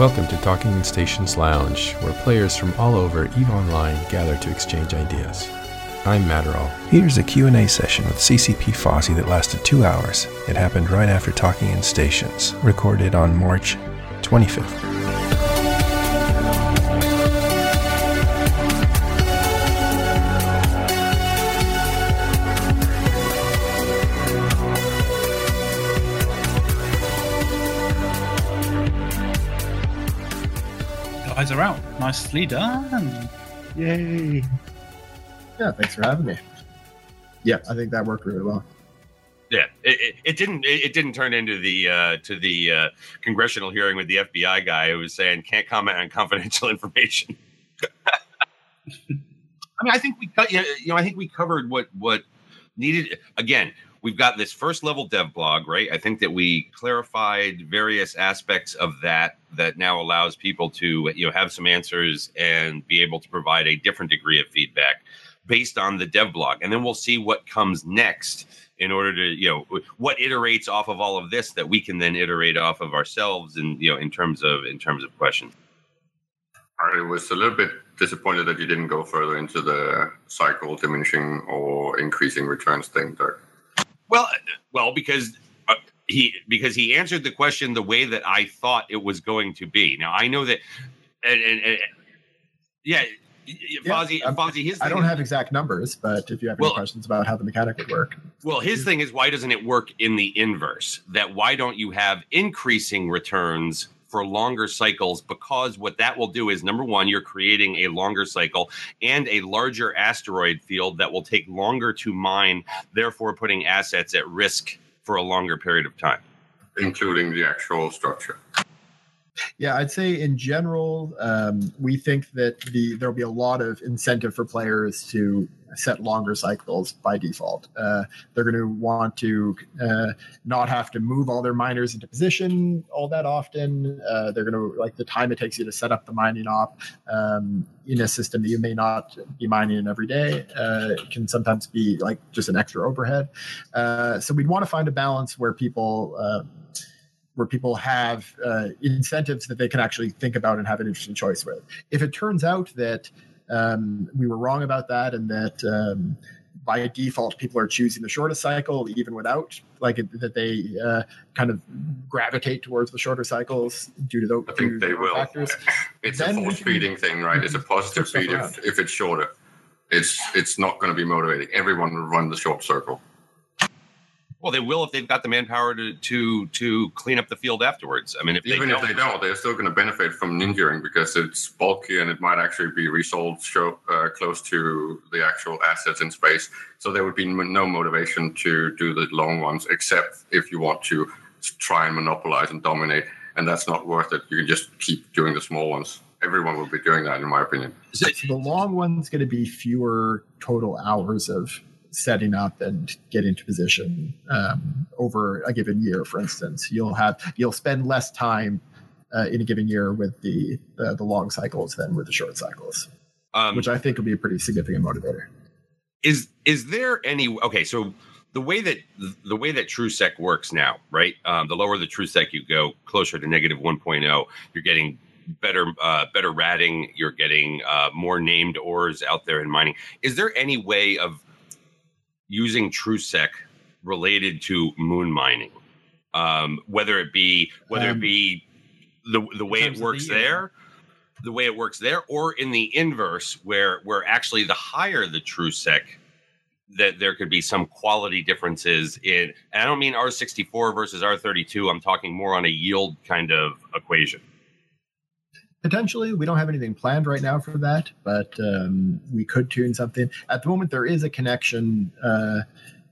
Welcome to Talking in Stations Lounge, where players from all over EVE Online gather to exchange ideas. I'm Matterall. Here's a Q&A session with CCP Fozzie that lasted two hours. It happened right after Talking in Stations, recorded on March 25th. Guys are out. Nicely done. Yay. Yeah, thanks for having me. Yeah, I think that worked really well. Yeah, it, it, it didn't it, it didn't turn into the uh, to the uh, congressional hearing with the FBI guy who was saying can't comment on confidential information. I mean, I think we cut you know I think we covered what what needed again we've got this first level dev blog, right? I think that we clarified various aspects of that that now allows people to you know have some answers and be able to provide a different degree of feedback based on the dev blog, and then we'll see what comes next in order to you know what iterates off of all of this that we can then iterate off of ourselves and you know in terms of in terms of questions. I was a little bit disappointed that you didn't go further into the cycle diminishing or increasing returns thing, Doug. Well, well, because he because he answered the question the way that I thought it was going to be. Now I know that, and, and, and yeah. Fozzie, yeah, Fozzie, his I don't have exact numbers, but if you have any questions about how the mechanic would work. Well, his thing is why doesn't it work in the inverse? That why don't you have increasing returns for longer cycles because what that will do is number one, you're creating a longer cycle and a larger asteroid field that will take longer to mine, therefore putting assets at risk for a longer period of time. Including the actual structure. Yeah, I'd say in general, um, we think that the there'll be a lot of incentive for players to set longer cycles by default. Uh, they're going to want to uh, not have to move all their miners into position all that often. Uh, they're going to like the time it takes you to set up the mining op um, in a system that you may not be mining in every day. Uh, can sometimes be like just an extra overhead. Uh, so we'd want to find a balance where people uh, where people have uh, incentives that they can actually think about and have an interesting choice with. If it turns out that um, we were wrong about that, and that um, by default people are choosing the shortest cycle even without like it, that they uh, kind of gravitate towards the shorter cycles due to those I think they will. factors. It's a force feeding thing, right? It's a positive feed if, if it's shorter. It's it's not going to be motivating. Everyone will run the short circle. Well, they will if they've got the manpower to to to clean up the field afterwards. I mean, if even they if they don't, they're still going to benefit from ninjaing because it's bulky and it might actually be resold show, uh, close to the actual assets in space. So there would be no motivation to do the long ones, except if you want to try and monopolize and dominate, and that's not worth it. You can just keep doing the small ones. Everyone will be doing that, in my opinion. So the long one's going to be fewer total hours of setting up and get into position um, over a given year, for instance. You'll have you'll spend less time uh, in a given year with the uh, the long cycles than with the short cycles, um, which I think will be a pretty significant motivator. Is is there any okay? So the way that the way that TrueSec works now, right? Um, the lower the TrueSec you go, closer to negative 1.0, you're getting better uh, better ratting. You're getting uh, more named ores out there in mining. Is there any way of using TrueSec related to moon mining, um, whether it be whether um, it be the the way it works the there, the way it works there, or in the inverse, where where actually the higher the TrueSec, that there could be some quality differences in. And I don't mean R64 versus R32. I'm talking more on a yield kind of equation potentially we don't have anything planned right now for that but um, we could tune something. At the moment there is a connection uh,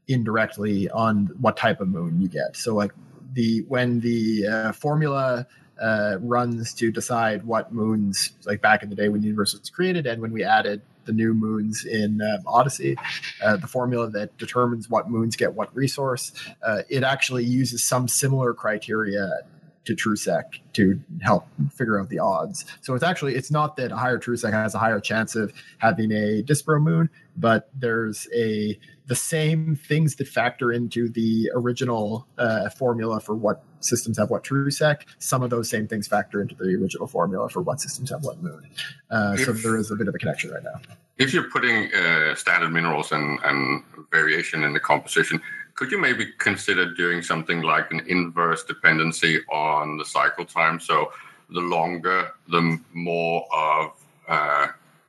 indirectly on what type of moon you get. So like the when the uh, formula uh, runs to decide what moons like back in the day when the universe was created and when we added the new moons in um, Odyssey, uh, the formula that determines what moons get what resource, uh, it actually uses some similar criteria to TrueSec to help figure out the odds. So it's actually it's not that a higher TrueSec has a higher chance of having a Dispro moon, but there's a the same things that factor into the original uh, formula for what systems have what TrueSec. Some of those same things factor into the original formula for what systems have what moon. Uh, so there is a bit of a connection right now. If you're putting uh, standard minerals and, and variation in the composition, could you maybe consider doing something like an inverse dependency on the cycle time? So the longer, the more of uh,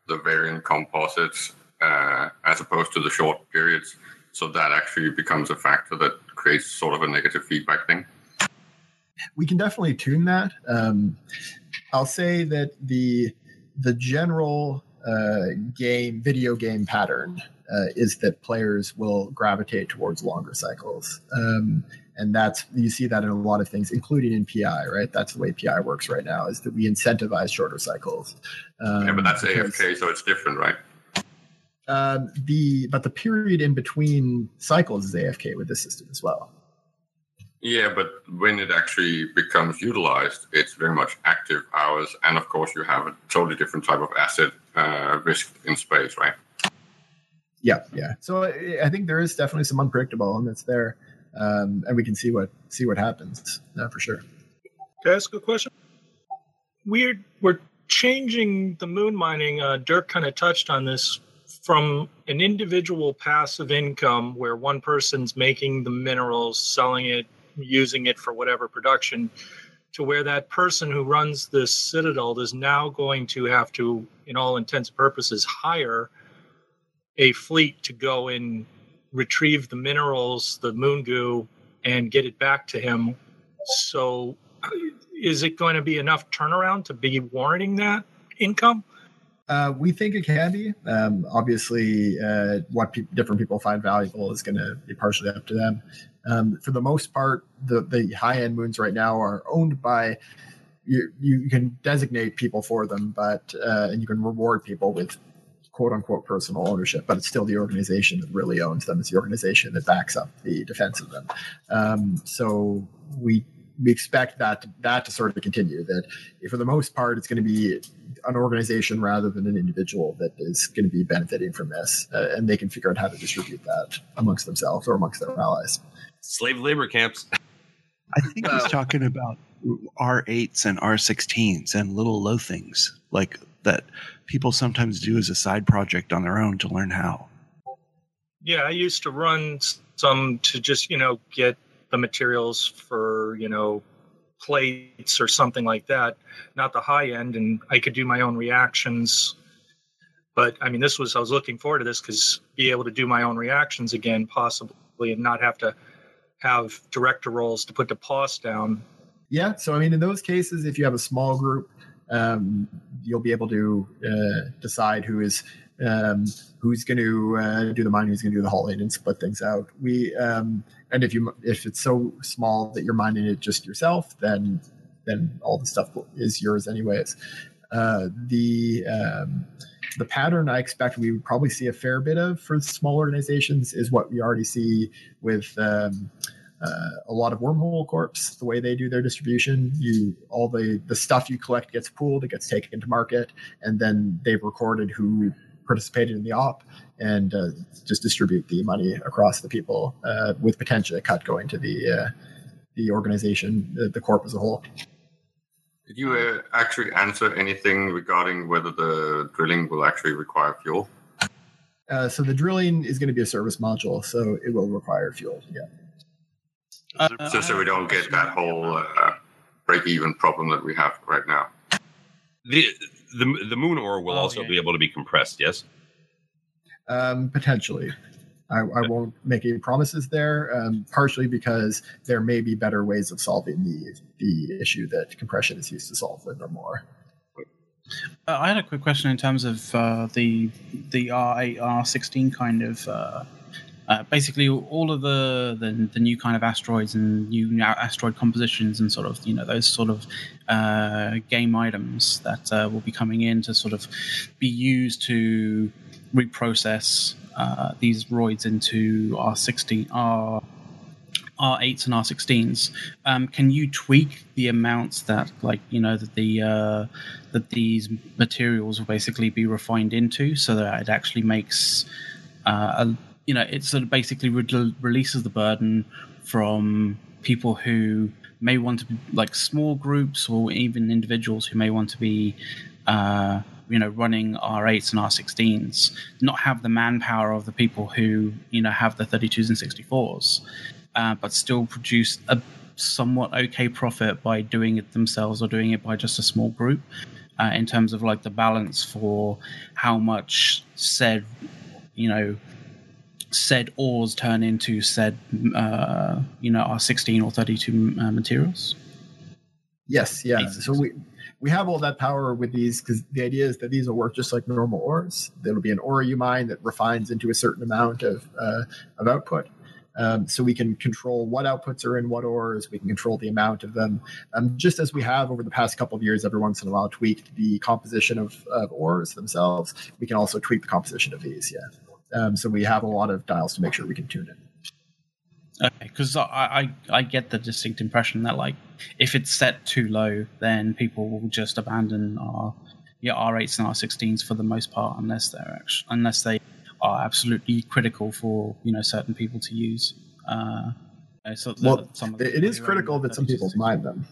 the variant composites uh, as opposed to the short periods. So that actually becomes a factor that creates sort of a negative feedback thing. We can definitely tune that. Um, I'll say that the the general uh, game video game pattern uh, is that players will gravitate towards longer cycles. Um, and that's you see that in a lot of things, including in PI, right? That's the way PI works right now, is that we incentivize shorter cycles. Um, yeah, but that's AFK, so it's different, right? Uh, the but the period in between cycles is AFK with this system as well. Yeah, but when it actually becomes utilized, it's very much active hours, and of course, you have a totally different type of asset uh, risk in space, right? Yeah, yeah. So I think there is definitely some unpredictable elements there, um, and we can see what see what happens uh, for sure. Can I ask a question? We're we're changing the moon mining. Uh, Dirk kind of touched on this from an individual passive income where one person's making the minerals, selling it, using it for whatever production, to where that person who runs this citadel is now going to have to, in all intents and purposes, hire a fleet to go and retrieve the minerals, the moon goo, and get it back to him. So, is it going to be enough turnaround to be warranting that income? Uh, we think it can be. Um, obviously, uh, what pe- different people find valuable is going to be partially up to them. Um, for the most part, the, the high end moons right now are owned by you. You can designate people for them, but uh, and you can reward people with quote unquote personal ownership, but it's still the organization that really owns them. It's the organization that backs up the defense of them. Um, so we we expect that to, that to sort of continue. That for the most part, it's going to be an organization rather than an individual that is going to be benefiting from this, uh, and they can figure out how to distribute that amongst themselves or amongst their allies. Slave labor camps. I think he's talking about R8s and R16s and little low things like that people sometimes do as a side project on their own to learn how. Yeah, I used to run some to just, you know, get the materials for, you know, plates or something like that, not the high end. And I could do my own reactions. But I mean, this was, I was looking forward to this because be able to do my own reactions again, possibly, and not have to have director roles to put the cost down. Yeah. So, I mean, in those cases, if you have a small group, um, you'll be able to uh, decide who is um, who's going to uh, do the mining, who's going to do the hauling, and split things out. We um, and if you if it's so small that you're mining it just yourself, then then all the stuff is yours anyways. Uh, the um, the pattern I expect we would probably see a fair bit of for small organizations is what we already see with um, uh, a lot of wormhole corps the way they do their distribution. You all the the stuff you collect gets pooled it gets taken to market and then they've recorded who participated in the op and uh, just distribute the money across the people uh, with potential cut going to the uh, the organization the, the corp as a whole. Did you uh, actually answer anything regarding whether the drilling will actually require fuel? Uh, so the drilling is going to be a service module so it will require fuel yeah uh, so, so we don't get that whole uh, break-even problem that we have right now. The the the moon ore will oh, also yeah. be able to be compressed. Yes. Um, potentially. I, I, won't make any promises there, um, partially because there may be better ways of solving the the issue that compression is used to solve with or more. Uh, I had a quick question in terms of uh, the the R8 R16 kind of uh, uh, basically all of the, the, the new kind of asteroids and new asteroid compositions and sort of you know those sort of uh, game items that uh, will be coming in to sort of be used to reprocess uh, these roids into R16 R R8s and R16s, um, can you tweak the amounts that, like, you know, that the uh, that these materials will basically be refined into, so that it actually makes, a, you know, it sort of basically re- releases the burden from people who may want to be like small groups or even individuals who may want to be uh, you know running R8s and R16s not have the manpower of the people who you know have the 32s and 64s, uh, but still produce a somewhat okay profit by doing it themselves or doing it by just a small group. Uh, in terms of like the balance for how much said, you know, said ores turn into said, uh, you know, R16 or 32 uh, materials. Yes, yeah. So we we have all that power with these because the idea is that these will work just like normal ores. There'll be an ore you mine that refines into a certain amount of uh, of output. Um, so we can control what outputs are in what ores. We can control the amount of them, um, just as we have over the past couple of years. Every once in a while, tweaked the composition of, of ores themselves. We can also tweak the composition of these. Yeah. Um, so we have a lot of dials to make sure we can tune it. Okay, because I, I I get the distinct impression that like if it's set too low, then people will just abandon our yeah R8s and R16s for the most part, unless they're actually, unless they are absolutely critical for you know certain people to use. Uh, so well, it is critical that some people mine them.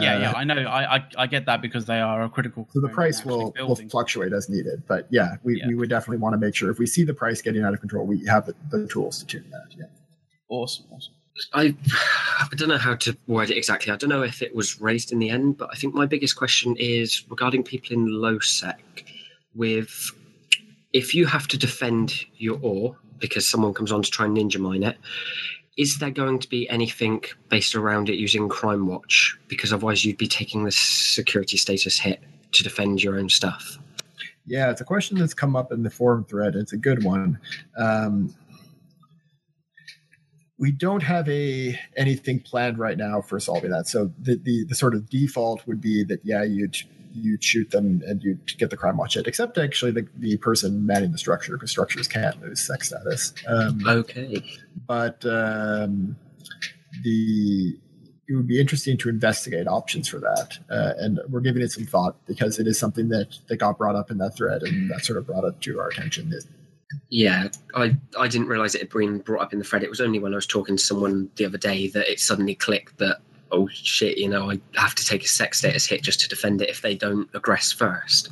Yeah, yeah, uh, I know. I, I, I get that because they are a critical. So the price will, will fluctuate as needed, but yeah, we, yeah. we would definitely want to make sure if we see the price getting out of control, we have the, the tools to tune that. Yeah. Awesome, awesome. I, I don't know how to word it exactly. I don't know if it was raised in the end, but I think my biggest question is regarding people in low sec. With if you have to defend your ore because someone comes on to try and ninja mine it, is there going to be anything based around it using Crime Watch? Because otherwise, you'd be taking the security status hit to defend your own stuff. Yeah, it's a question that's come up in the forum thread. It's a good one. Um, we don't have a anything planned right now for solving that. So the, the, the sort of default would be that yeah, you'd you'd shoot them and you'd get the crime watch hit, except actually the, the person manning the structure because structures can't lose sec status. Um, okay, but um, the it would be interesting to investigate options for that, uh, and we're giving it some thought because it is something that that got brought up in that thread, and that sort of brought it to our attention. Yeah, I, I didn't realize it had been brought up in the thread. It was only when I was talking to someone the other day that it suddenly clicked that, oh shit, you know, I have to take a sec status hit just to defend it if they don't aggress first.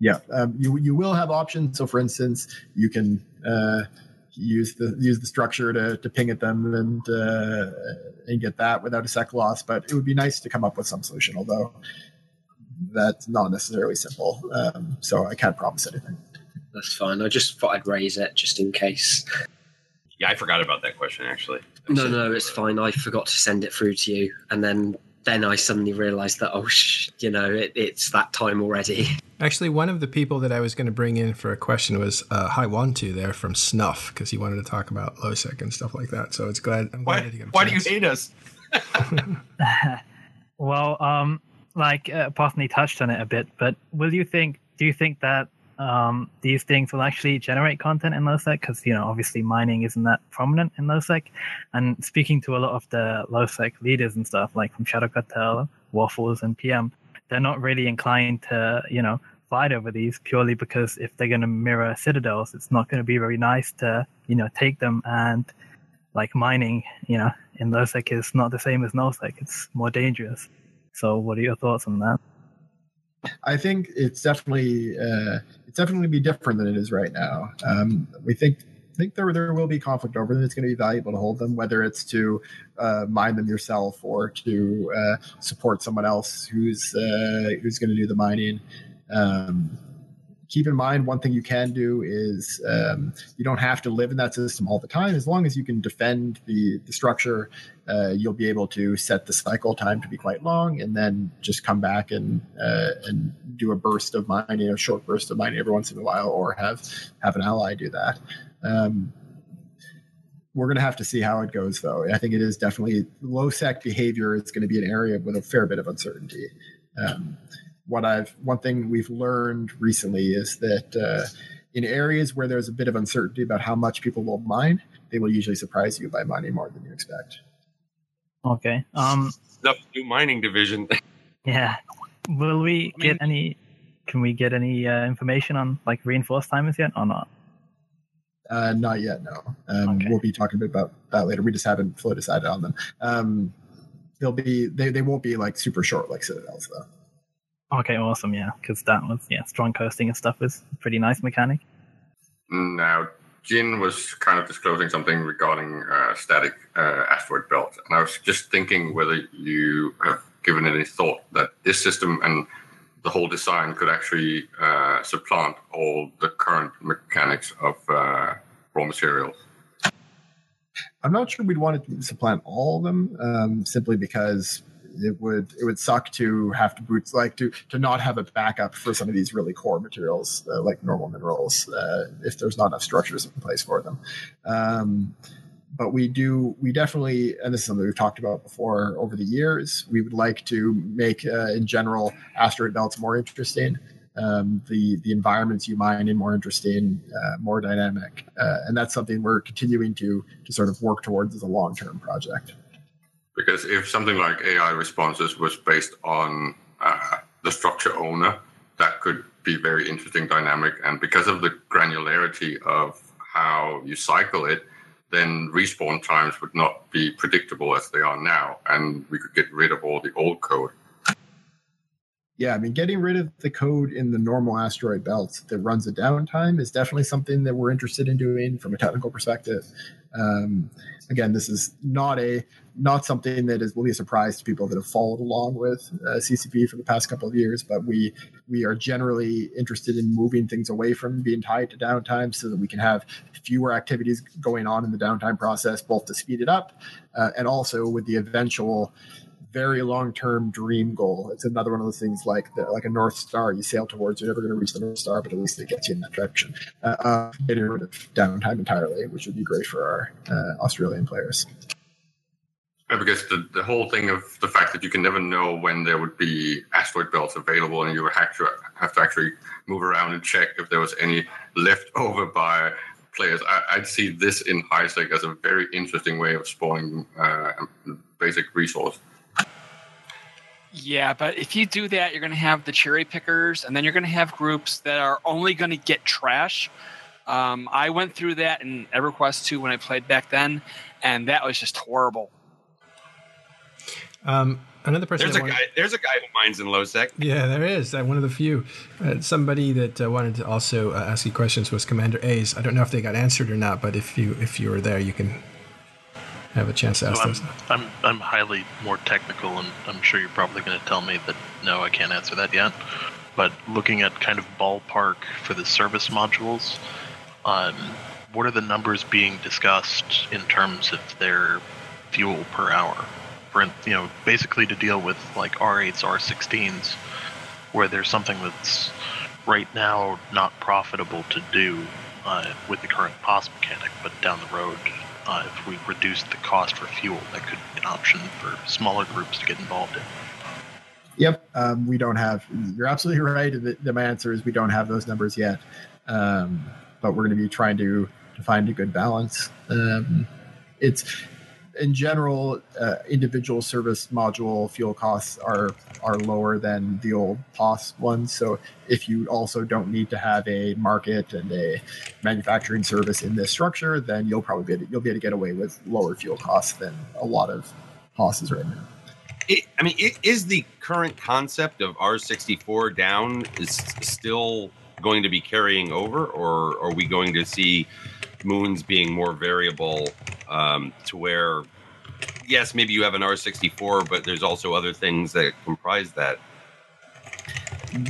Yeah, um, you, you will have options. So, for instance, you can uh, use the use the structure to, to ping at them and uh, and get that without a sec loss. But it would be nice to come up with some solution, although that's not necessarily simple. Um, so I can't promise anything. That's fine. I just thought I'd raise it just in case. Yeah, I forgot about that question actually. No, no, it's fine. I forgot to send it through to you, and then then I suddenly realised that oh, sh- you know, it, it's that time already. Actually, one of the people that I was going to bring in for a question was uh, Haiwantu there from Snuff because he wanted to talk about LowSec and stuff like that. So it's glad. I'm why, glad why do you hate us? well, um, like uh, Pothney touched on it a bit, but will you think? Do you think that um, these things will actually generate content in LowSec because you know obviously mining isn't that prominent in LowSec. And speaking to a lot of the LowSec leaders and stuff like from Shadow Cartel, Waffles, and PM, they're not really inclined to you know fight over these purely because if they're going to mirror citadels, it's not going to be very nice to you know take them and like mining you know in LowSec is not the same as NullSec. It's more dangerous. So what are your thoughts on that? I think it's definitely uh, it's definitely be different than it is right now. Um, we think think there there will be conflict over them. It's going to be valuable to hold them, whether it's to uh, mine them yourself or to uh, support someone else who's uh, who's going to do the mining. Um, keep in mind one thing you can do is um, you don't have to live in that system all the time. As long as you can defend the, the structure uh, you'll be able to set the cycle time to be quite long and then just come back and uh, and do a burst of mining a short burst of mining every once in a while or have have an ally do that. Um, we're going to have to see how it goes though. I think it is definitely low sec behavior is going to be an area with a fair bit of uncertainty. Um, what I've one thing we've learned recently is that uh, in areas where there's a bit of uncertainty about how much people will mine, they will usually surprise you by mining more than you expect. Okay. Um. The new mining division. Yeah. Will we I mean- get any? Can we get any uh, information on like reinforced timers yet or not? Uh, not yet, no. Um, Okay. We'll be talking a bit about that later. We just haven't fully decided on them. Um, they'll be they, they won't be like super short like Citadels though. Okay, awesome. Yeah, because that was yeah, strong coasting and stuff was a pretty nice mechanic. Now, Jin was kind of disclosing something regarding uh, static uh, asteroid belt, and I was just thinking whether you have given any thought that this system and the whole design could actually uh, supplant all the current mechanics of uh, raw materials. I'm not sure we'd want to supplant all of them, um, simply because it would it would suck to have to boots like to to not have a backup for some of these really core materials uh, like normal minerals uh, if there's not enough structures in place for them. Um, but we do we definitely and this is something we've talked about before over the years we would like to make uh, in general asteroid belts more interesting um, the the environments you mine in more interesting uh, more dynamic uh, and that's something we're continuing to to sort of work towards as a long-term project Because if something like AI responses was based on uh, the structure owner, that could be very interesting dynamic. And because of the granularity of how you cycle it, then respawn times would not be predictable as they are now, and we could get rid of all the old code. Yeah i mean getting rid of the code in the normal asteroid belt that runs a downtime is definitely something that we're interested in doing from a technical perspective. Um, again this is not a not something that is will be a surprise to people that have followed along with uh, ccp for the past couple of years but we we are generally interested in moving things away from being tied to downtime so that we can have fewer activities going on in the downtime process both to speed it up uh, and also with the eventual very long term dream goal. It's another one of those things like the, like a North Star. You sail towards, you're never going to reach the North Star, but at least it gets you in that direction. Uh, getting rid of downtime entirely, which would be great for our uh, Australian players. Uh, Because the, the whole thing of the fact that you can never know when there would be asteroid belts available, and you would have to, have to actually move around and check if there was any left over by players. I, I'd see this in HiSec as a very interesting way of spawning uh, basic resource. Yeah, but if you do that, you're going to have the cherry pickers, and then you're going to have groups that are only going to get trash. Um, I went through that in EverQuest 2 when I played back then, and that was just horrible. Um, another person. There's a wanted- guy. There's a guy who mines in low sec. Yeah, there is. Uh, one of the few. Uh, somebody that uh, wanted to also uh, ask you questions was Commander A's. I don't know if they got answered or not, but if you if you were there, you can have a chance to So ask I'm, those. I'm I'm highly more technical, and I'm sure you're probably going to tell me that no, I can't answer that yet. But looking at kind of ballpark for the service modules, um, what are the numbers being discussed in terms of their fuel per hour? For you know, basically to deal with like R8s, R16s, where there's something that's right now not profitable to do uh, with the current POS mechanic, but down the road, uh, if we reduce the cost for fuel, that could be an option for smaller groups to get involved in. Yep, um, we don't have. You're absolutely right. The, the, my answer is we don't have those numbers yet, um, but we're going to be trying to to find a good balance. Um, it's in general, uh, individual service module fuel costs are are lower than the old POS ones. So if you also don't need to have a market and a manufacturing service in this structure, then you'll probably be able to, you'll be able to get away with lower fuel costs than a lot of POSs right now. It, I mean, it, is the current concept of R64 down is still going to be carrying over, or are we going to see moons being more variable um, to where, yes, maybe you have an R64, but there's also other things that comprise that?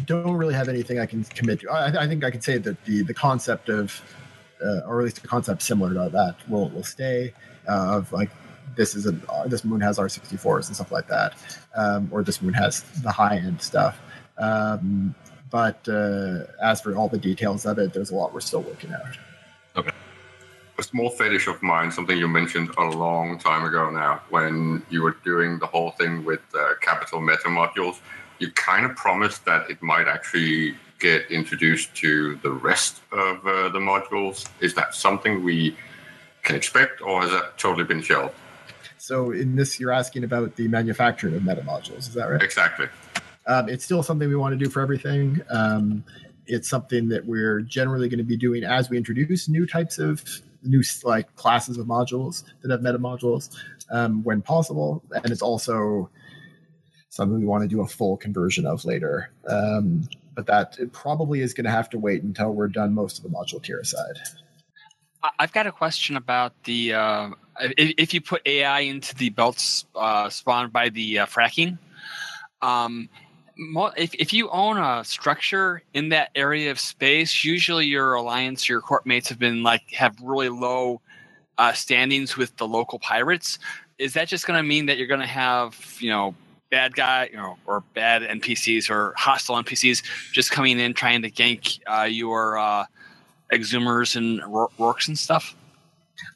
Don't really have anything I can commit to. I, I think I could say that the the concept of, uh, or at least the concept similar to that, will will stay. Uh, of like this is a this moon has R64s and stuff like that, um, or this moon has the high end stuff. Um, but uh, as for all the details of it, there's a lot we're still working out. Okay. A small fetish of mine, something you mentioned a long time ago now, when you were doing the whole thing with uh, capital meta modules, you kind of promised that it might actually get introduced to the rest of uh, the modules. Is that something we can expect, or has that totally been shelved? So in this, you're asking about the manufacturing of meta modules. Is that right? Exactly. Um, it's still something we want to do for everything. Um, it's something that we're generally going to be doing as we introduce new types of new like classes of modules that have meta modules um, when possible, and it's also something we want to do a full conversion of later. Um, but that probably is going to have to wait until we're done most of the module tier side. I- I've got a question about the uh, if, if you put AI into the belts uh, spawned by the uh, fracking. Um, if if you own a structure in that area of space, usually your alliance, your corp mates have been like have really low uh, standings with the local pirates. Is that just going to mean that you're going to have you know bad guy you know or bad NPCs or hostile NPCs just coming in trying to gank uh, your uh, exhumers and rorks and stuff?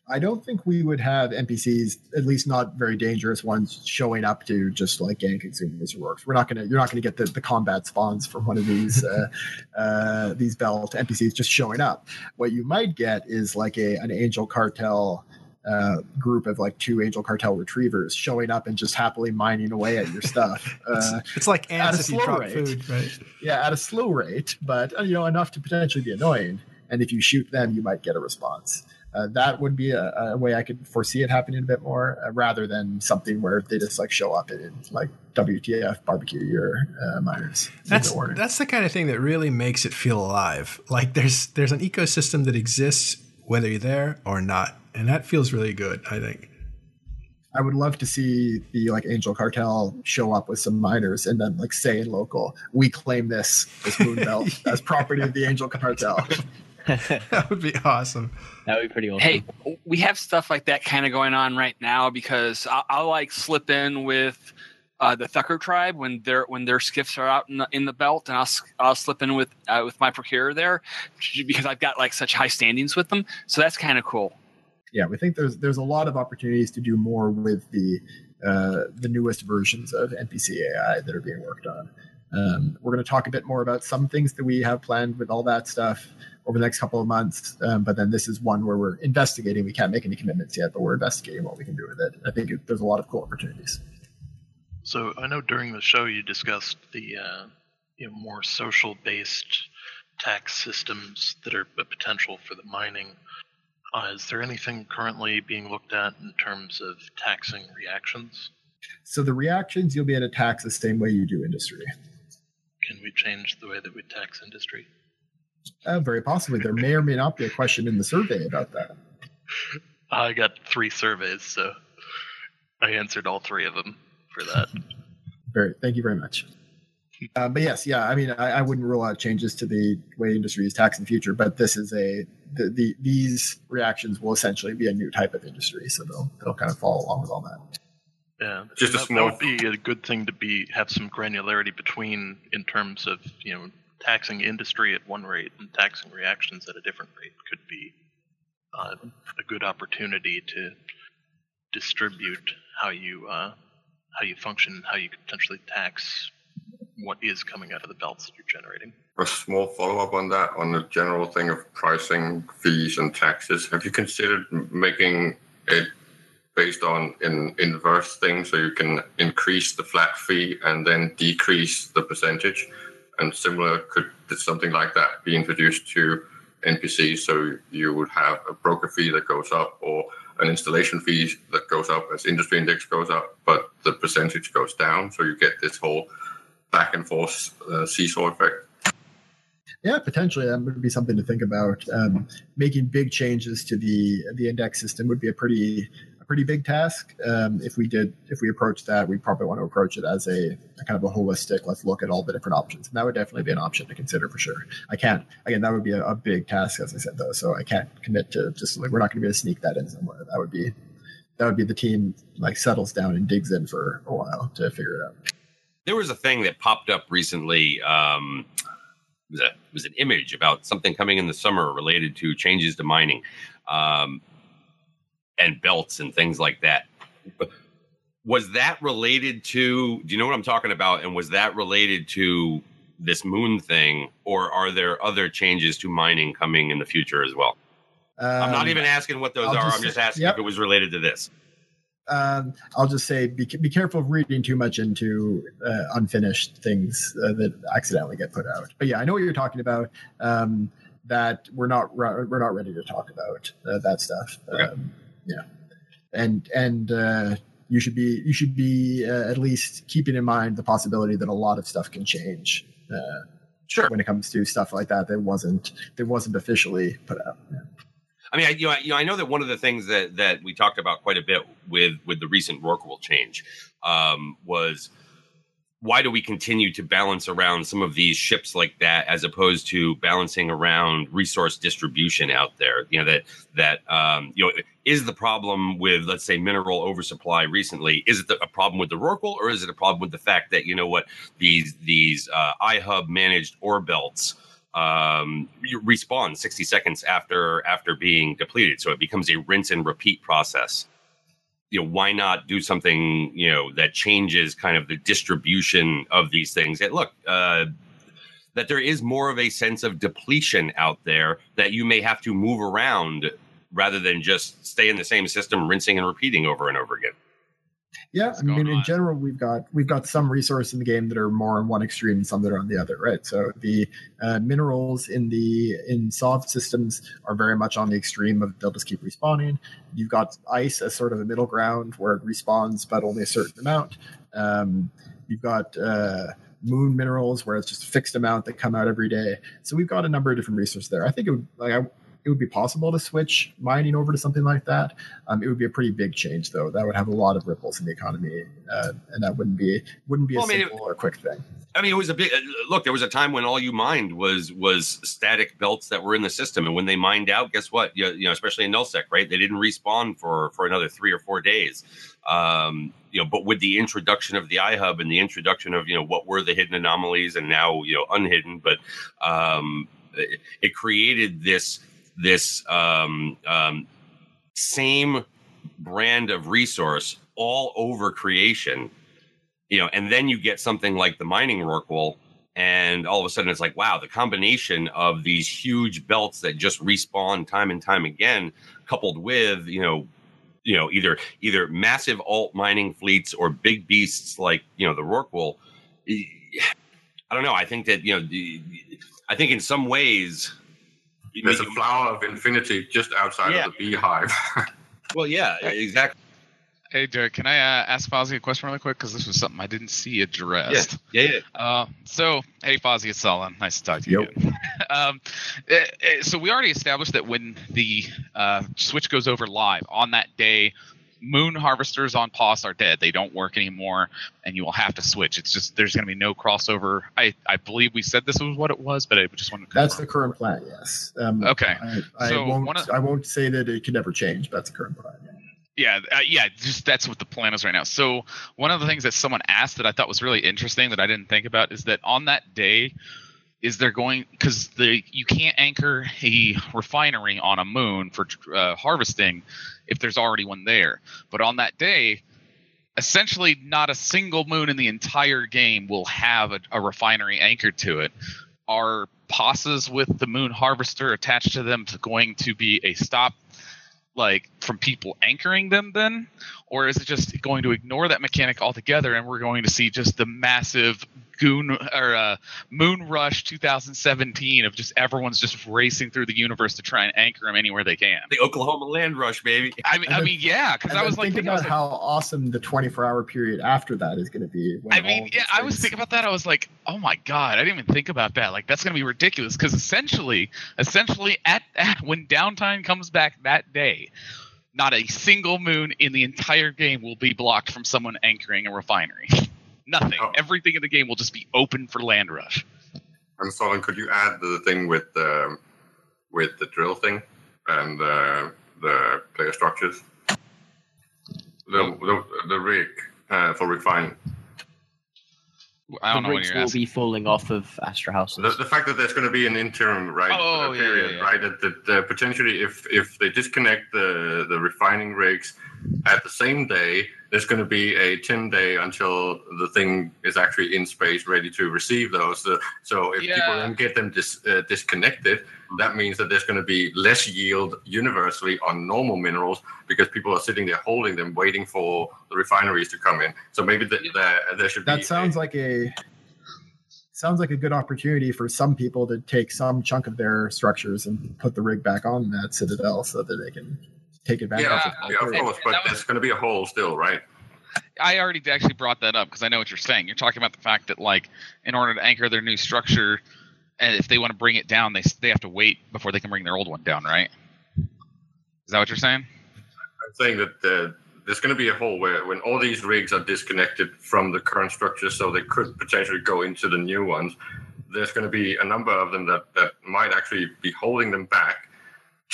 I don't think we would have NPCs, at least not very dangerous ones, showing up to just like gank exhumers or works. We're not gonna, you're not gonna get the, the combat spawns from one of these uh, uh, these belt NPCs just showing up. What you might get is like a an Angel Cartel uh, group of like two Angel Cartel retrievers showing up and just happily mining away at your stuff. Uh, It's like at a ants if you slow rate. food, right? yeah, at a slow rate, but uh, you know enough to potentially be annoying. And if you shoot them, you might get a response. Uh, that would be a, a way I could foresee it happening a bit more, uh, rather than something where they just like show up and like WTF barbecue your uh, miners. That's no that's the kind of thing that really makes it feel alive. Like there's there's an ecosystem that exists whether you're there or not, and that feels really good. I think. I would love to see the like Angel Cartel show up with some miners and then like say in local, we claim this this moon belt as property of the Angel Cartel. that would be awesome. That would be pretty awesome. Hey, we have stuff like that kind of going on right now because I'll, I'll like slip in with uh, the Thukker tribe when their when their skiffs are out in the, in the belt, and I'll s- I'll slip in with uh, with my procurer there because I've got like such high standings with them. So that's kind of cool. yeah, we think there's there's a lot of opportunities to do more with the uh, the newest versions of NPC AI that are being worked on. Um, we're going to talk a bit more about some things that we have planned with all that stuff over the next couple of months. Um, but then this is one where we're investigating. We can't make any commitments yet, but we're investigating what we can do with it. I think it, there's a lot of cool opportunities. So I know during the show you discussed the uh, you know more social based tax systems that are a potential for the mining. Uh, is there anything currently being looked at in terms of taxing reactions? So the reactions you'll be able to tax the same way you do industry. Can we change the way that we tax industry? Uh, very possibly. There may or may not be a question in the survey about that. I got three surveys, so I answered all three of them for that. Very, thank you very much. Uh, but yes, yeah, I mean, I, I wouldn't rule out changes to the way industry is taxed in the future, but this is a the, the these reactions will essentially be a new type of industry, so they'll they'll kind of follow along with all that. Yeah, Just a that, small- that would be a good thing to be have some granularity between in terms of you know taxing industry at one rate and taxing reactions at a different rate could be uh, a good opportunity to distribute how you uh, how you function, how you potentially tax what is coming out of the belts that you're generating. A small follow up on that, on the general thing of pricing, fees, and taxes. Have you considered making it based on an inverse thing so you can increase the flat fee and then decrease the percentage? And similar, could something like that be introduced to NPCs so you would have a broker fee that goes up or an installation fee that goes up as industry index goes up, but the percentage goes down? So you get this whole back and forth uh, seesaw effect. Yeah, potentially that would be something to think about. Um, making big changes to the the index system would be a pretty pretty big task. Um, if we did, if we approach that, we'd probably want to approach it as a, a kind of a holistic. Let's look at all the different options, and that would definitely be an option to consider for sure. I can't again. That would be a, a big task, as I said though. So I can't commit to just like we're not going to be able to sneak that in somewhere. That would be that would be the team like settles down and digs in for a while to figure it out. There was a thing that popped up recently. Um, was a was an image about something coming in the summer related to changes to mining, um, and belts and things like that. Was that related to? Do you know what I'm talking about? And was that related to this moon thing, or are there other changes to mining coming in the future as well? I'm not Um, even asking what those I'll are. just I'm just say- asking yep. if it was related to this. um, I'll just say be, be careful of reading too much into uh, unfinished things uh, that accidentally get put out. But yeah, I know what you're talking about. Um, that we're not we're not ready to talk about uh, that stuff. Okay. Um, yeah, and and uh, you should be you should be uh, at least keeping in mind the possibility that a lot of stuff can change. Uh, Sure. when it comes to stuff like that that wasn't that wasn't officially put out. Yeah. I mean, I, you know, I, you know, I know that one of the things that that we talked about quite a bit with with the recent Rorqual change um, was why do we continue to balance around some of these ships like that as opposed to balancing around resource distribution out there? You know that that um, you know is the problem with let's say mineral oversupply recently? Is it the, a problem with the Rorqual or is it a problem with the fact that you know what these these uh, iHub managed ore belts? um, respawn 60 seconds after after being depleted. So it becomes a rinse and repeat process. You know, why not do something you know that changes kind of the distribution of these things? And look, uh, that there is more of a sense of depletion out there that you may have to move around rather than just stay in the same system, rinsing and repeating over and over again. Yeah, I mean, in on? general, we've got we've got some resources in the game that are more on one extreme and some that are on the other, right? So the uh, minerals in the in sov systems are very much on the extreme of they'll just keep respawning. You've got ice as sort of a middle ground where it respawns, but only a certain amount. Um, you've got uh, moon minerals where it's just a fixed amount that come out every day. So we've got a number of different resources there. I think it would like I, it would be possible to switch mining over to something like that. Um, it would be a pretty big change, though. That would have a lot of ripples in the economy, uh, and that wouldn't be wouldn't be a Well, I mean, simple or quick thing. I mean, it was a big look. There was a time when all you mined was was static belts that were in the system, and when they mined out, guess what? You, you know, especially in nullsec, right? They didn't respawn for for another three or four days. Um, you know, but with the introduction of the iHub and the introduction of you know what were the hidden anomalies and now you know unhidden, but um, it, it created this this um, um, same brand of resource all over creation you know, and then you get something like the mining Rorqual, and all of a sudden it's like, wow, the combination of these huge belts that just respawn time and time again, coupled with you know, you know, either either massive alt mining fleets or big beasts like you know the Rorqual. I don't know. I think that you know, I think in some ways, you There's a make- flower of infinity just outside Yeah. of the beehive. well, yeah, exactly. Hey, Derek, can I uh, ask Fozzie a question really quick? Because this was something I didn't see addressed. Yeah, yeah. Uh, so, hey, Fozzie, it's Sullen. Nice to talk to you. Yep. again. um, eh, eh, so we already established that when the uh, switch goes over live on that day, moon harvesters on POS are dead. They don't work anymore, and you will have to switch. It's just there's going to be no crossover. I, I believe we said this was what it was, but I just want to. That's the current plan. Yes. Um, Okay. I, I So won't. of- I won't say that it could never change. But that's the current plan. Yeah. Yeah, uh, yeah, just that's what the plan is right now. So one of the things that someone asked that I thought was really interesting that I didn't think about is that on that day, is there going because the you can't anchor a refinery on a moon for uh, harvesting if there's already one there, but on that day. Essentially, not a single moon in the entire game will have a, a refinery anchored to it. Are posses with the moon harvester attached to them going to be a stop like from people anchoring them then or is it just going to ignore that mechanic altogether and we're going to see just the massive goon or uh, moon rush 2017 of just everyone's just racing through the universe to try and anchor them anywhere they can The Oklahoma land rush, baby. i mean And i then- mean yeah because i was like thinking, I was about like, how awesome the 24 hour period after that is going to be. I mean, yeah, I was thinking about that. I was like, oh my god, I didn't even think about that. Like, that's going to be ridiculous because essentially, essentially, at, at when downtime comes back that day, not a single moon in the entire game will be blocked from someone anchoring a refinery. Nothing. Oh. Everything in the game will just be open for land rush. and Solon, could you add the thing with um, with the drill thing and uh, the player structures? The the, the rig uh, for refining. I don't the know what rigs you're will asking. be falling off of Astrahuses. The, the fact that there's going to be an interim right Oh, uh, yeah, period, yeah, yeah. right? That, that uh, potentially, if if they disconnect the the refining rigs, at the same day, there's going to be a 10 day until the thing is actually in space ready to receive those. So, so if people Yeah. then get them dis, uh, disconnected, that means that there's going to be less yield universally on normal minerals because people are sitting there holding them, waiting for the refineries to come in. So maybe the, the, there should be. That sounds like a sounds like a good opportunity for some people to take some chunk of their structures and put the rig back on that citadel so that they can take advantage yeah, of it. yeah, of course, but that was- there's going to be a hole still, right? I already actually brought that up because I know what you're saying. You're talking about the fact that like in order to anchor their new structure, and if they want to bring it down, they they have to wait before they can bring their old one down, right? Is that what you're saying? I'm saying that uh, there's going to be a hole where when all these rigs are disconnected from the current structure, so they could potentially go into the new ones. There's going to be a number of them that, that might actually be holding them back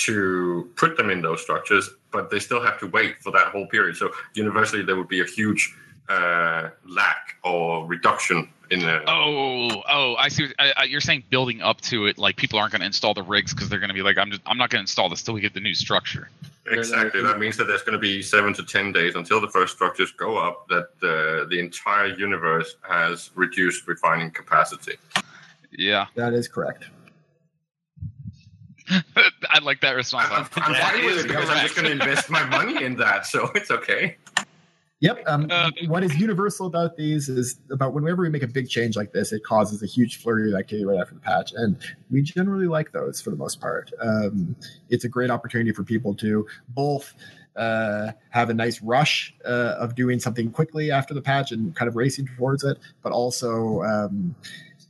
to put them in those structures, but they still have to wait for that whole period. So universally, there would be a huge uh, lack or reduction in the. Oh, oh, I see. what- I, I, you're saying building up to it, like people aren't going to install the rigs because they're going to be like, I'm just, I'm not going to install this till we get the new structure. Exactly. That means that there's going to be seven to ten days until the first structures go up. That uh, the entire universe has reduced refining capacity. Yeah, That is correct. I like that response. I'm, I'm That fine with it because I'm just going to invest my money in that, so it's okay. Yep. Um, Uh, what is universal about these is about whenever we make a big change like this, it causes a huge flurry of activity right after the patch, and we generally like those for the most part. Um, it's a great opportunity for people to both uh, have a nice rush uh, of doing something quickly after the patch and kind of racing towards it, but also um,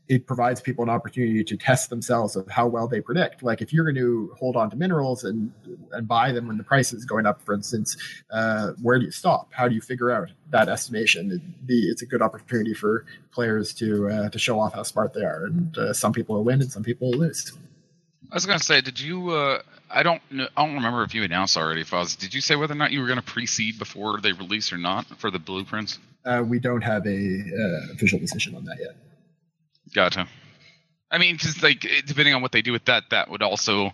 it provides people an opportunity to test themselves of how well they predict. Like if you're going to hold on to minerals and and buy them when the price is going up, for instance, uh, where do you stop? How do you figure out that estimation? It, the, it's a good opportunity for players to uh, to show off how smart they are, and uh, some people will win and some people will lose. I was going to say, did you? Uh, I don't. Know, I don't remember if you announced already, Foz. Did you say whether or not you were going to precede before they release or not for the blueprints? Uh, we don't have a uh, official decision on that yet. Gotcha. I mean, because like depending on what they do with that, that would also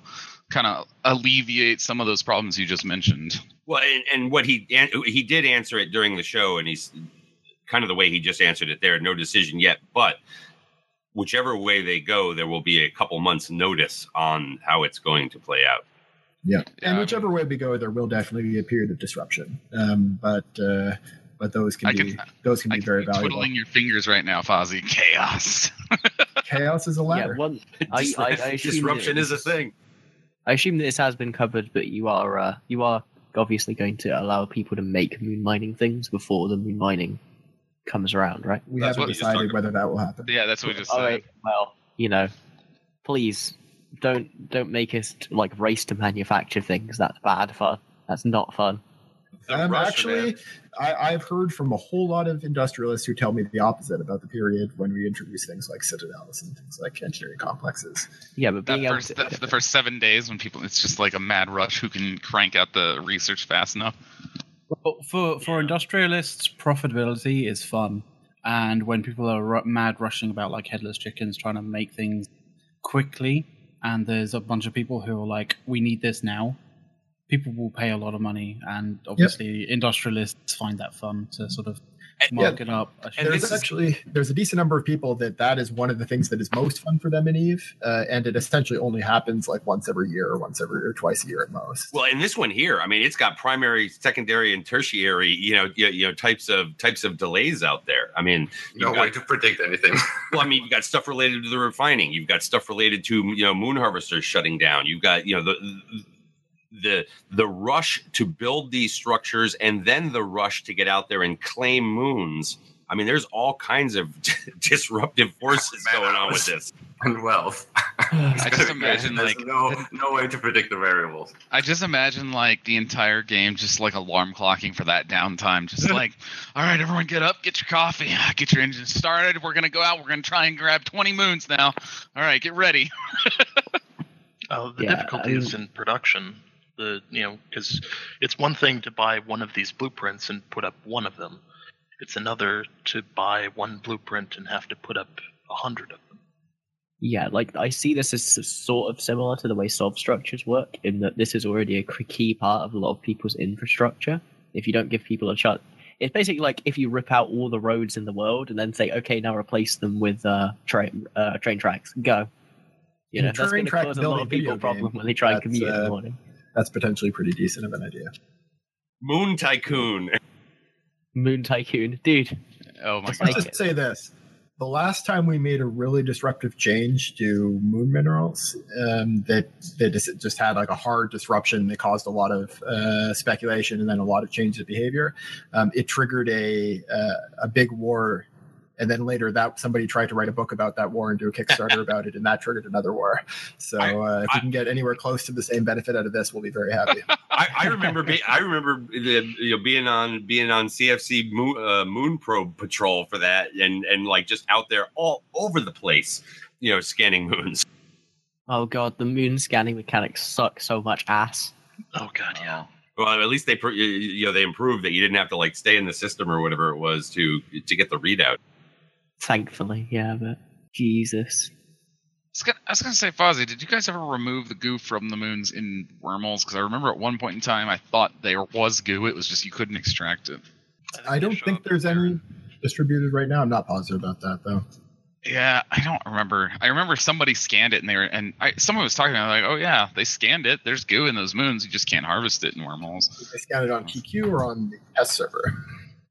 kind of alleviate some of those problems you just mentioned. Well, and, and what he an- he did answer it during the show, and he's kind of the way he just answered it there. No decision yet, but whichever way they go, there will be a couple months' notice on how it's going to play out. Yeah, Yeah, and I whichever way we go, there will definitely be a period of disruption. Um, but uh, but those can I be can- those can I be can very be valuable. twiddling your fingers right now, Fozzie. Chaos. Chaos is a ladder. Yeah, ladder. one. I, I, I assume Disruption that is a this- thing. I assume that this has been covered, but you are uh, you are obviously going to allow people to make moon mining things before the moon mining comes around, right? we That's haven't what we just decided whether that will happen. yeah, that's what we just said. All right. Well, you know, please don't don't make us like race to manufacture things. That's bad fun. That's not fun. The Um, Russian actually, end. I, I've heard from a whole lot of industrialists who tell me the opposite about the period when we introduce things like citadels and things like engineering complexes. Yeah, but That being able first, to, that, the first seven days when people, it's just like a mad rush who can crank out the research fast enough. Well, for for industrialists, profitability is fun, and when people are ru- mad rushing about like headless chickens, trying to make things quickly, and there's a bunch of people who are like, "We need this now." People will pay a lot of money, and obviously, industrialists find that fun to sort of mark it up. And there's actually there's a decent number of people that that is one of the things that is most fun for them in Eve, uh, and it essentially only happens like once every year or once every or twice a year at most. Well, and this one here, I mean, it's got primary, secondary, and tertiary, you know, you, you know, types of types of delays out there. I mean, No you've way got, to predict anything. well, I mean, you've got stuff related to the refining. You've got stuff related to you know moon harvesters shutting down. You've got you know the the the rush to build these structures and then the rush to get out there and claim moons. I mean, there's all kinds of disruptive forces Man going on with this. and wealth. I just imagine like no no way to predict the variables. I just imagine like the entire game just like alarm clocking for that downtime. Just like, all right, everyone get up, get your coffee, get your engine started. We're gonna go out. We're gonna try and grab 20 moons now. All right, get ready. Uh, the Yeah, difficulty I is in production. The you know because it's one thing to buy one of these blueprints and put up one of them. It's another to buy one blueprint and have to put up a hundred of them. yeah, like I see this as sort of similar to the way sov structures work, in that this is already a key part of a lot of people's infrastructure. if you don't give people a chance. It's basically like if you rip out all the roads in the world and then say, okay, now replace them with uh, train uh, train tracks. Go. You know, that's going train to track cause a lot of people video problem when they try and that's, commute in uh, the morning. That's potentially pretty decent of an idea. Moon Tycoon. Moon Tycoon, dude. Oh my Just god. like Let's just say this: the last time we made a really disruptive change to moon minerals, um, that that just, just had like a hard disruption that caused a lot of uh, speculation and then a lot of changes of behavior. Um, it triggered a uh, a big war. And then later, that somebody tried to write a book about that war and do a Kickstarter about it, and that triggered another war. So, uh, if we can get anywhere close to the same benefit out of this, we'll be very happy. I, I remember be, I remember the, you know being on being on CFC Moon, uh, Moon Probe Patrol for that and and like just out there all over the place, you know, scanning moons. Oh god, the moon scanning mechanics suck so much ass. Oh god, yeah. Well, at least they you- you know they improved that you didn't have to like stay in the system or whatever it was to to get the readout. Thankfully, yeah, but Jesus. I was gonna- I was going to say, Fozzie, did you guys ever remove the goo from the moons in wormholes? Because I remember at one point in time, I thought there was goo. It was just you couldn't extract it. I don't think there's any distributed right now. I'm not positive about that though. Yeah, I don't remember. I remember somebody scanned it and they were, and I, someone was talking about it, like, oh yeah, they scanned it. There's goo in those moons. You just can't harvest it in wormholes. They scanned it on TQ or on the test server.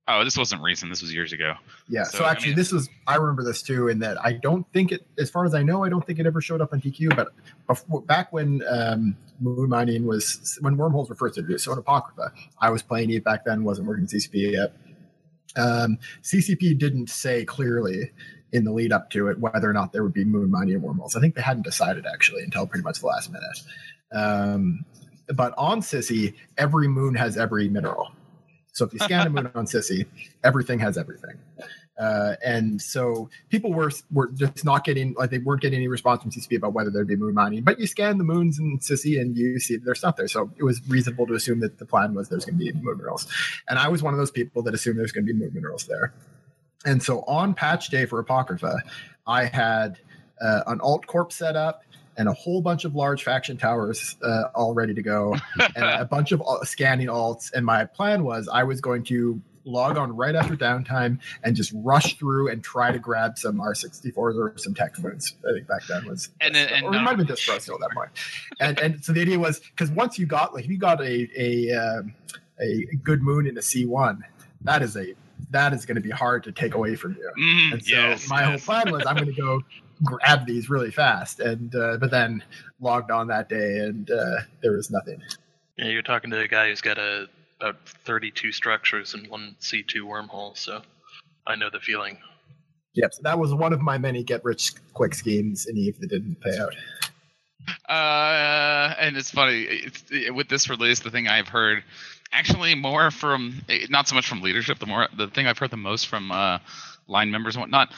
Oh, this wasn't recent. This was years ago. Yeah. So, So, I actually, mean- this was I remember this too, in that I don't think it, as far as I know, I don't think it ever showed up on TQ. But before, back when um, moon mining was when wormholes were first introduced, so in Apocrypha, I was playing it back then, wasn't working CCP yet. Um, CCP didn't say clearly in the lead up to it whether or not there would be moon mining and wormholes. I think they hadn't decided actually until pretty much the last minute. Um, but on Sisi, every moon has every mineral. So if you scan a moon on Sisi, everything has everything. Uh, and so people were were just not getting like they weren't getting any response from CCP about whether there'd be moon mining. But you scan the moons in Sisi and you see there's stuff there. So it was reasonable to assume that the plan was there's going to be moon minerals. And I was one of those people that assumed there's going to be moon minerals there. And so on patch day for Apocrypha, I had uh, an alt corp set up and a whole bunch of large faction towers uh, all ready to go and a bunch of uh, scanning alts. And my plan was I was going to log on right after downtime and just rush through and try to grab some R64s or some tech moons. I think back then was, And and or it might have been Dyspro still at that point. And and so the idea was because once you got like if you got a a um, a good moon in a C1, that is a that is going to be hard to take away from you. Mm, And so yes, my yes. whole plan was I'm going to go grab these really fast, and uh, but then logged on that day and uh, there was nothing. Yeah, you're talking to a guy who's got a about 32 structures and one C2 wormhole, so I know the feeling. Yep, so that was one of my many get rich quick schemes in Eve that didn't pay out. Uh, and it's funny it's, it, with this release. The thing I've heard, actually, more from eh, not so much from leadership. The more the thing I've heard the most from uh, line members and whatnot.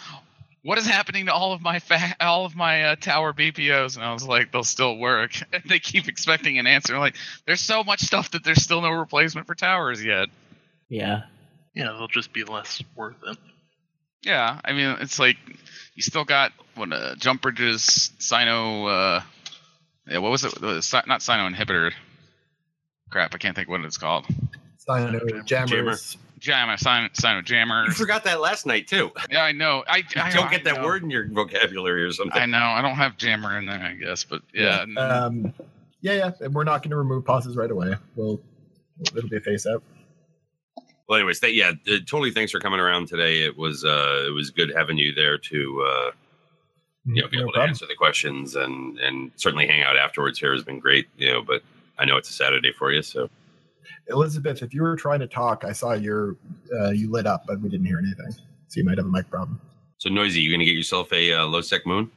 What is happening to all of my fa- all of my uh, tower BPOs? And I was like, they'll still work. And they keep expecting an answer. Like, there's so much stuff that there's still no replacement for towers yet. Yeah. Yeah, they'll just be less worth it. Yeah, I mean, it's like you still got what uh, jump bridges, Cyno. Uh, yeah, what was it? Uh, Si- not Cyno inhibitor. Crap, I can't think what it's called. Cyno jammers. Jammer, Cyno, Cyno jammer. You forgot that last night too. Yeah, I know. I, I don't get I that know. word in your vocabulary or something. I know. I don't have jammer in there, I guess, but yeah. Um, yeah, yeah. and We're not going to remove POSes right away. We'll it'll be a face up. Well, anyways, that, yeah, uh, totally. Thanks for coming around today. It was uh, it was good having you there to uh, you know be No able to answer the questions and and certainly hang out afterwards here has been great. You know, but I know it's a Saturday for you, so Elizabeth, if you were trying to talk, I saw your uh, you lit up, but we didn't hear anything. So you might have a mic problem. so noisy. You gonna get yourself a uh, low sec moon?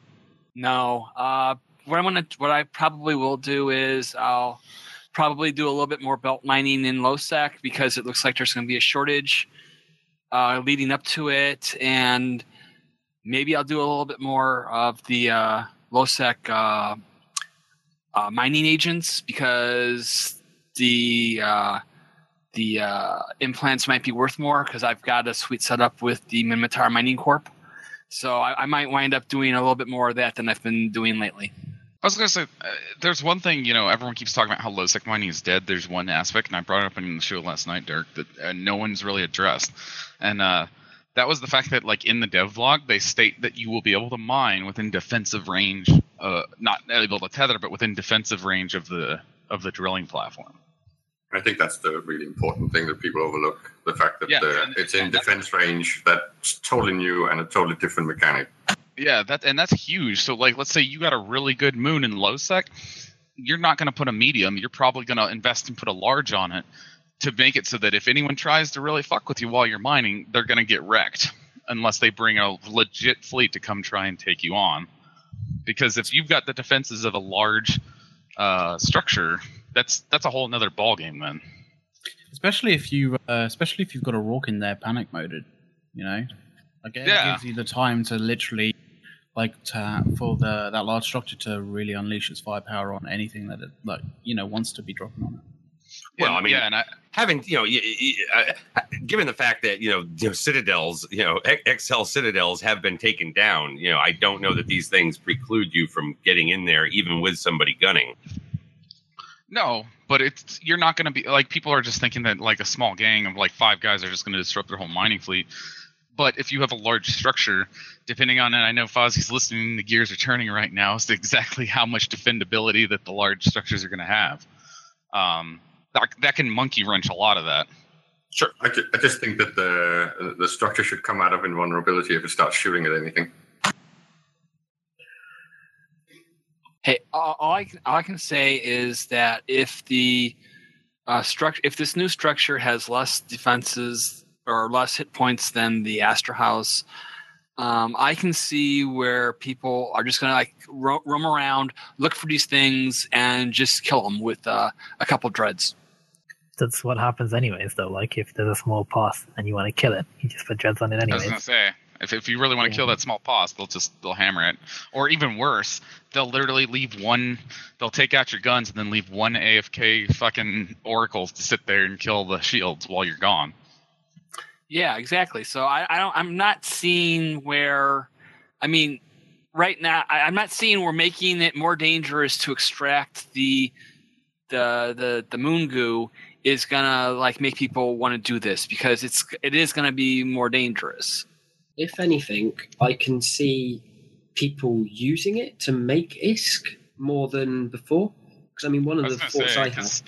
No. Uh, what I'm gonna, what I probably will do is I'll probably do a little bit more belt mining in LoSec because it looks like there's going to be a shortage uh, leading up to it, and maybe I'll do a little bit more of the uh, LoSec uh, uh, mining agents because the uh, the uh, implants might be worth more because I've got a sweet setup with the Minmatar Mining Corp. So I, I might wind up doing a little bit more of that than I've been doing lately. I was gonna say, uh, there's one thing you know everyone keeps talking about how low sec mining is dead. There's one aspect, and I brought it up in the show last night, Dirk, that uh, no one's really addressed, and uh, that was the fact that like in the dev log they state that you will be able to mine within defensive range, uh, not able to tether, but within defensive range of the of the drilling platform. I think that's the really important thing that people overlook: the fact that Yeah, the, it's in defense range. That's totally new and a totally different mechanic. Yeah, that and that's huge. So like let's say you got a really good moon in low sec, you're not going to put a medium, you're probably going to invest and put a large on it to make it so that if anyone tries to really fuck with you while you're mining, they're going to get wrecked unless they bring a legit fleet to come try and take you on. Because if you've got the defenses of a large uh, structure, that's that's a whole nother ball game then. especially if you, uh, especially if you've got a Rorq in there panic moded. You know, like it Yeah. gives you the time to literally, like, to for the that large structure to really unleash its firepower on anything that it like you know wants to be dropping on it. Well, I mean, yeah, and I, having you know, y- y- uh, given the fact that you know, you know, citadels, you know, X- XL citadels have been taken down. You know, I don't know that these things preclude you from getting in there, even with somebody gunning. No, but it's you're not going to be like people are just thinking that like a small gang of like five guys are just going to disrupt their whole mining fleet. But if you have a large structure, depending on, and I know Fozzie's listening, the gears are turning right now as to exactly how much defendability that the large structures are going to have. Um, that, that can monkey wrench a lot of that. Sure. I, ju- I just think that the the structure should come out of invulnerability if it starts shooting at anything. Hey, all, all I can, all I can say is that if the uh, structure, if this new structure has less defenses or less hit points than the Astrahus, um, I can see where people are just going to like ro- roam around, look for these things, and just kill them with uh, a couple dreads. That's what happens anyways, though. Like if there's a small path and you want to kill it, you just put dreads on it I was anyways. going to say, if, if you really want to kill that small pos, they'll just they'll hammer it, or even worse, they'll literally leave one. They'll take out your guns and then leave one AFK fucking oracles to sit there and kill the shields while you're gone. Yeah, exactly. So I, I don't. I'm not seeing where. I mean, right now, I, I'm not seeing we're making it more dangerous to extract the the the the moon goo is gonna like make people want to do this because it's it is gonna be more dangerous. If anything, I can see people using it to make ISK more than before. Because I mean, one of the thoughts say, I have.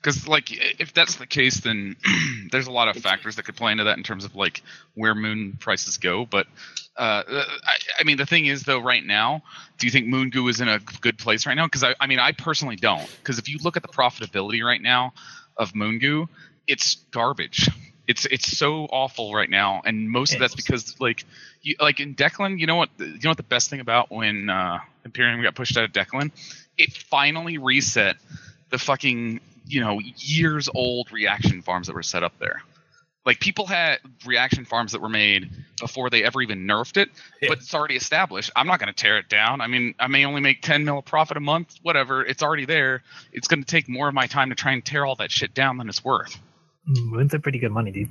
Because like if that's the case, then there's a lot of factors that could play into that in terms of like where moon prices go. But uh, I, I mean, the thing is though, right now, do you think Moon Goo is in a good place right now? Because I, I mean, I personally don't. Because if you look at the profitability right now of Moon Goo, it's garbage. It's it's so awful right now, and most of that's because like you like in Deklein, you know what you know what the best thing about when uh, Imperium got pushed out of Deklein, it finally reset the fucking you know years old reaction farms that were set up there. Like people had reaction farms that were made before they ever even nerfed it, but it's already established. I'm not going to tear it down. I mean, I may only make 10 mil profit a month, whatever. It's already there. It's going to take more of my time to try and tear all that shit down than it's worth. Mm, moons are pretty good money, dude.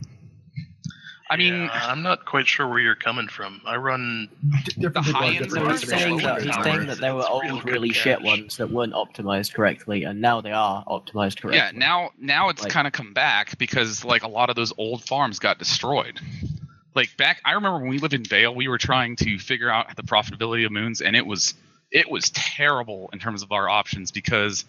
I mean, Yeah, I'm not quite sure where you're coming from. I run the high end. different No, he's saying that he's saying that there were old, real good really shit ones that weren't optimized correctly, and now they are optimized correctly. yeah, now now it's Like- kind of come back because like a lot of those old farms got destroyed. Like back, I remember when we lived in Vale, we were trying to figure out the profitability of moons, and it was it was terrible in terms of our options because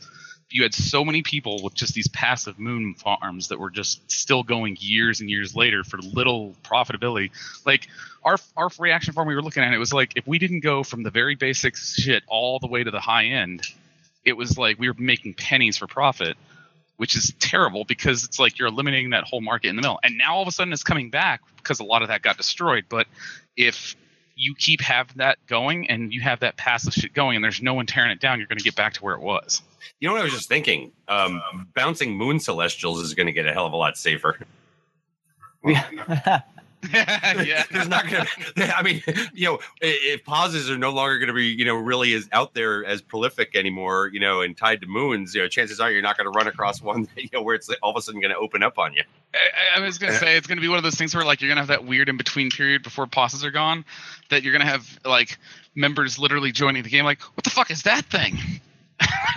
you had so many people with just these passive moon farms that were just still going years and years later for little profitability. Like our our reaction farm we were looking at, it was like if we didn't go from the very basic shit all the way to the high end, it was like we were making pennies for profit, which is terrible because it's like you're eliminating that whole market in the middle. And now all of a sudden it's coming back because a lot of that got destroyed. But if you keep having that going and you have that passive shit going and there's no one tearing it down, you're going to get back to where it was. You know what I was just thinking? Um, bouncing moon celestials is going to get a hell of a lot safer. yeah. There's not going to. I mean, you know, if POSes are no longer going to be, you know, really as out there as prolific anymore, you know, and tied to moons, you know, chances are you're not going to run across one, you know, where it's all of a sudden going to open up on you. I, I was gonna eh. say it's gonna be one of those things where like you're gonna have that weird in between period before POSes are gone, that you're gonna have like members literally joining the game like, what the fuck is that thing?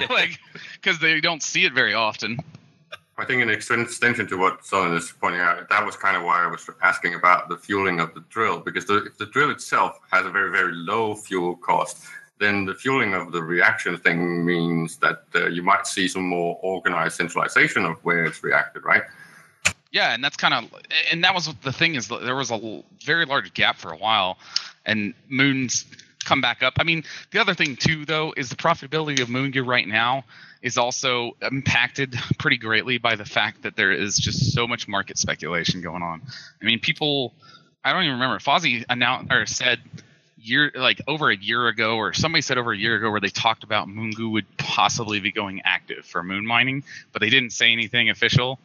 like, because they don't see it very often. I think in extension to what Solon is pointing out, that was kind of why I was asking about the fueling of the drill, because the, if the drill itself has a very, very low fuel cost, then the fueling of the reaction thing means that uh, you might see some more organized centralization of where it's reacted, right? Yeah, and that's kind of and that was the thing is. There was a very large gap for a while, and moons come back up. I mean, the other thing too, though, is the profitability of Moon Gear right now is also impacted pretty greatly by the fact that there is just so much market speculation going on. I mean, people, I don't even remember. Fozzie announced or said year like over a year ago, or somebody said over a year ago, where they talked about Moon Goo would possibly be going active for moon mining, but they didn't say anything official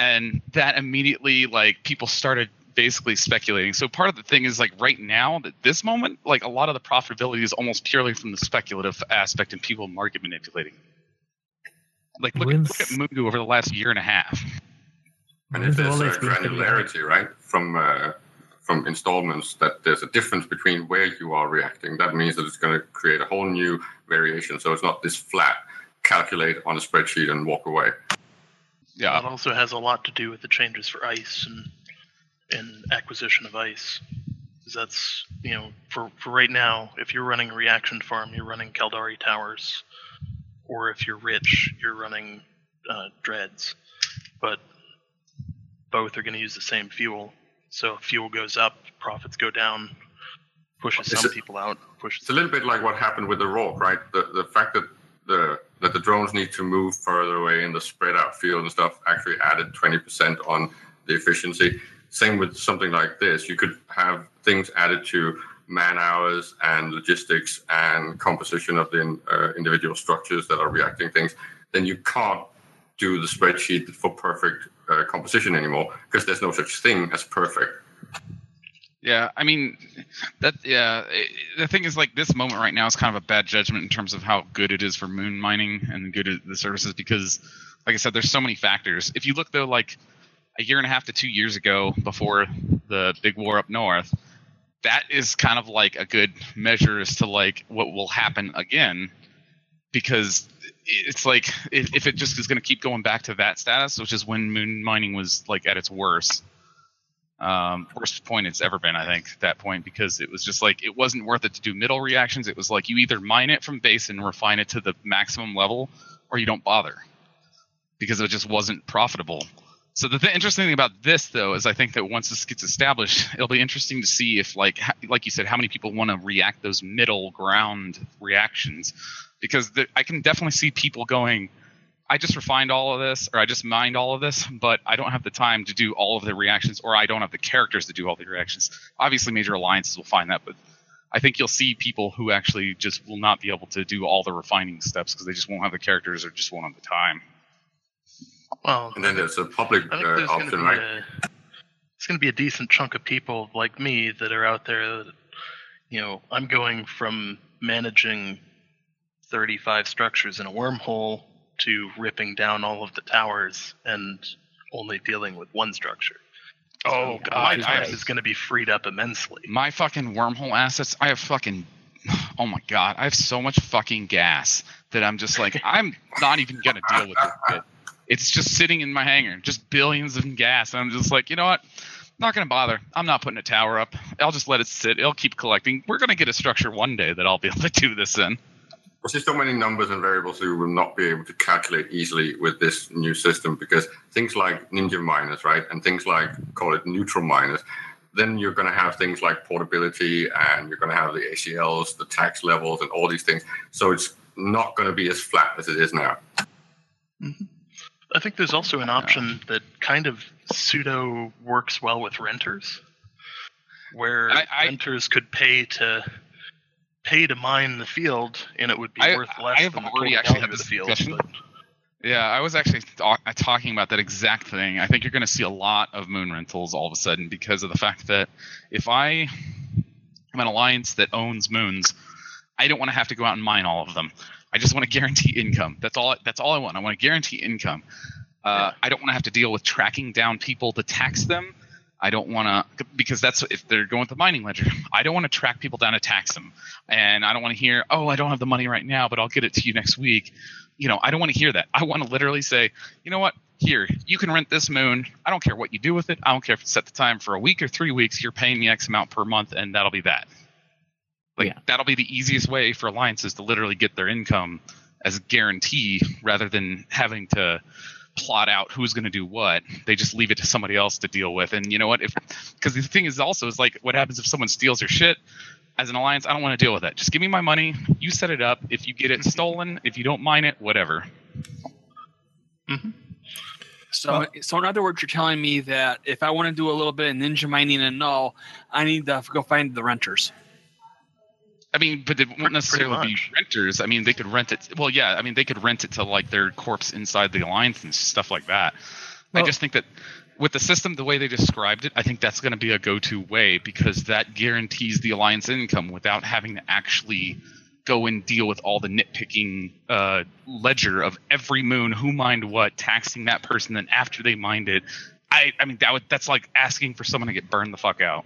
and that immediately like people started basically speculating so part of the thing is like right now at this moment like a lot of the profitability is almost purely from the speculative aspect and people market manipulating like look, at- look at Moon Goo over the last year and a half And if Moons there's a always been pretty high. granularity, right, from uh, from installments, that there's a difference between where you are reacting, that means that it's going to create a whole new variation. So it's not this flat calculate on a spreadsheet and walk away. yeah That also has a lot to do with the changes for ice and and acquisition of ice. 'Cause that's you know for for right now, if you're running a reaction farm, you're running Caldari towers, or if you're rich, you're running uh, dreads. But both are going to use the same fuel. So if fuel goes up, profits go down, pushes Is some it- people out, pushes. It's a little bit like what happened with the Rorq, right? The the fact that the that the drones need to move further away in the spread out field and stuff actually added 20% on the efficiency. Same with something like this. You could have things added to man hours and logistics and composition of the uh, individual structures that are reacting things. Then you can't do the spreadsheet for perfect uh, composition anymore because there's no such thing as perfect. Yeah, I mean, that yeah. It, the thing is, like this moment right now is kind of a bad judgment in terms of how good it is for moon mining and good the services because, like I said, there's so many factors. If you look though, like a year and a half to two years ago, before the big war up north, that is kind of like a good measure as to like what will happen again, because it's like if, if it just is going to keep going back to that status, which is when moon mining was like at its worst um, worst point it's ever been, I think, at that point, because it was just like it wasn't worth it to do middle reactions. It was like you either mine it from base and refine it to the maximum level, or you don't bother, because it just wasn't profitable. So the th- interesting thing about this, though, is I think that once this gets established, it'll be interesting to see if, like, ha- like you said, how many people want to react those middle ground reactions, because the, I can definitely see people going, I just refined all of this, or I just mined all of this, but I don't have the time to do all of the reactions, or I don't have the characters to do all the reactions. Obviously, major alliances will find that, but I think you'll see people who actually just will not be able to do all the refining steps because they just won't have the characters or just won't have the time. Well, And then there's a public I think uh, there's going to option, be right? a, it's going to be a decent chunk of people like me that are out there. That, you know, I'm going from managing 35 structures in a wormhole to ripping down all of the towers and only dealing with one structure. Oh, So God, my time is going to be freed up immensely. My fucking wormhole assets, I have fucking. Oh my god, I have so much fucking gas that I'm just like, I'm not even gonna deal with this shit. It's just sitting in my hangar, just billions of gas. And I'm just like, you know what? Not gonna bother. I'm not putting a tower up. I'll just let it sit. It'll keep collecting. We're gonna get a structure one day that I'll be able to do this in. There's just so many numbers and variables that you will not be able to calculate easily with this new system because things like ninja miners, right, and things like call it neutral miners, then you're going to have things like portability and you're going to have the ACLs, the tax levels, and all these things. So it's not going to be as flat as it is now. Mm-hmm. I think there's also an option that kind of pseudo works well with renters, where I- I- renters could pay to pay to mine the field, and it would be I- worth less I have than the already total actually value had of the this field. But Yeah, I was actually talk- talking about that exact thing. I think you're going to see a lot of moon rentals all of a sudden because of the fact that if I am an alliance that owns moons, I don't want to have to go out and mine all of them. I just want to guarantee income. That's all. That's all I want. I want to guarantee income. Uh, I don't want to have to deal with tracking down people to tax them. I don't want to because that's if they're going with the mining ledger. I don't want to track people down to tax them, and I don't want to hear, "Oh, I don't have the money right now, but I'll get it to you next week." You know, I don't want to hear that. I want to literally say, "You know what? Here, you can rent this moon. I don't care what you do with it. I don't care if it's set the time for a week or three weeks. You're paying me X amount per month, and that'll be that." Like that'll be the easiest way for alliances to literally get their income as a guarantee rather than having to plot out who's going to do what. They just leave it to somebody else to deal with. And you know what? If because the thing is also is like what happens if someone steals your shit as an alliance? I don't want to deal with that. Just give me my money. You set it up. If you get it stolen, if you don't mine it, whatever. Mm-hmm. So, so in other words, you're telling me that if I want to do a little bit of ninja mining and null, I need to go find the renters. I mean, but it won't necessarily be renters. I mean, they could rent it. Well, yeah. I mean, they could rent it to like their corps inside the alliance and stuff like that. I just think that with the system, the way they described it, I think that's going to be a go-to way because that guarantees the alliance income without having to actually go and deal with all the nitpicking uh, ledger of every moon, who mined what, taxing that person. Then after they mined it, I, I mean, that would that's like asking for someone to get burned the fuck out.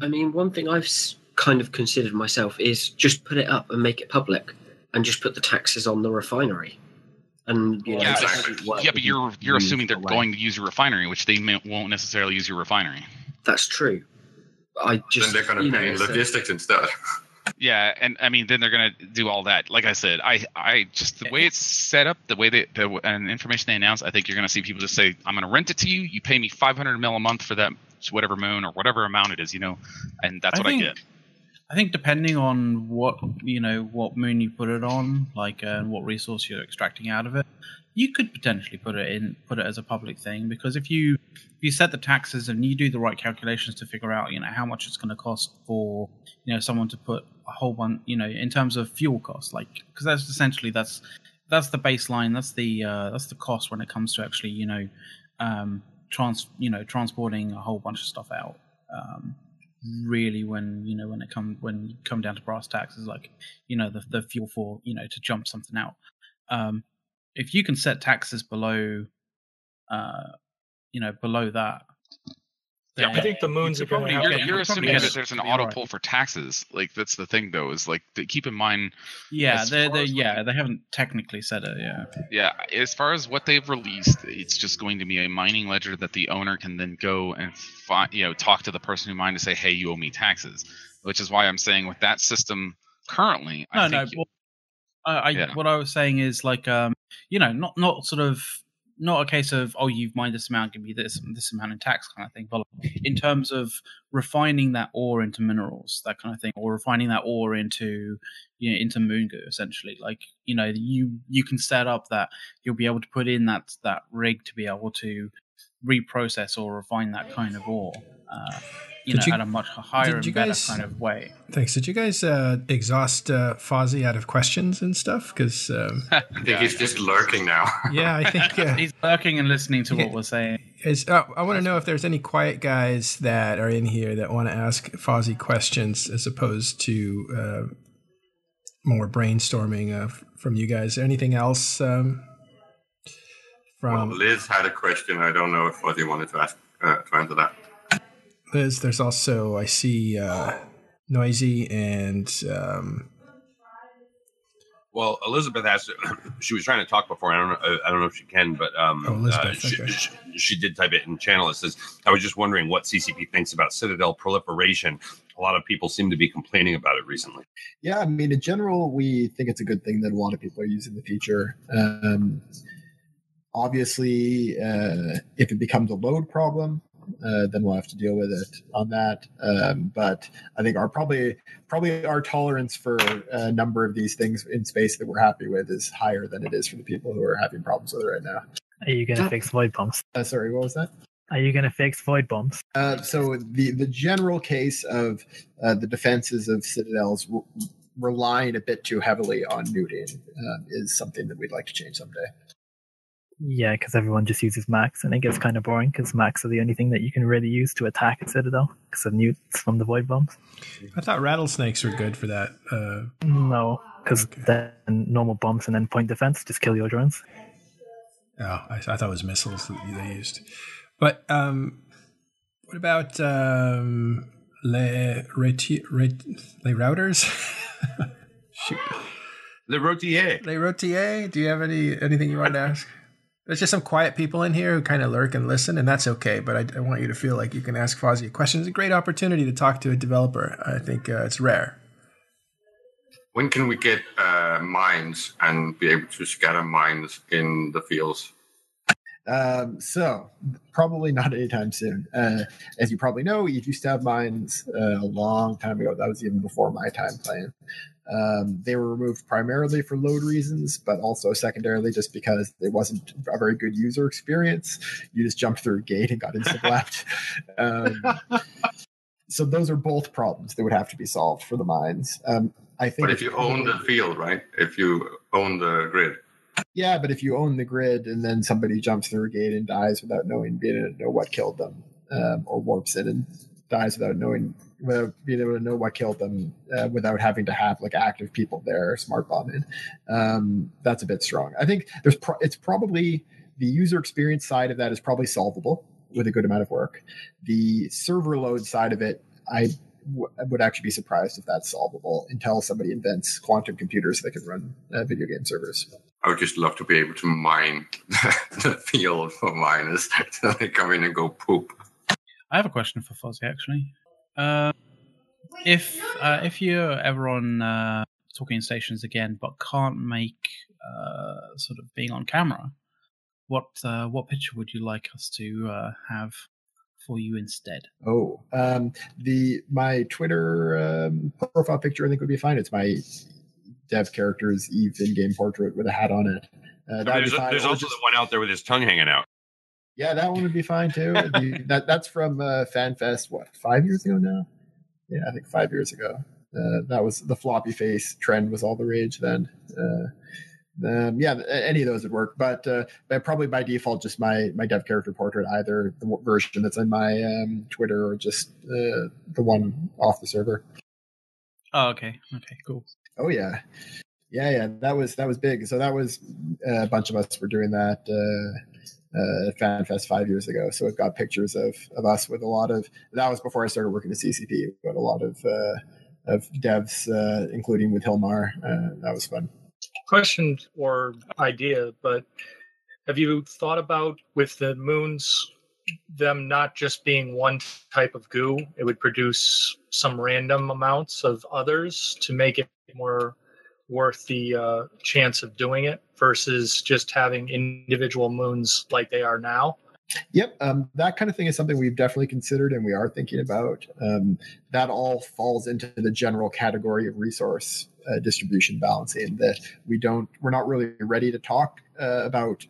I mean, one thing I've s- kind of considered myself is just put it up and make it public, and just put the taxes on the refinery. And you know, yeah, it but- yeah, but you're you're assuming they're away. going to use your refinery, which they may, won't necessarily use your refinery. That's true. I just then they're going you to know, pay in it's a- logistics instead. Yeah, and I mean, then they're gonna do all that. Like I said, I, I just the way it's set up, the way they, the and information they announce, I think you're gonna see people just say, "I'm gonna rent it to you. You pay me 500 mil a month for that whatever moon or whatever amount it is, you know, and that's I what think- I get." I think depending on what you know, what moon you put it on, like uh, what resource you're extracting out of it, you could potentially put it in, put it as a public thing. Because if you if you set the taxes and you do the right calculations to figure out, you know, how much it's going to cost for you know someone to put a whole bunch, you know, in terms of fuel costs, like because that's essentially that's that's the baseline, that's the uh, that's the cost when it comes to actually, you know, um, trans you know transporting a whole bunch of stuff out. Um, really when you know when it come when you come down to brass tacks is like you know the the fuel for you know to jump something out. Um if you can set taxes below uh you know below that Yeah, I think the moons are going probably You're, you're assuming that there's an auto pull for taxes. Like that's the thing, though, is like to keep in mind. yeah they they yeah they haven't technically said it yeah Yeah, as far as what they've released, it's just going to be a mining ledger that the owner can then go and find, you know, talk to the person who mined to say, "Hey, you owe me taxes," which is why I'm saying with that system currently, no I no well, I, I Yeah. what I was saying is like um you know not not sort of not a case of oh you've mined this amount give me this this amount in tax kind of thing but in terms of refining that ore into minerals that kind of thing or refining that ore into you know into moon goo essentially like you know you you can set up that you'll be able to put in that that rig to be able to reprocess or refine that kind of ore uh, you Did know you- at a much higher did and you better guys- kind of way Thanks. Did you guys uh, exhaust uh, Fozzie out of questions and stuff? Because um, I think he's just lurking now. yeah, I think uh, he's lurking and listening to what we're saying is, uh, I want to know if there's any quiet guys that are in here that want to ask Fozzie questions as opposed to uh, more brainstorming uh, from you guys. Anything else um, Well, Liz had a question. I don't know if what you wanted to ask uh, to answer that. Liz? There's also I see uh, Noisy and um, Well, Elizabeth asked. She was trying to talk before. I don't know. I don't know if she can, but um, Oh, Elizabeth, uh, she, okay. she, she did type it in channel. It says, "I was just wondering what CCP thinks about Citadel proliferation. A lot of people seem to be complaining about it recently." Yeah, I mean, in general, we think it's a good thing that a lot of people are using the feature. Um, obviously, uh, if it becomes a load problem, uh, then we'll have to deal with it on that. Um, but I think our probably probably our tolerance for a number of these things in space that we're happy with is higher than it is for the people who are having problems with it right now. Are you going to fix void bombs? Uh, sorry, what was that? Are you going to fix void bombs? Uh, so the the general case of uh, the defenses of citadels, w- relying a bit too heavily on neuting um, is something that we'd like to change someday. Yeah, because everyone just uses max, and it gets kind of boring because max are the only thing that you can really use to attack a citadel because of neuts from the void bombs. I thought rattlesnakes were good for that. Uh, No, because then normal bombs and then point defense just kill your drones. oh, I, I thought it was missiles that they used. But um, what about um, les, reti, ret, les routers? Shoot. Le Rotier. Les routiers. Do you have any anything you want to ask? There's just some quiet people in here who kind of lurk and listen, and that's okay. But I, I want you to feel like you can ask Fozzie a question. It's a great opportunity to talk to a developer. I think uh, it's rare. When can we get uh, mines and be able to scatter mines in the fields? Um, so probably not anytime soon. Uh, as you probably know, we used to have mines uh, a long time ago. That was even before my time playing. Um, they were removed primarily for load reasons, but also secondarily just because it wasn't a very good user experience. You just jumped through a gate and got instant left. Um, so those are both problems that would have to be solved for the mines. Um, I think But if you own the field, right? If you own the grid, Yeah, but if you own the grid and then somebody jumps through a gate and dies without knowing, being able to know what killed them, um, or warps in and dies without knowing, without being able to know what killed them, uh, without having to have like active people there, smart bombing, um, that's a bit strong. I think there's pro- it's probably the user experience side of that is probably solvable with a good amount of work. The server load side of it, I w- would actually be surprised if that's solvable until somebody invents quantum computers that can run uh, video game servers. I would just love to be able to mine the field for miners so they come in and go poop. I have a question for Fozzie actually. Uh, if uh, if you're ever on uh, talking stations again, but can't make uh, sort of being on camera, what uh, what picture would you like us to uh, have for you instead? Oh, um, the my Twitter um, profile picture I think would be fine. It's my dev character's Eve in-game portrait with a hat on it. Uh, I mean, there's be fine. there's also just- the one out there with his tongue hanging out. Yeah, that one would be fine too. Be- that that's from uh, FanFest. What five years ago now? Yeah, I think five years ago. Uh, that was the floppy face trend was all the rage then. Uh, um, yeah, any of those would work, but uh, but probably by default, just my my dev character portrait, either the version that's in my um, Twitter or just uh, the one off the server. Oh, okay, okay, cool. Oh yeah, yeah, yeah. That was that was big. So that was uh, a bunch of us were doing that uh, FanFest five years ago. So it got pictures of of us with a lot of. That was before I started working at CCP. But a lot of uh, of devs, uh, including with Hilmar. Uh, that was fun. question or idea, but have you thought about with the moons them not just being one type of goo, it would produce some random amounts of others to make it more worth the uh, chance of doing it versus just having individual moons like they are now? Yep, um, that kind of thing is something we've definitely considered and we are thinking about. Um, that all falls into the general category of resource uh, distribution balancing. That we don't, we're not really ready to talk uh, about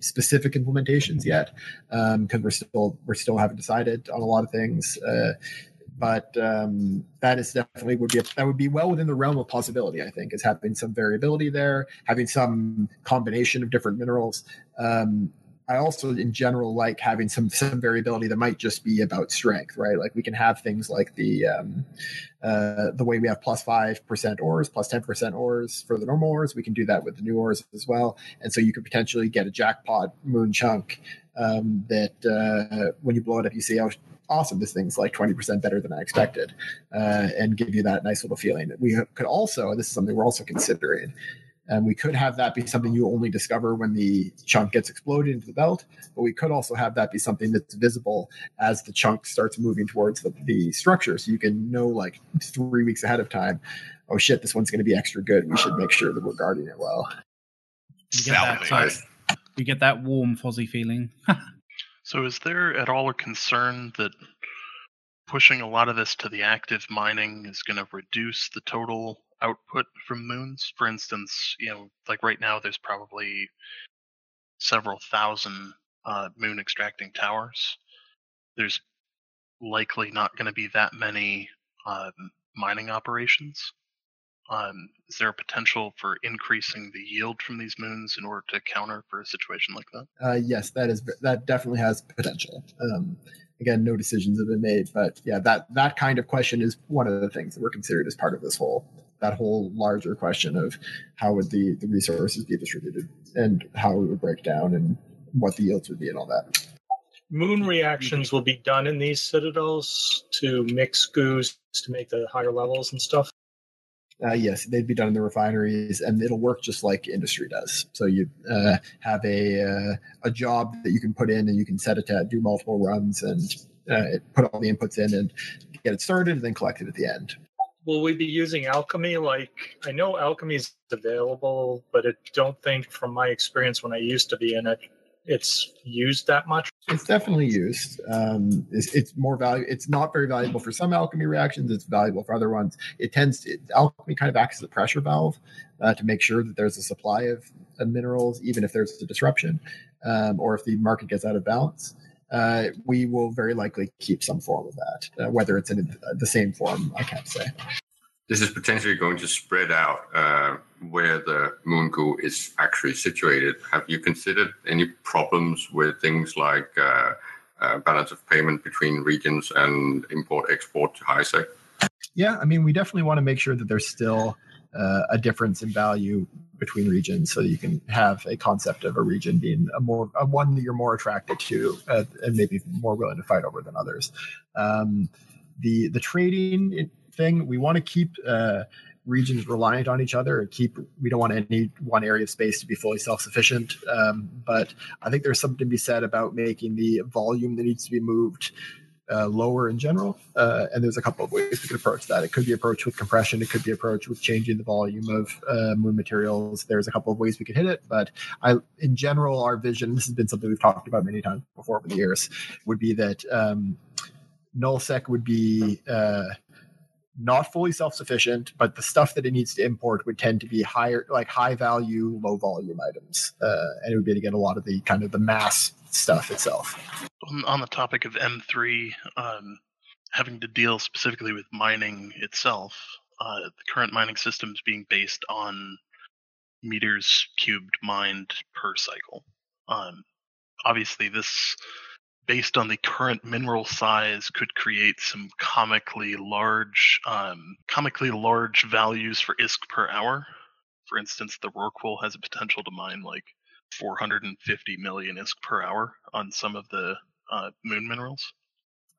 specific implementations yet because we're still we're still haven't decided on a lot of things. Uh, but um, that is definitely would be a, that would be well within the realm of possibility. I think is having some variability there, having some combination of different minerals. Um, I also, in general, like having some some variability that might just be about strength, right? Like we can have things like the um, uh, the way we have plus five percent ores, plus ten percent ores for the normal ores. We can do that with the new ores as well, and so you could potentially get a jackpot moon chunk um, that uh, when you blow it up, you see, oh, awesome, this thing's like twenty percent better than I expected, uh, and give you that nice little feeling. We could also, this is something we're also considering. And we could have that be something you only discover when the chunk gets exploded into the belt, but we could also have that be something that's visible as the chunk starts moving towards the, the structure. So you can know like three weeks ahead of time, oh shit, this one's going to be extra good. We should make sure that we're guarding it well. You get that, you get that warm, fuzzy feeling. So, is there at all a concern that pushing a lot of this to the active mining is going to reduce the total output from moons? For instance, you know, like right now, there's probably several thousand uh, moon extracting towers. There's likely not going to be that many uh, mining operations. Um, is there a potential for increasing the yield from these moons in order to counter for a situation like that? Uh, yes, that is that definitely has potential. Um, again, no decisions have been made, but yeah, that that kind of question is one of the things that we're considered as part of this whole that whole larger question of how would the the resources be distributed and how it would break down and what the yields would be and all that. Moon reactions will be done in these citadels to mix goos to make the higher levels and stuff. Uh, yes, they'd be done in the refineries, and it'll work just like industry does. So you uh, have a uh, a job that you can put in, and you can set it to do multiple runs, and uh, put all the inputs in, and get it started, and then collect it at the end. Will we be using alchemy? Like I know alchemy is available, but I don't think, from my experience when I used to be in it, it's used that much. It's definitely used. Um, it's, it's more value. It's not very valuable for some alchemy reactions. It's valuable for other ones. It tends to alchemy kind of acts as a pressure valve uh, to make sure that there's a supply of, of minerals, even if there's a disruption um, or if the market gets out of balance. Uh, we will very likely keep some form of that, uh, whether it's in the same form. I can't say this is potentially going to spread out uh, where the moon goo is actually situated. Have you considered any problems with things like uh, uh, balance of payment between regions and import export to HiSec? Yeah, I mean, we definitely want to make sure that there's still uh, a difference in value between regions, so you can have a concept of a region being a more a one that you're more attracted to uh, and maybe more willing to fight over than others. Um, the the trading thing. We want to keep uh, regions reliant on each other. And keep we don't want any one area of space to be fully self-sufficient. Um, but I think there's something to be said about making the volume that needs to be moved uh, lower in general. Uh, and there's a couple of ways we could approach that. It could be approached with compression. It could be approached with changing the volume of uh, moon materials. There's a couple of ways we could hit it. But I, in general, our vision, this has been something we've talked about many times before over the years, would be that um, nullsec would be uh, not fully self-sufficient, but the stuff that it needs to import would tend to be higher, like high value, low volume items, uh, and it would be to get a lot of the kind of the mass stuff itself. On the topic of M3, um, having to deal specifically with mining itself, uh, the current mining system is being based on meters cubed mined per cycle. Um, obviously, this based on the current mineral size, could create some comically large, um, comically large values for ISK per hour. For instance, the Rorqual has a potential to mine like 450 million ISK per hour on some of the uh, moon minerals.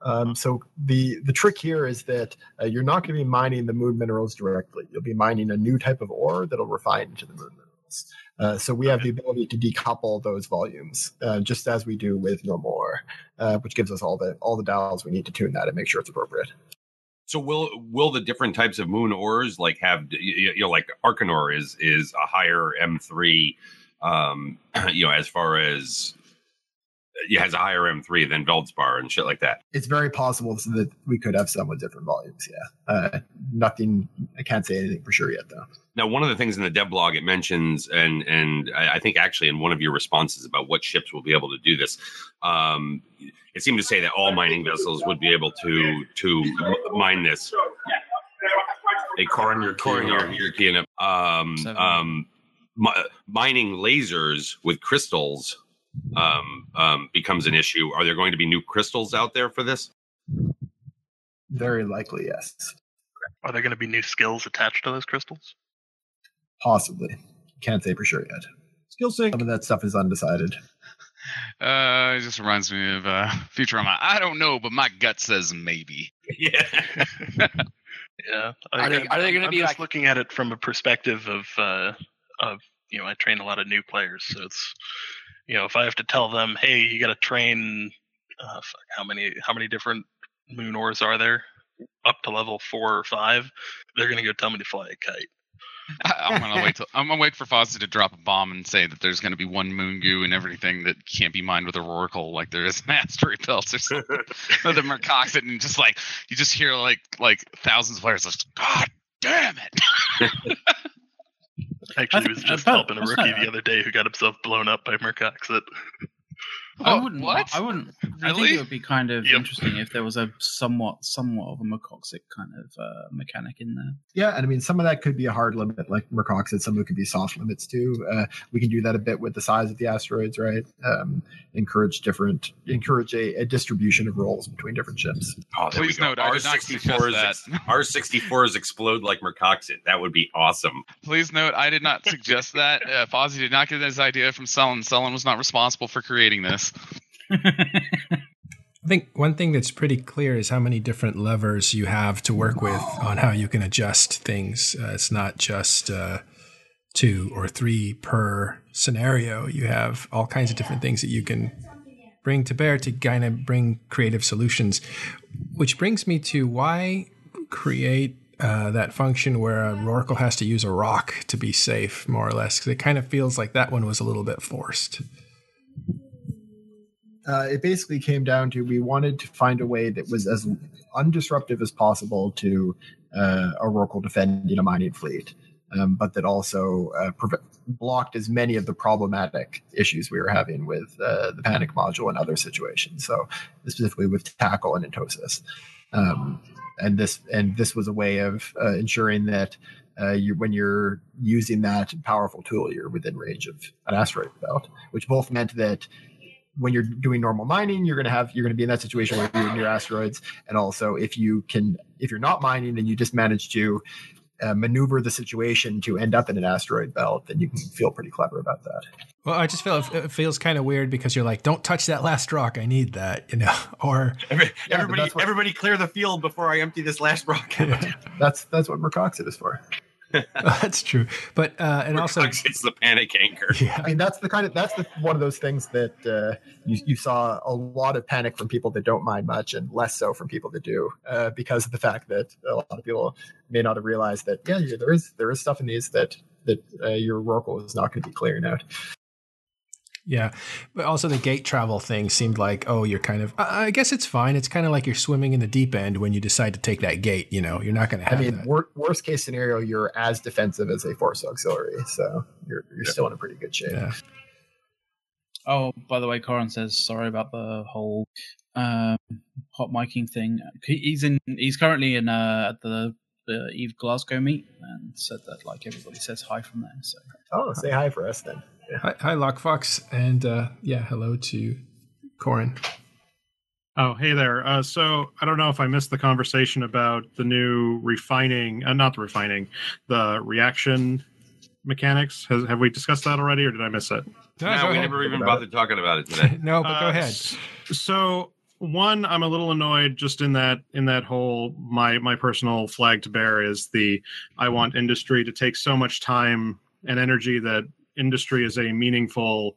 Um, so the the trick here is that uh, you're not going to be mining the moon minerals directly. You'll be mining a new type of ore that'll refine into the moon minerals. Uh, so we have the ability to decouple those volumes, uh, just as we do with normal ore, uh, which gives us all the all the dials we need to tune that and make sure it's appropriate. So will will the different types of moon ores like have you know like Arkonor is is a higher M three, um, you know as far as it has a higher M3 than Veldspar and shit like that. It's very possible that we could have some with different volumes. Yeah. Uh, nothing, I can't say anything for sure yet, though. Now, one of the things in the dev blog it mentions, and and I think actually in one of your responses about what ships will be able to do this, um, it seemed to say that all mining vessels would be able to to mine this. A Corin, your Corin, your, your key um, um, mining lasers with crystals um, um, becomes an issue, are there going to be new crystals out there for this? Very likely, yes. Are there going to be new skills attached to those crystals? Possibly. Can't say for sure yet. Skill sync. Some of that stuff is undecided. Uh, it just reminds me of uh, Futurama. I don't know, but my gut says maybe. Yeah. yeah. Are they, are they going to be just like looking at it from a perspective of uh, of you know I train a lot of new players, so it's you know if I have to tell them, hey, you got to train uh, fuck, how many how many different moon ores are there up to level four or five, they're going to go tell me to fly a kite. I, I'm gonna wait. Till, I'm gonna wait for Fozzie to drop a bomb and say that there's gonna be one moon goo and everything that can't be mined with a Rorqual, like there is in asteroid belts or something. or the Mercoxit, and just like you just hear like like thousands of players just God damn it. Actually, was just helping a rookie the other day who got himself blown up by Mercoxit. I Oh, wouldn't. what? I wouldn't. Really? I think it would be kind of interesting if there was a somewhat, somewhat of a Mercoxit kind of uh, mechanic in there. Yeah, and I mean some of that could be a hard limit, like Mercoxit. Some of it could be soft limits too. Uh, we can do that a bit with the size of the asteroids, right? Um, encourage different, encourage a, a distribution of roles between different ships. Oh, Please note, I did not suggest R64s, R64s explode like Mercoxit. That would be awesome. Please note, I did not suggest that. Uh, Fozzie did not get his idea from Sullen. Sullen was not responsible for creating this. I think one thing that's pretty clear is how many different levers you have to work with on how you can adjust things. Uh, it's not just uh, two or three per scenario. You have all kinds of different things that you can bring to bear to kind of bring creative solutions. Which brings me to why create uh, that function where a Rorqual has to use a rock to be safe, more or less, because it kind of feels like that one was a little bit forced. Uh, it basically came down to we wanted to find a way that was as undisruptive as possible to uh, a Rorqual defending a mining fleet, um, but that also uh, preve- blocked as many of the problematic issues we were having with uh, the panic module and other situations. So specifically with tackle and entosis. Um, and this and this was a way of uh, ensuring that uh, you, when you're using that powerful tool, you're within range of an asteroid belt, which both meant that when you're doing normal mining, you're going to have you're going to be in that situation where you're near asteroids, and also if you can if you're not mining and you just manage to uh, maneuver the situation to end up in an asteroid belt, then you can feel pretty clever about that. Well, I just feel it feels kind of weird because you're like, don't touch that last rock. I need that, you know. Or everybody, everybody, clear the field before I empty this last rock. that's that's what Mercoxit is for. that's true, but uh, and also it's the panic anchor. Yeah, I mean that's the kind of that's the one of those things that uh, you you saw a lot of panic from people that don't mind much, and less so from people that do, uh, because of the fact that a lot of people may not have realized that yeah, yeah there is there is stuff in these that that uh, your Rorqual is not going to be clearing out. Yeah, but also the gate travel thing seemed like, oh, you're kind of. I guess it's fine. It's kind of like you're swimming in the deep end when you decide to take that gate. You know, you're not going to have. I mean, that. wor- worst case scenario, you're as defensive as a force auxiliary, so you're you're still in a pretty good shape. Yeah. Oh, by the way, Corin says sorry about the whole um, hot miking thing. He's in. He's currently in uh, at the the Eve Glasgow meet, and said that like everybody says hi from there. So Oh, say hi for us then. Yeah. Hi, hi Lockfox, and uh, yeah, hello to Corin. Oh, hey there. Uh, so I don't know if I missed the conversation about the new refining, uh, not the refining, the reaction mechanics. Has, have we discussed that already, or did I miss it? No, No, we never even bothered talking about it today. no, but go Uh, ahead. So one, I'm a little annoyed just in that in that whole my my personal flag to bear is the I want industry to take so much time and energy that industry is a meaningful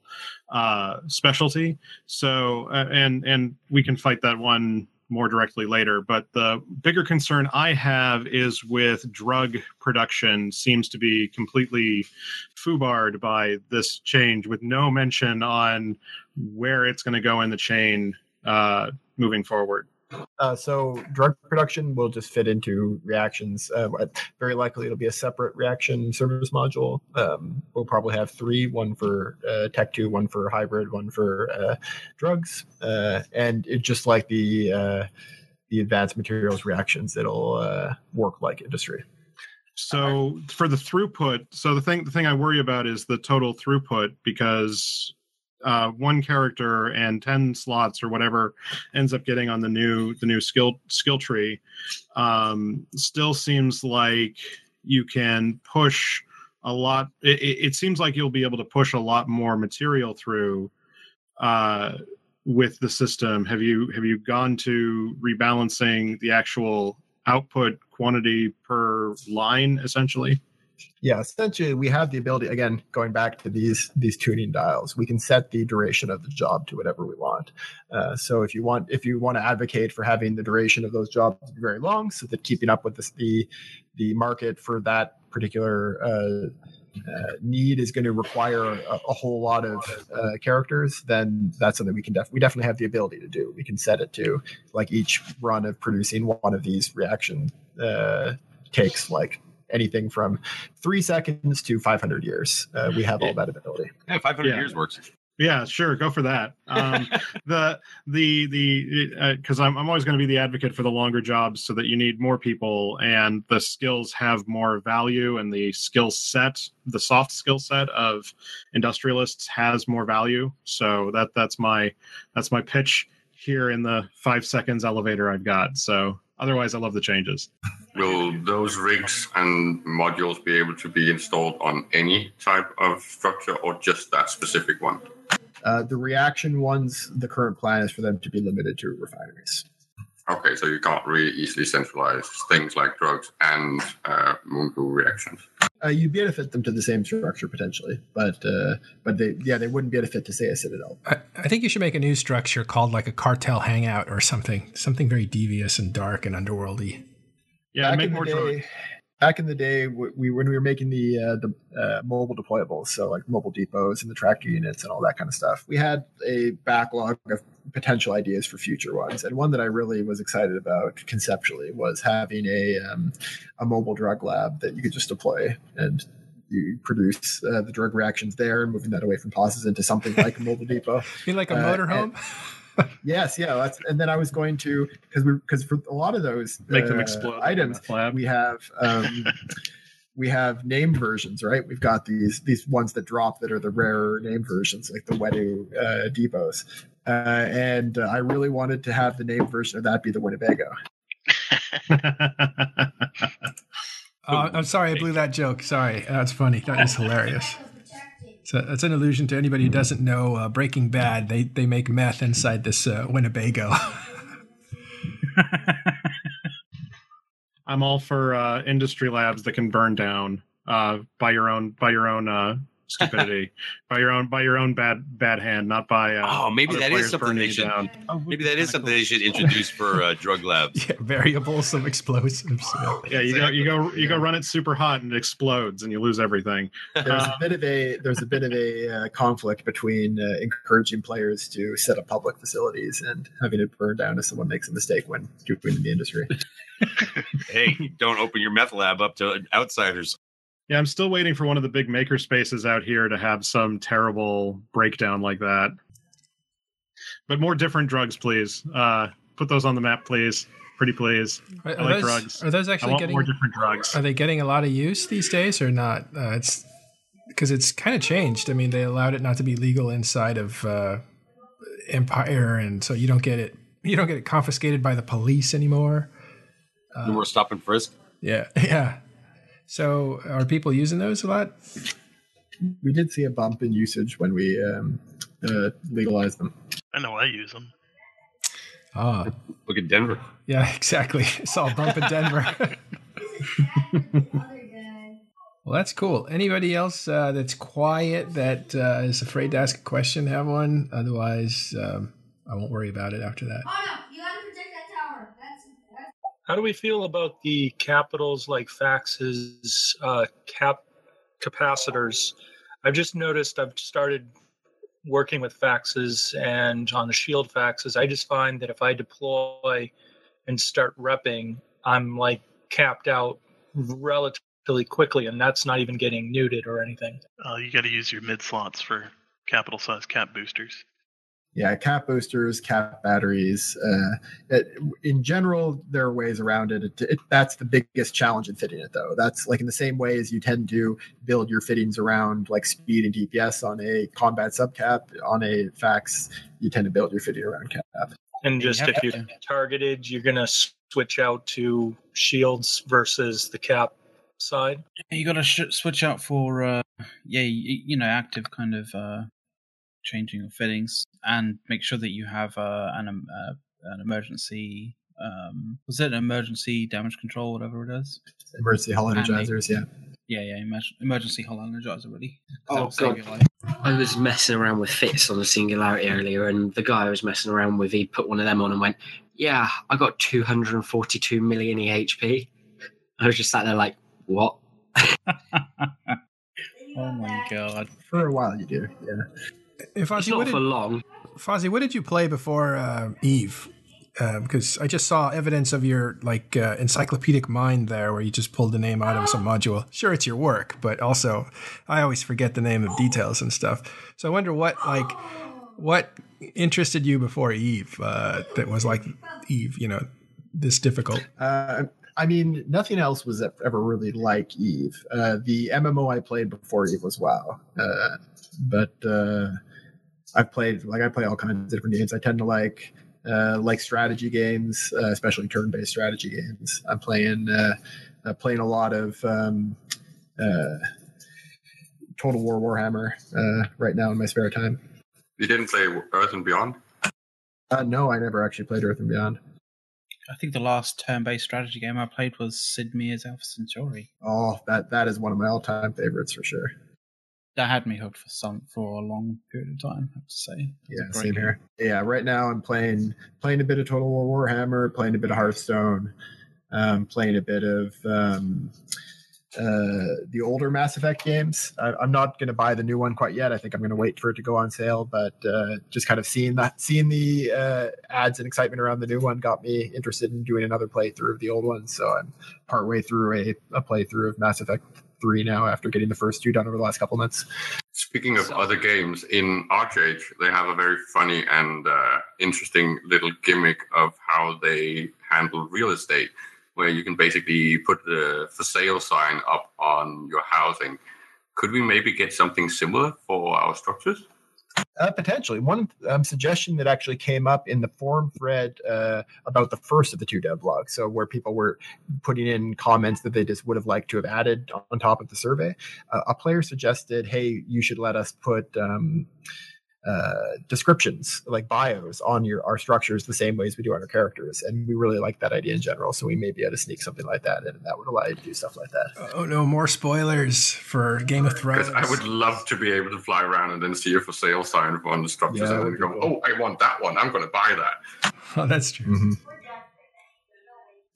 uh, specialty. So uh, and and we can fight that one more directly later. But the bigger concern I have is with drug production seems to be completely foobarred by this change with no mention on where it's going to go in the chain uh, moving forward. Uh, so drug production will just fit into reactions. Uh, very likely it'll be a separate reaction service module. Um, we'll probably have three: one for uh, Tech Two, one for hybrid, one for uh, drugs, uh, and it just like the uh, the advanced materials reactions, it'll work like industry. So for the throughput, so the thing the thing I worry about is the total throughput because uh, one character and ten slots or whatever ends up getting on the new the new skill skill tree um, still seems like you can push a lot. It, it it seems like you'll be able to push a lot more material through uh, with the system. Have you have you gone to rebalancing the actual output quantity per line essentially? Yeah, essentially, we have the ability. Again, going back to these these tuning dials, we can set the duration of the job to whatever we want. Uh, so, if you want, if you want to advocate for having the duration of those jobs be very long, so that keeping up with this, the the market for that particular uh, uh, need is going to require a, a whole lot of uh, characters, then that's something we can def- we definitely have the ability to do. We can set it to like each run of producing one of these reaction uh, takes like anything from three seconds to 500 years. Uh, we have all that ability. Yeah, 500 Yeah. years works. Yeah, sure, go for that. Um, the the the because I'm I'm always going to be the advocate for the longer jobs, so that you need more people, and the skills have more value, and the skill set, the soft skill set of industrialists has more value. So that that's my that's my pitch here in the five seconds elevator I've got. So otherwise, I love the changes. Will those rigs and modules be able to be installed on any type of structure or just that specific one? Uh, the reaction ones, the current plan is for them to be limited to refineries. Okay, so you can't really easily centralize things like drugs and uh, moon goo reactions. Uh, you'd be able to fit them to the same structure potentially, but uh, but they yeah they wouldn't be able to fit to say a citadel. I, I think you should make a new structure called like a cartel hangout or something, something very devious and dark and underworldy. Yeah, back make in more the drugs. Back in the day, we, we when we were making the uh, the uh, mobile deployables, so like mobile depots and the tractor units and all that kind of stuff, we had a backlog of potential ideas for future ones. And one that I really was excited about conceptually was having a um, a mobile drug lab that you could just deploy and you produce uh, the drug reactions there, and moving that away from POSes into something like a mobile depot. You mean like a Uh, motorhome? Yes, yeah. That's, and then I was going to because we because for a lot of those Make them uh, explode. items, we have um, we have named versions, right? We've got these these ones that drop that are the rarer name versions, like the Wetu uh, depots. Uh, and uh, I really wanted to have the name version of that be the Winnebago. Oh, I'm sorry, I blew that joke. Sorry, that's funny. That is hilarious. So that's an allusion to anybody who doesn't know uh, Breaking Bad. They they make meth inside this uh, Winnebago. I'm all for uh, industry labs that can burn down uh, by your own by your own uh, stupidity, by your own by your own bad bad hand, not by. Uh, Oh, maybe other that players is something burning they you should. down. Maybe that is something they should introduce for uh, drug labs. yeah, variables of explosives. Yeah. Yeah, you go you go you go run it super hot and it explodes and you lose everything. There's Uh, a bit of a there's a bit of a uh, conflict between uh, encouraging players to set up public facilities and having it burn down if someone makes a mistake when doing in the industry. hey, don't open your meth lab up to outsiders. Yeah, I'm still waiting for one of the big maker spaces out here to have some terrible breakdown like that. But more different drugs, please. Uh, put those on the map, please. Pretty please. Are, I like those, drugs. Are those I actually want getting more different drugs. Are they getting a lot of use these days or not? Uh, it's because it's kind of changed. I mean, they allowed it not to be legal inside of uh, Empire, and so you don't get it. You don't get it confiscated by the police anymore. no more stop and frisk. Yeah, yeah. So are people using those a lot? We did see a bump in usage when we um, uh, legalized them. I know I use them. Ah, Look at Denver. yeah, exactly. Saw a bump in Denver. well, that's cool. Anybody else uh, that's quiet that uh, is afraid to ask a question have one? Otherwise, um, I won't worry about it after that. Oh no, you gotta protect that tower. That's, that's How do we feel about the capitals like faxes, uh, cap capacitors? I've just noticed I've started working with faxes and on the shield faxes. I just find that if I deploy and start repping, I'm like capped out relatively quickly, and that's not even getting neuted or anything. Uh, you got to use your mid slots for capital size cap boosters. Yeah, cap boosters, cap batteries. Uh, it, in general, there are ways around it. It, it. That's the biggest challenge in fitting it, though. That's like in the same way as you tend to build your fittings around like speed and DPS on a combat subcap. On a fax, you tend to build your fitting around cap. And just have if you're targeted, you're going to switch out to shields versus the cap side. You got to sh- switch out for uh, yeah, you, you know, active kind of uh, changing your fittings, and make sure that you have uh, an um, uh, an emergency. Um, was it an emergency damage control, whatever it is? Emergency hull energizers, yeah. Yeah, yeah, emergency hull energizer, really. 'Cause Oh, God. I was messing around with fits on the singularity earlier, and the guy I was messing around with, he put one of them on and went, "Yeah, I got 242 million EHP." I was just sat there like, "What?" Oh my god! For a while, you do. Yeah. If It's not what for long. Fozzie, what did you play before uh, Eve? because I just saw evidence of your like uh, encyclopedic mind there, where you just pulled the name out of some module. Sure, it's your work, but also I always forget the name of details and stuff. So I wonder what like what interested you before Eve uh, that was like Eve, you know, this difficult. Uh, I mean, nothing else was ever really like Eve. Uh, the MMO I played before Eve was WoW, uh, but uh, I've played like I play all kinds of different games. I tend to like uh, like strategy games, uh, especially turn-based strategy games. I'm playing uh, playing a lot of um, uh, Total War Warhammer uh, right now in my spare time. You didn't play Earth and Beyond? Uh, no, I never actually played Earth and Beyond. I think the last turn-based strategy game I played was Sid Meier's Alpha Centauri. Oh, that that is one of my all-time favorites for sure. That had me hooked for some for a long period of time. I have to say. A Yeah, same game. here. Yeah, right now I'm playing playing a bit of Total War Warhammer, playing a bit of Hearthstone, um, playing a bit of um, uh, the older Mass Effect games. I, I'm not going to buy the new one quite yet. I think I'm going to wait for it to go on sale. But uh, just kind of seeing that, seeing the uh, ads and excitement around the new one got me interested in doing another playthrough of the old one. So I'm partway through a, a playthrough of Mass Effect Three now after getting the first two done over the last couple months. Speaking of other games, in ArcheAge, they have a very funny and uh, interesting little gimmick of how they handle real estate, where you can basically put the for sale sign up on your housing. Could we maybe get something similar for our structures? Uh, potentially. One um, suggestion that actually came up in the forum thread uh, about the first of the two dev blogs, so where people were putting in comments that they just would have liked to have added on top of the survey, uh, a player suggested, hey, you should let us put um, uh, descriptions, like bios, on your our structures the same way as we do on our characters. And we really like that idea in general, so we may be able to sneak something like that in, and that would allow you to do stuff like that. Oh no, more spoilers for Game of Thrones. I would love to be able to fly around and then see a for sale sign for on the structures Yeah, and would then be go, cool. oh, I want that one. I'm going to buy that. Oh, that's true. Mm-hmm.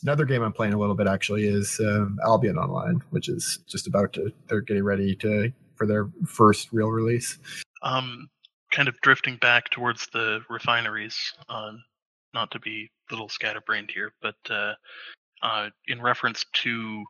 Another game I'm playing a little bit actually is um, Albion Online, which is just about to. They're getting ready to for their first real release. Um, kind of drifting back towards the refineries. Um, not to be a little scatterbrained here, but uh, uh, in reference to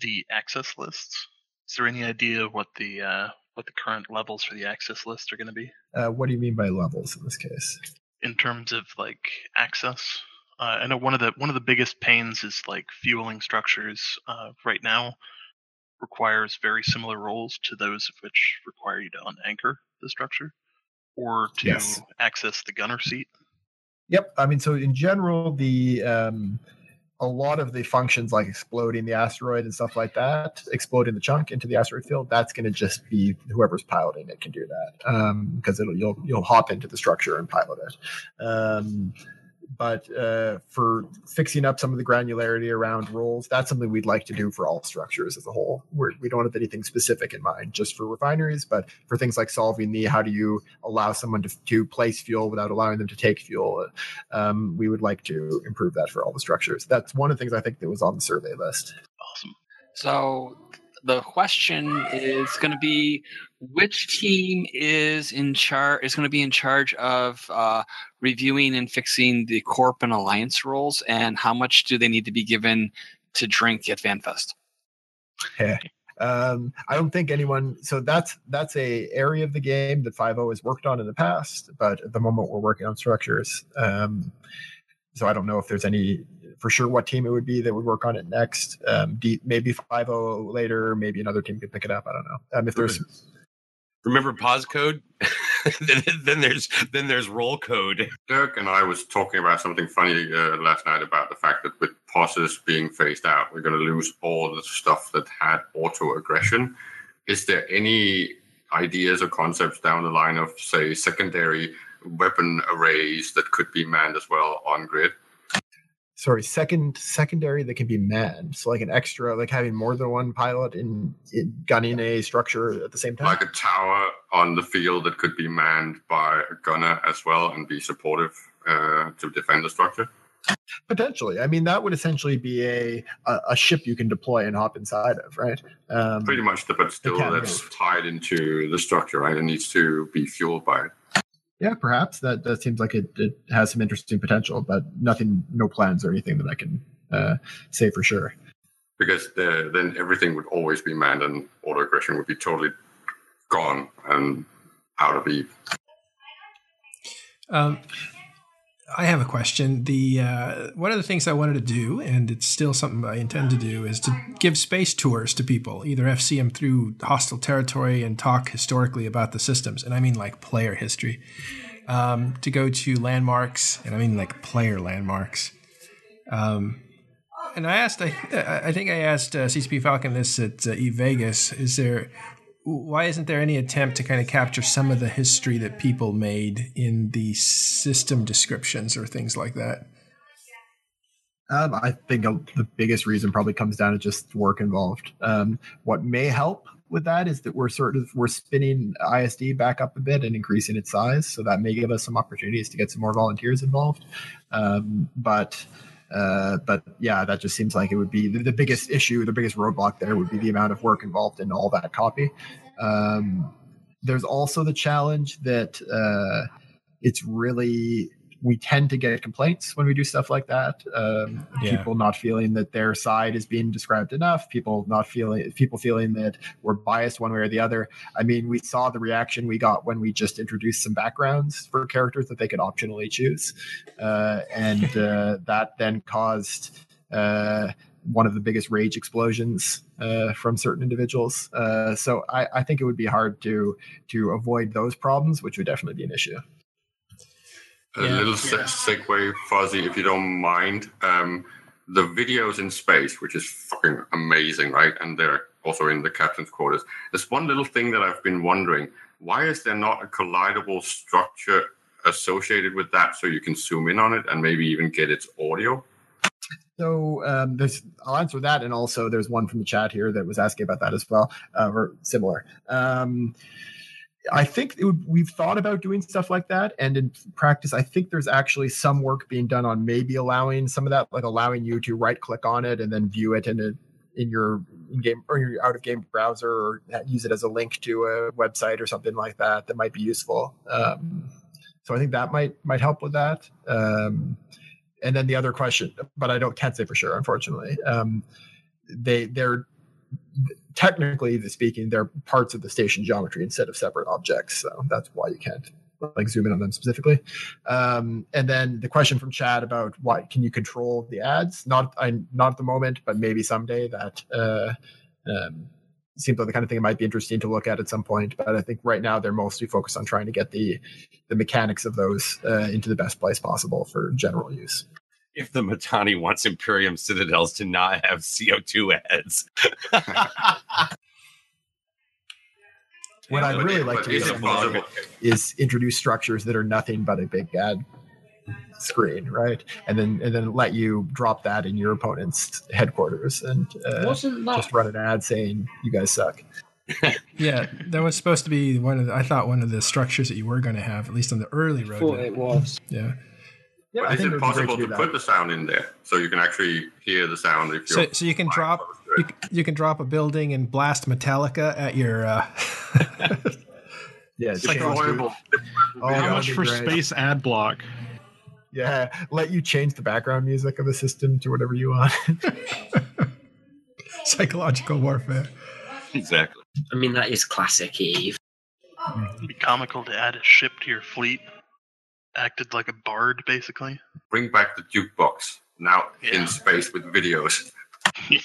the access lists, is there any idea what the uh, what the current levels for the access list are going to be Uh, what do you mean by levels in this case? in terms of like access? Uh, I know one of the one of the biggest pains is like fueling structures. Uh, right now, requires very similar roles to those of which require you to unanchor the structure or to Yes. access the gunner seat. Yep. I mean, so in general, the um, a lot of the functions like exploding the asteroid and stuff like that, exploding the chunk into the asteroid field, that's going to just be whoever's piloting it can do that because it'll you'll you'll hop into the structure and pilot it. Um, but uh, for fixing up some of the granularity around roles, that's something we'd like to do for all structures as a whole. We're, we don't have anything specific in mind just for refineries, but for things like solving the how do you allow someone to, to place fuel without allowing them to take fuel, um, we would like to improve that for all the structures. That's one of the things I think that was on the survey list. Awesome. So the question is going to be which team is in charge is going to be in charge of uh, reviewing and fixing the corp and alliance roles and how much do they need to be given to drink at fanfest Yeah. Um, I don't think anyone. So that's that's a area of the game that Five O has worked on in the past, but at the moment we're working on structures. Um, so I don't know if there's any for sure what team it would be that would work on it next. Um, D, maybe Five O later, maybe another team could pick it up. I don't know. Um, if there's Remember POS code? then, then there's then there's role code. Dirk and I was talking about something funny uh, last night about the fact that with POSes being phased out, we're going to lose all the stuff that had auto aggression. Is there any ideas or concepts down the line of, say, secondary weapon arrays that could be manned as well on grid? Sorry second secondary that can be manned. So like an extra, like having more than one pilot in, in gunning a structure at the same time. Like a tower on the field that could be manned by a gunner as well and be supportive uh, to defend the structure? Potentially, I mean that would essentially be a a, a ship you can deploy and hop inside of, right? Um, Pretty much, but still, that's tied into the structure, right? It needs to be fueled by it. Yeah, perhaps that that seems like it, it has some interesting potential, but nothing, no plans or anything that I can uh, say for sure. Because the, then everything would always be manned, and auto aggression would be totally gone and out of Eve. Um, I have a question. The uh, one of the things I wanted to do, and it's still something I intend to do, is to give space tours to people. Either FC them through hostile territory and talk historically about the systems, and I mean like player history. Um, to go to landmarks, and I mean like player landmarks. Um, and I asked, I, I think I asked uh, CCP Falcon this at uh, Eve Vegas. Is there why isn't there any attempt to kind of capture some of the history that people made in the system descriptions or things like that? Um, I think the biggest reason probably comes down to just work involved. Um, what may help with that is that we're sort of we're spinning ISD back up a bit and increasing its size, so that may give us some opportunities to get some more volunteers involved. Um, but uh, but yeah, that just seems like it would be the, the, biggest issue, the biggest roadblock there would be the amount of work involved in all that copy. Um, there's also the challenge that uh, it's really we tend to get complaints when we do stuff like that. Um, yeah. People not feeling that their side is being described enough. People not feeling people feeling that we're biased one way or the other. I mean, we saw the reaction we got when we just introduced some backgrounds for characters that they could optionally choose, uh, and uh, that then caused. Uh, one of the biggest rage explosions uh, from certain individuals. Uh, so I, I, think it would be hard to to avoid those problems, which would definitely be an issue a yeah. little yeah. segue, Fozzie, if you don't mind. Um, the videos in space, which is fucking amazing, right? And they're also in the captain's quarters. There's one little thing that I've been wondering: why is there not a collidable structure associated with that, so you can zoom in on it and maybe even get its audio? So um, there's, I'll answer that, and also there's one from the chat here that was asking about that as well, uh, or similar. Um, I think would, we've thought about doing stuff like that, and in practice, I think there's actually some work being done on maybe allowing some of that, like allowing you to right click on it and then view it in a in your in game or your out of game browser, or use it as a link to a website or something like that. That might be useful. Um, so I think that might might help with that. Um, and then the other question, but I don't can't say for sure, unfortunately. Um, they they're technically speaking, they're parts of the station geometry instead of separate objects. So that's why you can't like zoom in on them specifically. Um, and then the question from Chad about why can you control the ads? Not I not at the moment, but maybe someday. That uh, um, seems like the kind of thing that might be interesting to look at at some point. But I think right now they're mostly focused on trying to get the the mechanics of those uh, into the best place possible for general use if the Mittani wants Imperium citadels to not have CO2 heads. what I'd really like to do is introduce structures that are nothing but a big ad screen, right? And then and then let you drop that in your opponent's headquarters and uh, just run an ad saying you guys suck. yeah, that was supposed to be one of the, I thought one of the structures that you were going to have at least on the early road. it was. Yeah. Yeah, is it possible to, to put the sound in there so you can actually hear the sound if you so, so you can drop you, you, can drop a building and blast Metallica at your uh yeah it's like horrible oh, how much for great. space ad block? Yeah let you change the background music of the system to whatever you want. Psychological warfare. Exactly. I mean that is classic Eve. It'd be comical to add a ship to your fleet acted like a bard, basically. Bring back the jukebox now yeah. in space with videos. yeah.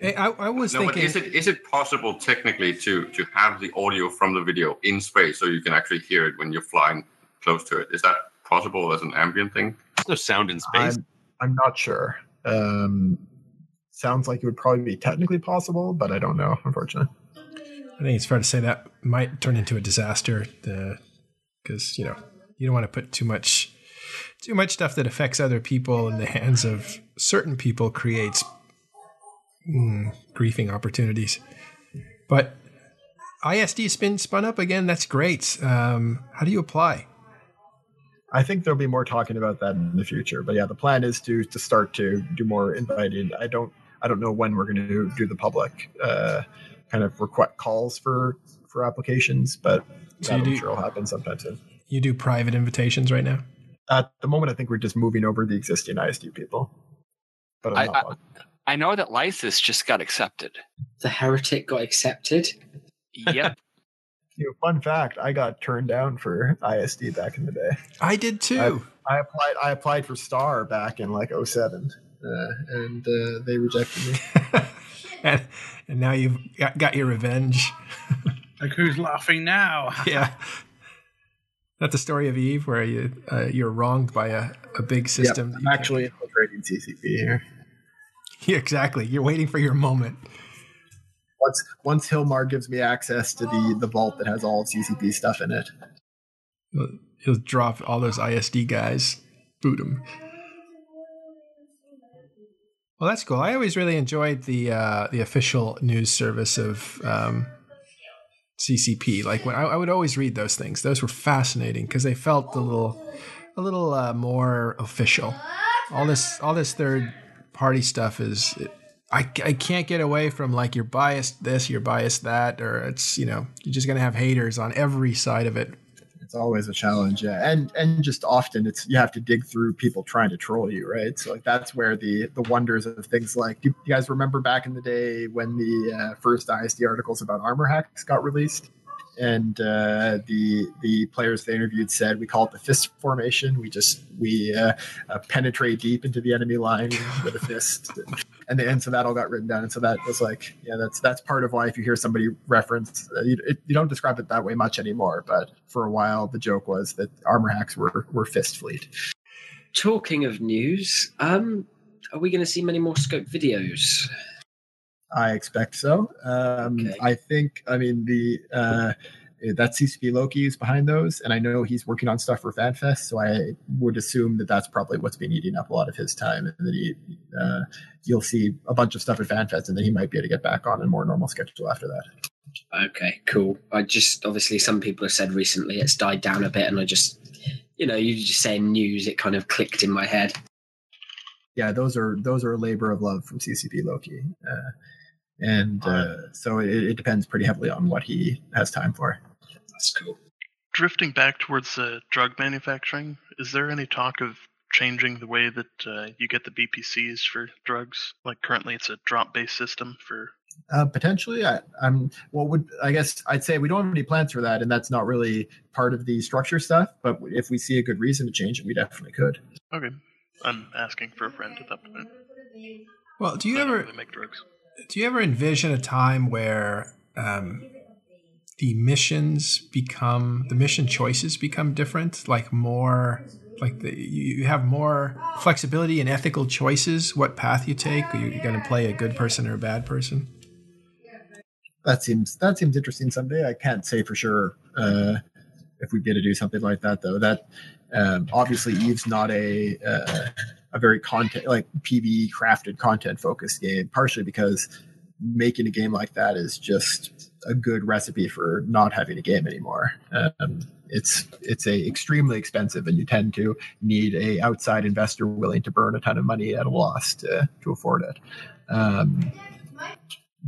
Hey, I, I, was no, thinking. But is it is it possible technically to to have the audio from the video in space so you can actually hear it when you're flying close to it? Is that possible as an ambient thing? There's no sound in space. I'm, I'm not sure. Um, sounds like it would probably be technically possible, but I don't know, unfortunately. I think it's fair to say that might turn into a disaster because, you know, you don't want to put too much too much stuff that affects other people in the hands of certain people creates mm, griefing opportunities. But ISD has been spun up again. That's great. Um, how do you apply? I think there'll be more talking about that in the future. But yeah, the plan is to to start to do more inviting. I don't I don't know when we're going to do the public uh, kind of request calls for for applications, but so that I'm sure will happen sometime soon You do private invitations right now. At the moment, I think we're just moving over the existing ISD people. But I'm I, not I, positive. I know that Lysis just got accepted. The heretic got accepted. Yep. You know, fun fact: I got turned down for ISD back in the day. I did too. I, I applied. I applied for Star back in like 07, uh, and uh, they rejected me. and, and now you've got, got your revenge. Like who's laughing now? yeah. That's the story of Eve, where you uh, you're wronged by a, a big system. Yep, I'm actually infiltrating CCP here. Yeah, exactly. You're waiting for your moment. Once once Hilmar gives me access to the the vault that has all of CCP stuff in it. He'll, he'll drop all those ISD guys, boot them. Well, that's cool. I always really enjoyed the uh, the official news service of um, CCP. Like when I, I would always read those things. Those were fascinating because they felt a little a little uh, more official. All this all this third party stuff is. I, I can't get away from like you're biased this, you're biased that, or it's you know you're just gonna have haters on every side of it. It's always a challenge, yeah, and and just often it's you have to dig through people trying to troll you, right? So like that's where the the wonders of things like do you guys remember back in the day when the uh, first ISD articles about armor hacks got released? And uh, the the players they interviewed said we call it the fist formation. We just we uh, uh, penetrate deep into the enemy line with a fist, and, and so that all got written down. And so that was like, yeah, that's that's part of why if you hear somebody reference, uh, you, it, you don't describe it that way much anymore. But for a while, the joke was that armor hacks were were fist fleet. Talking of news, um, are we going to see many more scope videos? I expect so. Um, Okay. I think, I mean, the uh, that CCP Loki is behind those, and I know he's working on stuff for FanFest, so I would assume that that's probably what's been eating up a lot of his time, and that he uh, you'll see a bunch of stuff at FanFest, and then he might be able to get back on a more normal schedule after that. Okay, cool. I just obviously some people have said recently it's died down a bit, and I just, you know, you just saying news, it kind of clicked in my head. Yeah, those are those are a labor of love from CCP Loki, uh, and uh, so it, it depends pretty heavily on what he has time for. That's cool. Drifting back towards uh, drug manufacturing, is there any talk of changing the way that uh, you get the BPCs for drugs? Like currently, it's a drop-based system for. Uh, potentially, I, I'm. What would I guess I'd say we don't have any plans for that, and that's not really part of the structure stuff. But if we see a good reason to change it, we definitely could. Okay, I'm asking for a friend at that point. Well, do you I don't ever really make drugs? Do you ever envision a time where um, the missions become the mission choices become different, like more like the, you have more flexibility in ethical choices, what path you take? Are you going to play a good person or a bad person? That seems that seems interesting someday. I can't say for sure uh, if we'd get to do something like that though. That um, obviously Eve's not a uh, a very content like PVE crafted content focused game, partially because making a game like that is just a good recipe for not having a game anymore. Um, it's it's a extremely expensive, and you tend to need a outside investor willing to burn a ton of money at a loss to to afford it. Um,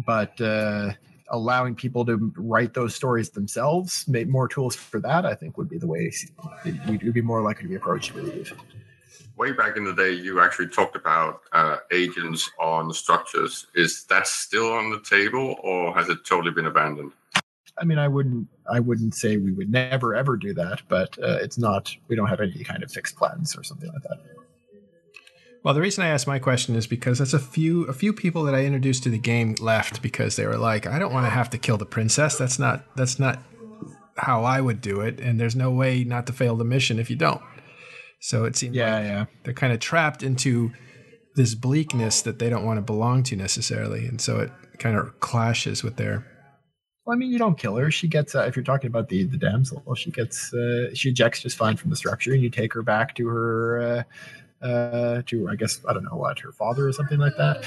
but uh, allowing people to write those stories themselves, make more tools for that, I think would be the way would be more likely to be approached. I believe. Way back in the day, you actually talked about uh, agents on structures. Is that still on the table, or has it totally been abandoned? I mean, I wouldn't, I wouldn't say we would never ever do that, but uh, it's not. We don't have any kind of fixed plans or something like that. Well, the reason I asked my question is because that's a few a few people that I introduced to the game left because they were like, I don't want to have to kill the princess. That's not that's not how I would do it, and there's no way not to fail the mission if you don't. So it seems Yeah, like yeah. they're kind of trapped into this bleakness that they don't want to belong to necessarily, and so it kind of clashes with their. Well, I mean, you don't kill her. She gets. Uh, if you're talking about the the damsel, well she gets. Uh, she ejects just fine from the structure, and you take her back to her. Uh, uh, to I guess I don't know what her father or something like that.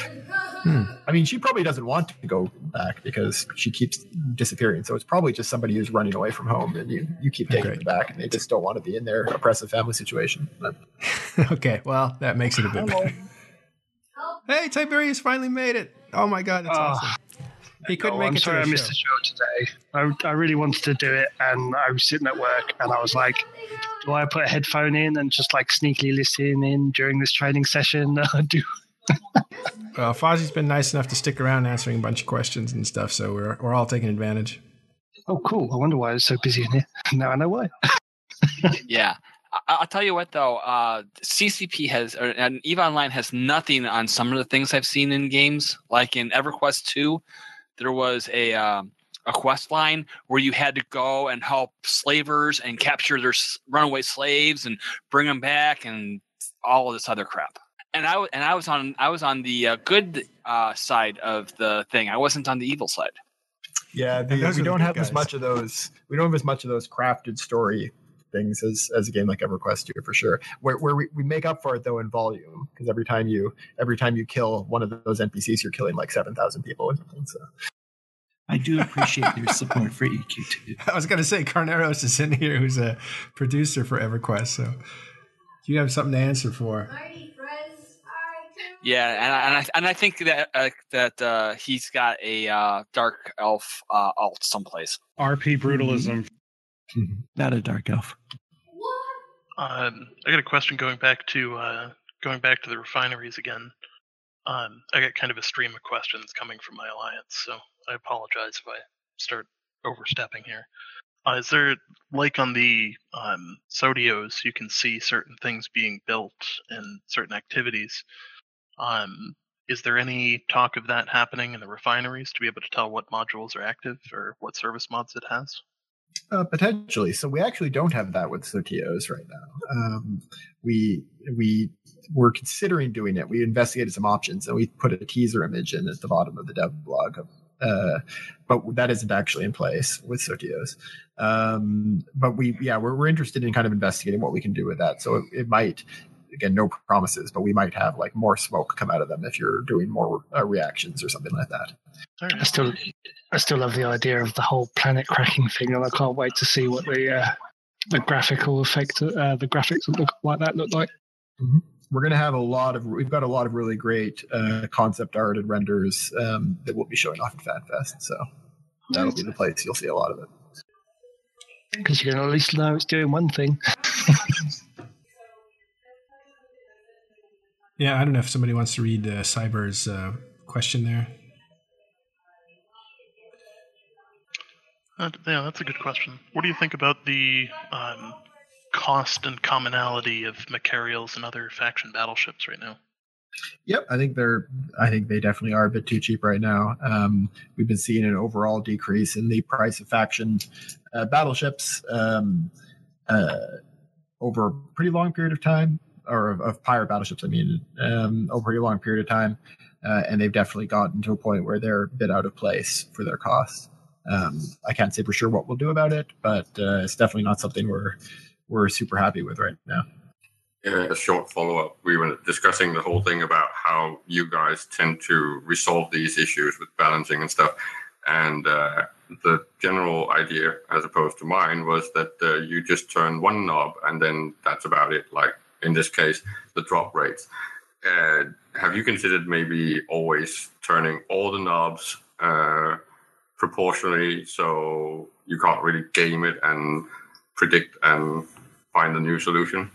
Hmm. I mean, she probably doesn't want to go back because she keeps disappearing. So it's probably just somebody who's running away from home, and you you keep taking Okay. them back, and they just don't want to be in their oppressive family situation. Okay, well that makes it a bit better. Hey, Tiberius finally made it! Oh my god, that's Oh. awesome! He couldn't Oh, make I'm it to sorry the I missed show. the show today. I, I really wanted to do it, and I was sitting at work, and I was like, "Do I put a headphone in and just like sneakily listen in during this training session?" do Well, Fozzie's been nice enough to stick around answering a bunch of questions and stuff, so we're we're all taking advantage. oh, cool. I wonder why I was so busy in here. Now I know why. yeah. I- I'll tell you what though, uh, CCP has or, and Eve Online has nothing on some of the things I've seen in games. Like in EverQuest two, there was a um, a quest line where you had to go and help slavers and capture their runaway slaves and bring them back and all of this other crap. And I w- and I was on I was on the uh, good uh, side of the thing. I wasn't on the evil side. Yeah, the, we don't good have as much of those. We don't have as much of those crafted story things as, as a game like EverQuest do for sure. Where, where we, we make up for it though in volume because every time you every time you kill one of those NPCs, you're killing like seven thousand people or something. So I do appreciate your support for EQ2. I was going to say Carneros is in here, who's a producer for EverQuest. So you have something to answer for. Yeah, and I, and I and I think that uh, that uh, he's got a uh, dark elf uh, alt someplace. RP brutalism. Not a dark elf. Um, I got a question going back to uh, going back to the refineries again. Um, I got kind of a stream of questions coming from my alliance, so I apologize if I start overstepping here. Uh, is there like on the um, Sotiyos, you can see certain things being built and certain activities. Um, is there any talk of that happening in the refineries to be able to tell what modules are active or what service mods it has? Uh, potentially. So we actually don't have that with Sotiyos right now. Um, we we were considering doing it. We investigated some options and we put a teaser image in at the bottom of the dev blog. Uh, but that isn't actually in place with Sotiyos. Um, but we yeah we're we're interested in kind of investigating what we can do with that. So it, it might. Again, no promises, but we might have like more smoke come out of them if you're doing more uh, reactions or something like that. I still, I still love the idea of the whole planet cracking thing, and I can't wait to see what the uh, the graphical effect, uh, the graphics look like that look like. we're going to have a lot of we've got a lot of really great uh, concept art and renders um, that we'll be showing off at FanFest. So that'll be the place you'll see a lot of it. Because you can at least know it's doing one thing. Yeah, I don't know if somebody wants to read uh, Cypher's uh, question there. Uh, yeah, that's a good question. What do you think about the um, cost and commonality of Machariels and other faction battleships right now? Yep, I think they're. I think they definitely are a bit too cheap right now. Um, we've been seeing an overall decrease in the price of faction uh, battleships um, uh, over a pretty long period of time, or of, of pirate battleships. I mean, um, over a long period of time, uh, and they've definitely gotten to a point where they're a bit out of place for their cost. Um, I can't say for sure what we'll do about it, but uh, it's definitely not something we're we're super happy with right now. Yeah, a short follow up. We were discussing the whole thing about how you guys tend to resolve these issues with balancing and stuff. And uh, the general idea, as opposed to mine, was that uh, you just turn one knob and then that's about it. Like in this case, the drop rates. Uh, have you considered maybe always turning all the knobs uh, proportionally so you can't really game it and predict and find a new solution?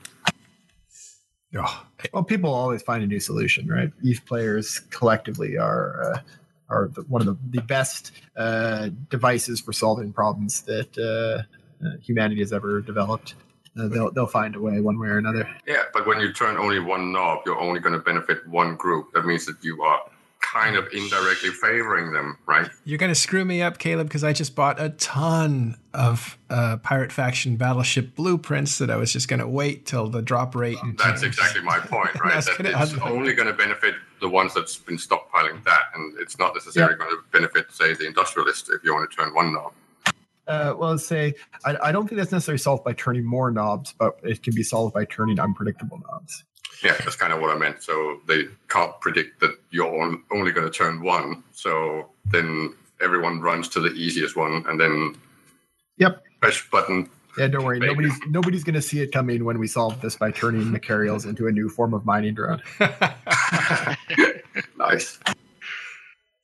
Well, people always find a new solution, right? These players collectively are uh, are the, one of the, the best uh, devices for solving problems that uh, uh, humanity has ever developed. Uh, they'll they'll find a way, one way or another. Yeah, but when you turn only one knob, you're only going to benefit one group. That means that you are kind of indirectly favoring them, right? You're going to screw me up, Caleb, because I just bought a ton of uh, Pirate Faction Battleship blueprints that I was just going to wait till the drop rate. And That's exactly my point, right? That's that gonna- it's only going to benefit the ones that's been stockpiling that, and it's not necessarily going to benefit, say, the industrialist if you want to turn one knob. Uh, well, let's say I, I don't think that's necessarily solved by turning more knobs, but it can be solved by turning unpredictable knobs. Yeah, that's kind of what I meant. So they can't predict that you're on, only going to turn one. So then everyone runs to the easiest one, and then Yep. push button. Yeah, don't worry. Maybe. Nobody's nobody's going to see it coming when we solve this by turning Machariels into a new form of mining drone. Nice.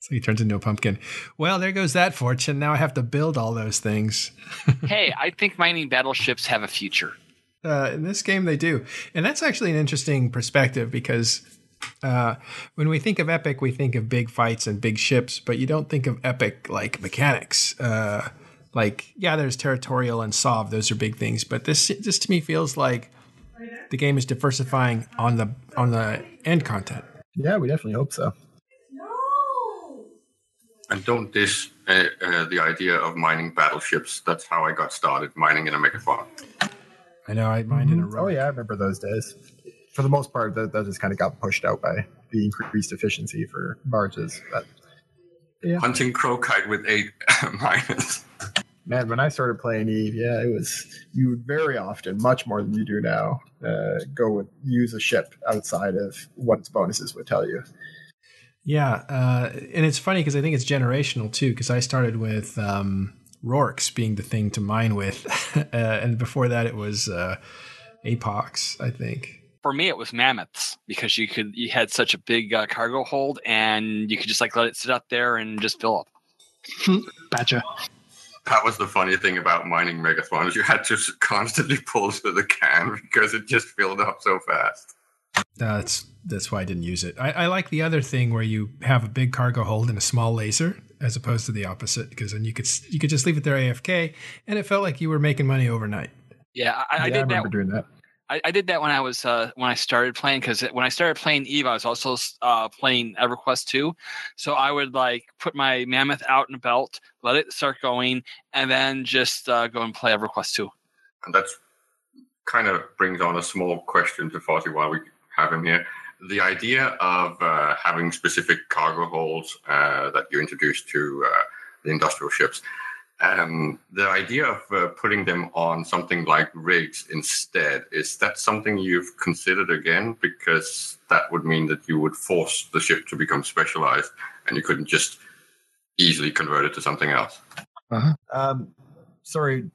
So he turns into a pumpkin. Well, there goes that fortune. Now I have to build all those things. hey, I think mining battleships have a future. Uh, in this game, they do. And that's actually an interesting perspective because uh, when we think of Epic, we think of big fights and big ships, but you don't think of Epic like mechanics. Uh, like, yeah, there's territorial and Sov; those are big things. But this, this to me feels like the game is diversifying on the on the end content. Yeah, we definitely hope so. And don't dish uh, uh, the idea of mining battleships. That's how I got started mining in a Megathron. I know I mined in a row. Oh yeah, I remember those days. For the most part, that, that just kind of got pushed out by the increased efficiency for barges. But yeah. Hunting Crokite with eight miners. Man, when I started playing Eve, yeah, it was you would very often, much more than you do now, uh, go with use a ship outside of what its bonuses would tell you. Yeah, uh, and it's funny because I think it's generational too. Because I started with um, Rorqs being the thing to mine with, uh, and before that it was uh, Apocs, I think. For me, it was mammoths because you could you had such a big uh, cargo hold, and you could just like let it sit up there and just fill up. Badger. That was the funny thing about mining Megathrons. You had to constantly pull to the can because it just filled up so fast. That's that's why I didn't use it. I, I like the other thing where you have a big cargo hold and a small laser, as opposed to the opposite, because then you could you could just leave it there AFK, and it felt like you were making money overnight. Yeah, I, I did I remember that. doing that. I, I did that when I was uh, when I started playing because when I started playing Eve, I was also uh, playing EverQuest 2. So I would like put my mammoth out in a belt, let it start going, and then just uh, go and play EverQuest 2. And that's kind of brings on a small question to Fozzie while we have him here. The idea of uh, having specific cargo holds uh, that you introduce to uh, the industrial ships, um, the idea of uh, putting them on something like rigs instead, is that something you've considered again? Because that would mean that you would force the ship to become specialized and you couldn't just easily convert it to something else. Uh-huh. Um, sorry,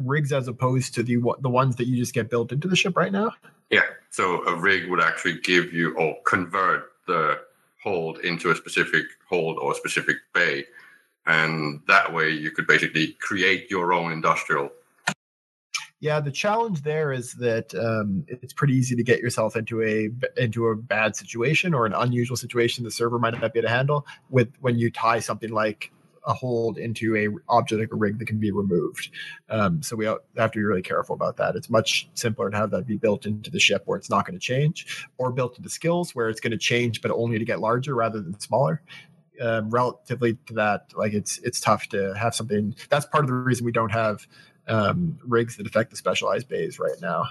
rigs as opposed to the the ones that you just get built into the ship right now. Yeah. So a rig would actually give you or convert the hold into a specific hold or a specific bay. And that way you could basically create your own industrial. Yeah, the challenge there is that um, it's pretty easy to get yourself into a into a bad situation or an unusual situation the server might not be able to handle with when you tie something like a hold into a object like a rig that can be removed. Um, so we have to be really careful about that. It's much simpler to have that be built into the ship where it's not going to change, or built into skills where it's going to change but only to get larger rather than smaller. Um, relatively to that, like it's it's tough to have something. That's part of the reason we don't have um, rigs that affect the specialized bays right now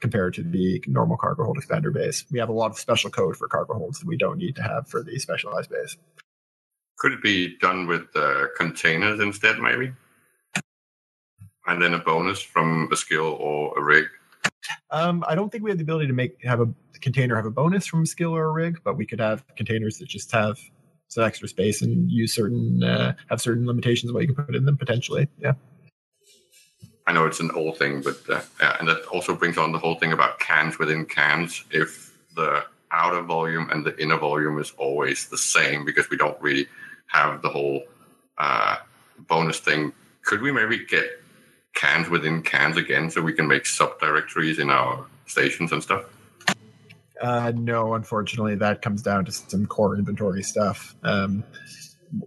compared to the normal cargo hold expander bays. We have a lot of special code for cargo holds that we don't need to have for the specialized bays. Could it be done with uh, containers instead, maybe? And then a bonus from a skill or a rig? Um, I don't think we have the ability to make have a container have a bonus from a skill or a rig, but we could have containers that just have some extra space and use certain uh, have certain limitations of what you can put in them potentially. Yeah. I know it's an old thing, but uh, yeah, and that also brings on the whole thing about cans within cans. If the outer volume and the inner volume is always the same because we don't really have the whole uh, bonus thing. Could we maybe get cans within cans again so we can make subdirectories in our stations and stuff? Uh, no, unfortunately, that comes down to some core inventory stuff. Um,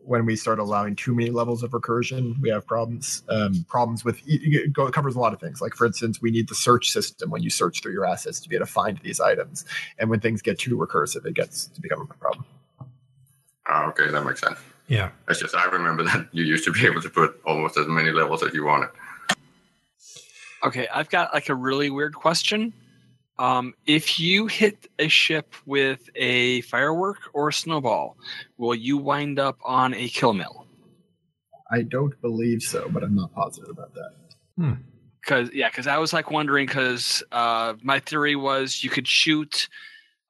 when we start allowing too many levels of recursion, we have problems. Um, problems with it covers a lot of things. Like for instance, we need the search system when you search through your assets to be able to find these items. And when things get too recursive, it gets to become a problem. Oh, okay, that makes sense. Yeah. It's just I remember that you used to be able to put almost as many levels as you wanted. Okay, I've got like a really weird question. Um, if you hit a ship with a firework or a snowball, will you wind up on a kill mail? I don't believe so, but I'm not positive about that. Hmm. Because yeah, because I was like wondering because uh, my theory was you could shoot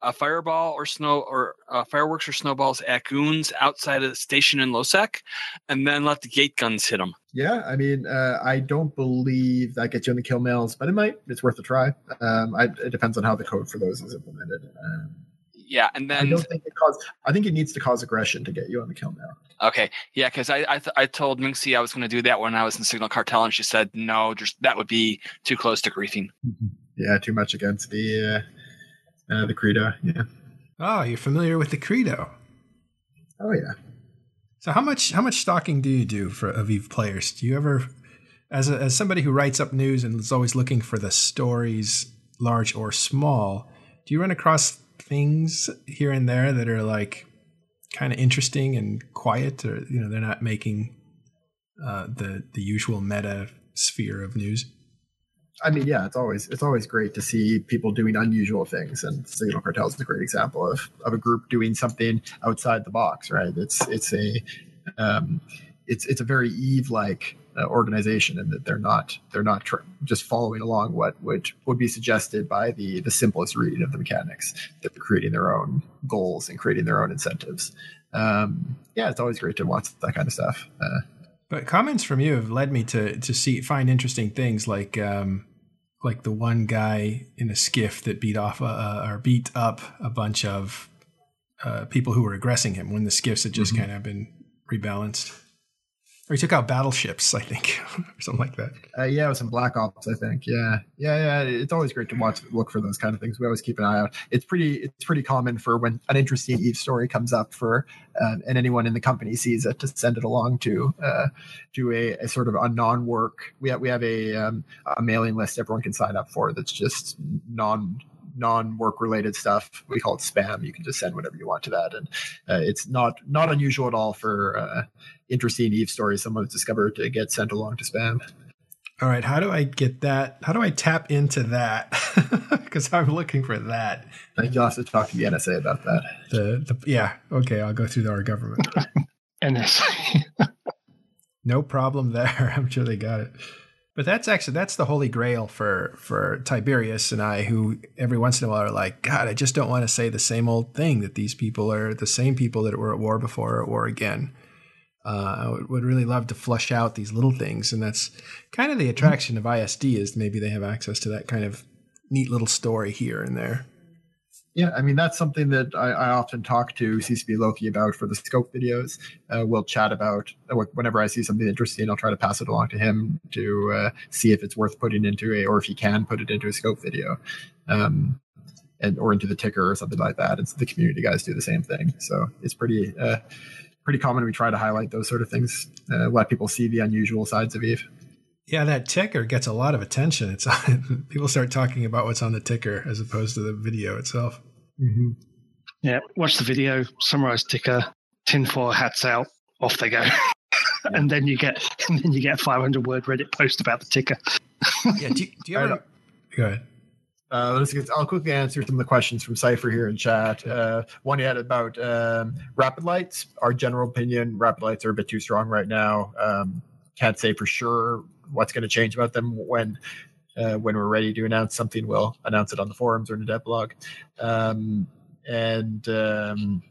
a fireball or snow or uh, fireworks or snowballs at goons outside of the station in lowsec, and then let the gate guns hit them. Yeah, I mean, uh, I don't believe that gets you in the kill mails, but it might. It's worth a try. Um, I, it depends on how the code for those is implemented. Um, Yeah, and then I don't think it cause. I think it needs to cause aggression to get you on the kill mail. okay, yeah, because I I, th- I told Mynxee I was going to do that when I was in Signal Cartel, and she said no, just that would be too close to griefing. Yeah, too much against the uh, uh, the credo. Yeah. Oh, you're familiar with the credo. Oh yeah. So how much how much stalking do you do for Aviv players? Do you ever, as a, as somebody who writes up news and is always looking for the stories, large or small, do you run across things here and there that are like kind of interesting and quiet, or you know they're not making uh, the the usual meta sphere of news? I mean, yeah, it's always it's always great to see people doing unusual things, and Signal Cartel is a great example of of a group doing something outside the box, right? It's it's a um, it's it's a very Eve like uh, organization, and that they're not they're not tr- just following along what would would be suggested by the the simplest reading of the mechanics. They're creating their own goals and creating their own incentives. Um, yeah, it's always great to watch that kind of stuff. Uh, But comments from you have led me to to see find interesting things like um, like the one guy in a skiff that beat off uh, or beat up a bunch of uh, people who were aggressing him when the skiffs had just Mhm. kind of been rebalanced. Or took out battleships, I think, or something like that. Uh, yeah, it was some Black Ops, I think. Yeah, yeah, yeah. It's always great to watch, look for those kind of things. We always keep an eye out. It's pretty, it's pretty common for when an interesting Eve story comes up for, um, and anyone in the company sees it to send it along to, uh, to a, a sort of a non-work. We have we have a um, a mailing list everyone can sign up for that's just non non-work related stuff we call it spam you can just send whatever you want to that and uh, it's not not unusual at all for uh, interesting eve stories someone's discovered to get sent along to spam All right, how do I get that? How do I tap into that? Because I'm looking for that. I think you'll have to talk to the NSA about that. The, the yeah, okay, I'll go through our government. NSA. no problem there. I'm sure they got it. But that's actually that's the holy grail for for Tiberius and I, who every once in a while are like, God, I just don't want to say the same old thing that these people are the same people that were at war before or at war again. Uh, I would, would really love to flush out these little things, and that's kind of the attraction of ISD is maybe they have access to that kind of neat little story here and there. Yeah, I mean that's something that I, I often talk to CCP Loki about for the scope videos. Uh, we'll chat about uh, whenever I see something interesting. I'll try to pass it along to him to uh, see if it's worth putting into a, or if he can put it into a scope video, um, and or into the ticker or something like that. And so the community guys do the same thing. So it's pretty uh, pretty common. We try to highlight those sort of things, uh, let people see the unusual sides of Eve. Yeah, that ticker gets a lot of attention. It's on, people start talking about what's on the ticker as opposed to the video itself. Mm-hmm. Yeah, watch the video, summarize ticker, tinfoil hats out, off they go. and then you get and then you get a 500 word Reddit post about the ticker. yeah, do, do you ever? Go ahead. Uh, let's get, I'll quickly answer some of the questions from Cypher here in chat. Uh, one you had about um, rapid lights. Our general opinion, rapid lights are a bit too strong right now. Um, can't say for sure what's going to change about them when uh, when we're ready to announce something. We'll announce it on the forums or in the dev blog. Um, and um,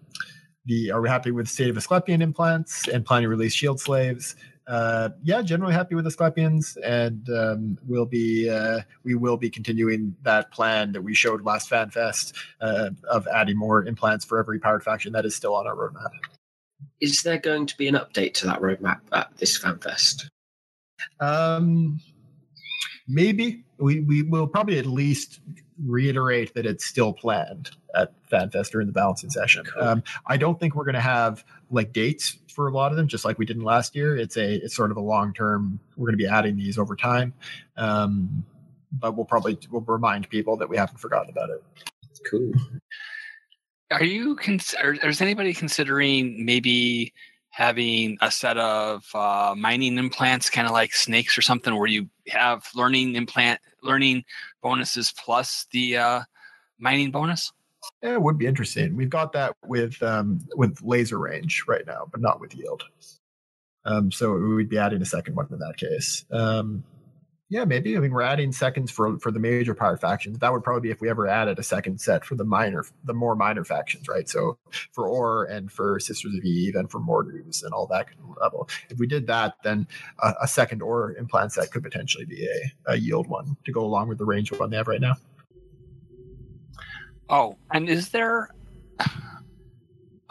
the are we happy with state of Asclepian implants and planning release shield slaves? Uh, yeah, generally happy with Asclepians, and um, we'll be uh, we will be continuing that plan that we showed last FanFest uh, of adding more implants for every powered faction. That is still on our roadmap. Is there going to be an update to that roadmap at this FanFest? Um, maybe we we will probably at least reiterate that it's still planned at FanFest during the balancing session. Um, I don't think we're going to have like dates for a lot of them, just like we didn't last year. It's a it's sort of a long term. We're going to be adding these over time, um, but we'll probably we'll remind people that we haven't forgotten about it. Cool. Are you? Cons- or, is anybody considering maybe having a set of uh, mining implants, kind of like snakes or something, where you have learning implant learning bonuses plus the uh, mining bonus? Yeah, it would be interesting. We've got that with um, with laser range right now, but not with yield. Um, so we would be adding a second one in that case. Um, yeah, maybe. I mean, we're adding seconds for for the major power factions. That would probably be if we ever added a second set for the minor, the more minor factions, right? So for ORE and for Sisters of Eve and for Mordu's and all that level. If we did that, then a, a second ORE implant set could potentially be a, a yield one to go along with the range of one they have right now. Oh, and is there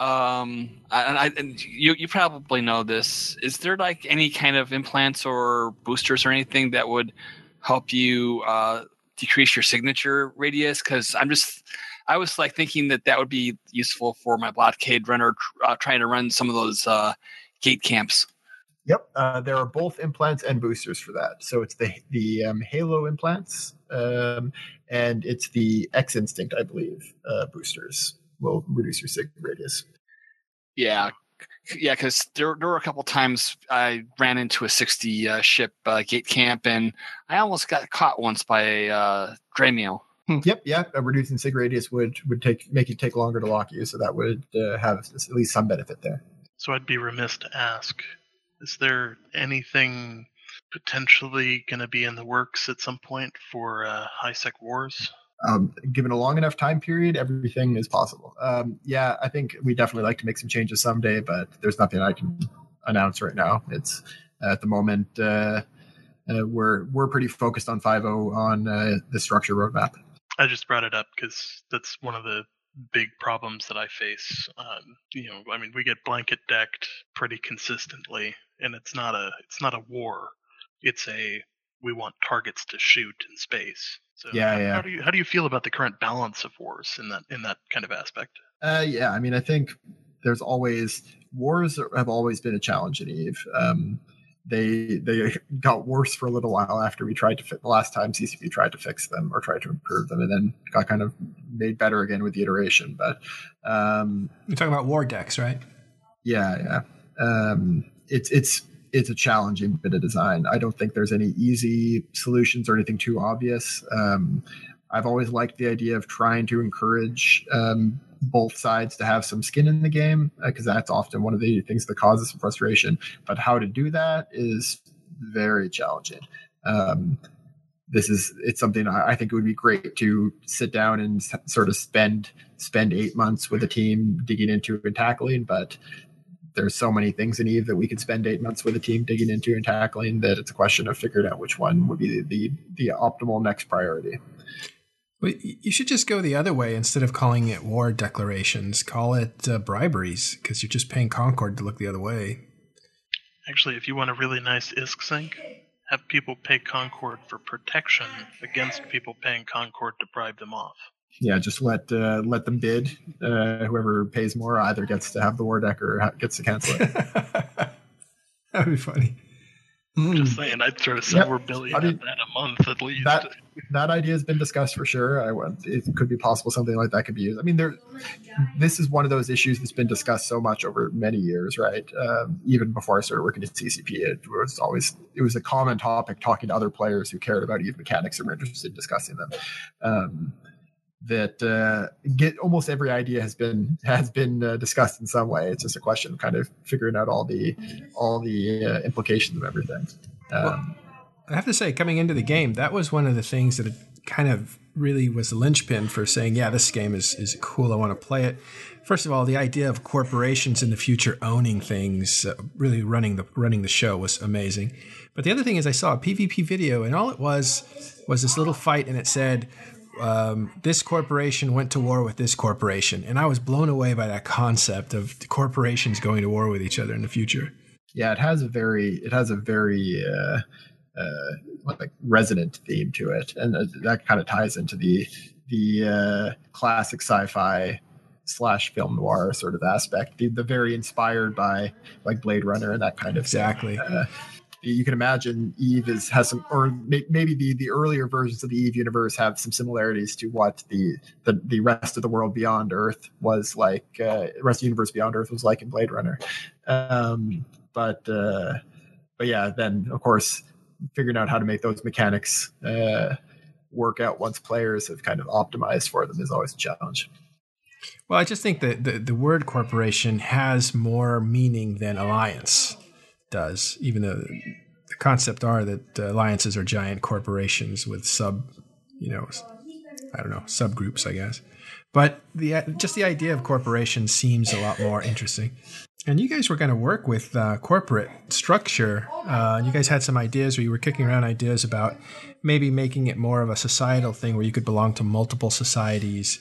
Um, and, I, and you you probably know this. Is there like any kind of implants or boosters or anything that would help you uh, decrease your signature radius? Because I'm just, I was like thinking that that would be useful for my blockade runner uh, trying to run some of those uh, gate camps. Yep, uh, there are both implants and boosters for that. So it's the the um, Halo implants, um, and it's the X Instinct, I believe, uh, boosters will reduce your sig radius. Yeah, yeah, because there, there were a couple times I ran into a 60 uh, ship uh, gate camp, and I almost got caught once by a uh, Dramiel. Yep, yeah, reducing sig radius would would take make it take longer to lock you, so that would uh, have at least some benefit there. So I'd be remiss to ask: Is there anything potentially going to be in the works at some point for uh, high sec wars? Um, given a long enough time period, everything is possible. Um, yeah, I think we definitely like to make some changes someday, but there's nothing I can announce right now. It's at the moment uh, uh, we're we're pretty focused on 5.0 on uh, the structure roadmap. I just brought it up because that's one of the big problems that I face. Um, you know, I mean, we get blanket decked pretty consistently, and it's not a it's not a war. It's a we want targets to shoot in space. So Yeah, how, yeah. how do you how do you feel about the current balance of wars in that in that kind of aspect? Uh, yeah, I mean, I think there's always wars have always been a challenge in Eve. Um, they they got worse for a little while after we tried to fit the last time CCP tried to fix them or tried to improve them, and then got kind of made better again with the iteration. But um, You're talking about war decks, right? yeah, yeah, um, it's it's it's a challenging bit of design. I don't think there's any easy solutions or anything too obvious. Um, I've always liked the idea of trying to encourage um, both sides to have some skin in the game because that's often one of the things that causes some frustration. But how to do that is very challenging. Um, this is it's something I, I think it would be great to sit down and s- sort of spend spend eight months with a team digging into and tackling, but there's so many things in Eve that we could spend eight months with a team digging into and tackling that it's a question of figuring out which one would be the the, the optimal next priority. Well, you should just go the other way instead of calling it war declarations. Call it uh, briberies because you're just paying Concord to look the other way. Actually, if you want a really nice ISK sink, have people pay Concord for protection against people paying Concord to bribe them off. Yeah, just let uh, let them bid. Uh, whoever pays more either gets to have the war deck or gets to cancel it. That'd be funny. Just saying, I'd throw Yep. several billion I mean, at that a month at least. that that idea has been discussed for sure. I want it could be possible something like that could be used. I mean, there. This is one of those issues that's been discussed so much over many years, right? Um, even before I started working at CCP, it was always it was a common topic talking to other players who cared about Eve mechanics and were interested in discussing them. Um, that uh, get almost every idea has been has been uh, discussed in some way. It's just a question of kind of figuring out all the all the uh, implications of everything. Um, I have to say, coming into the game, that was one of the things that kind of really was the linchpin for saying, yeah, this game is, is cool. I want to play it. First of all, the idea of corporations in the future owning things, uh, really running the running the show was amazing. But the other thing is, I saw a PvP video, and all it was was this little fight, and it said, um, "This corporation went to war with this corporation," and I was blown away by that concept of corporations going to war with each other in the future. yeah, it has a very it has a very uh, uh, like resonant theme to it, and uh, that kind of ties into the the uh, classic sci-fi slash film noir sort of aspect. The, the very inspired by like Blade Runner and that kind of exactly. Uh, you can imagine Eve is has some, or may, maybe the the earlier versions of the Eve universe have some similarities to what the the, the rest of the world beyond Earth was like. Uh, rest of the universe beyond Earth was like in Blade Runner. Um, but uh, but yeah, then of course figuring out how to make those mechanics uh, work out once players have kind of optimized for them is always a challenge. Well, I just think that the, the word corporation has more meaning than alliance does, even though the concept are that uh, alliances are giant corporations with sub, you know, I don't know, subgroups, I guess. But the just the idea of corporation seems a lot more interesting. And you guys were going to work with uh, corporate structure. Uh, you guys had some ideas, or you were kicking around ideas about maybe making it more of a societal thing where you could belong to multiple societies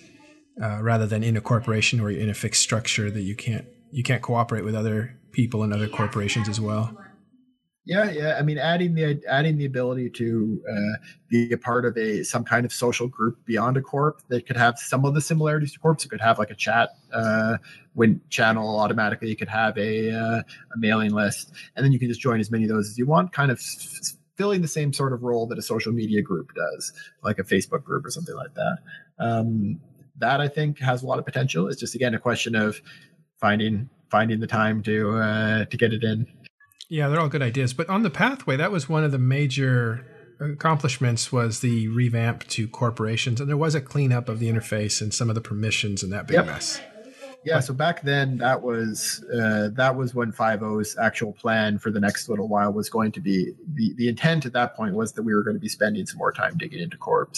uh, rather than in a corporation where you're in a fixed structure that you can't you can't cooperate with other people and other corporations as well. Yeah, yeah. I mean, adding the adding the ability to uh, be a part of a some kind of social group beyond a corp that could have some of the similarities to corps. It could have like a chat uh, when channel automatically. You could have a uh, a mailing list, and then you can just join as many of those as you want. Kind of f- filling the same sort of role that a social media group does, like a Facebook group or something like that. Um, that I think has a lot of potential. It's just again a question of finding finding the time to uh, to get it in. Yeah, they're all good ideas. But on the pathway, that was one of the major accomplishments was the revamp to corporations, and there was a cleanup of the interface and some of the permissions and that big Yep. mess. Yeah, so back then that was uh, that was when 5.0's actual plan for the next little while was going to be the, the intent at that point was that we were going to be spending some more time digging into corps,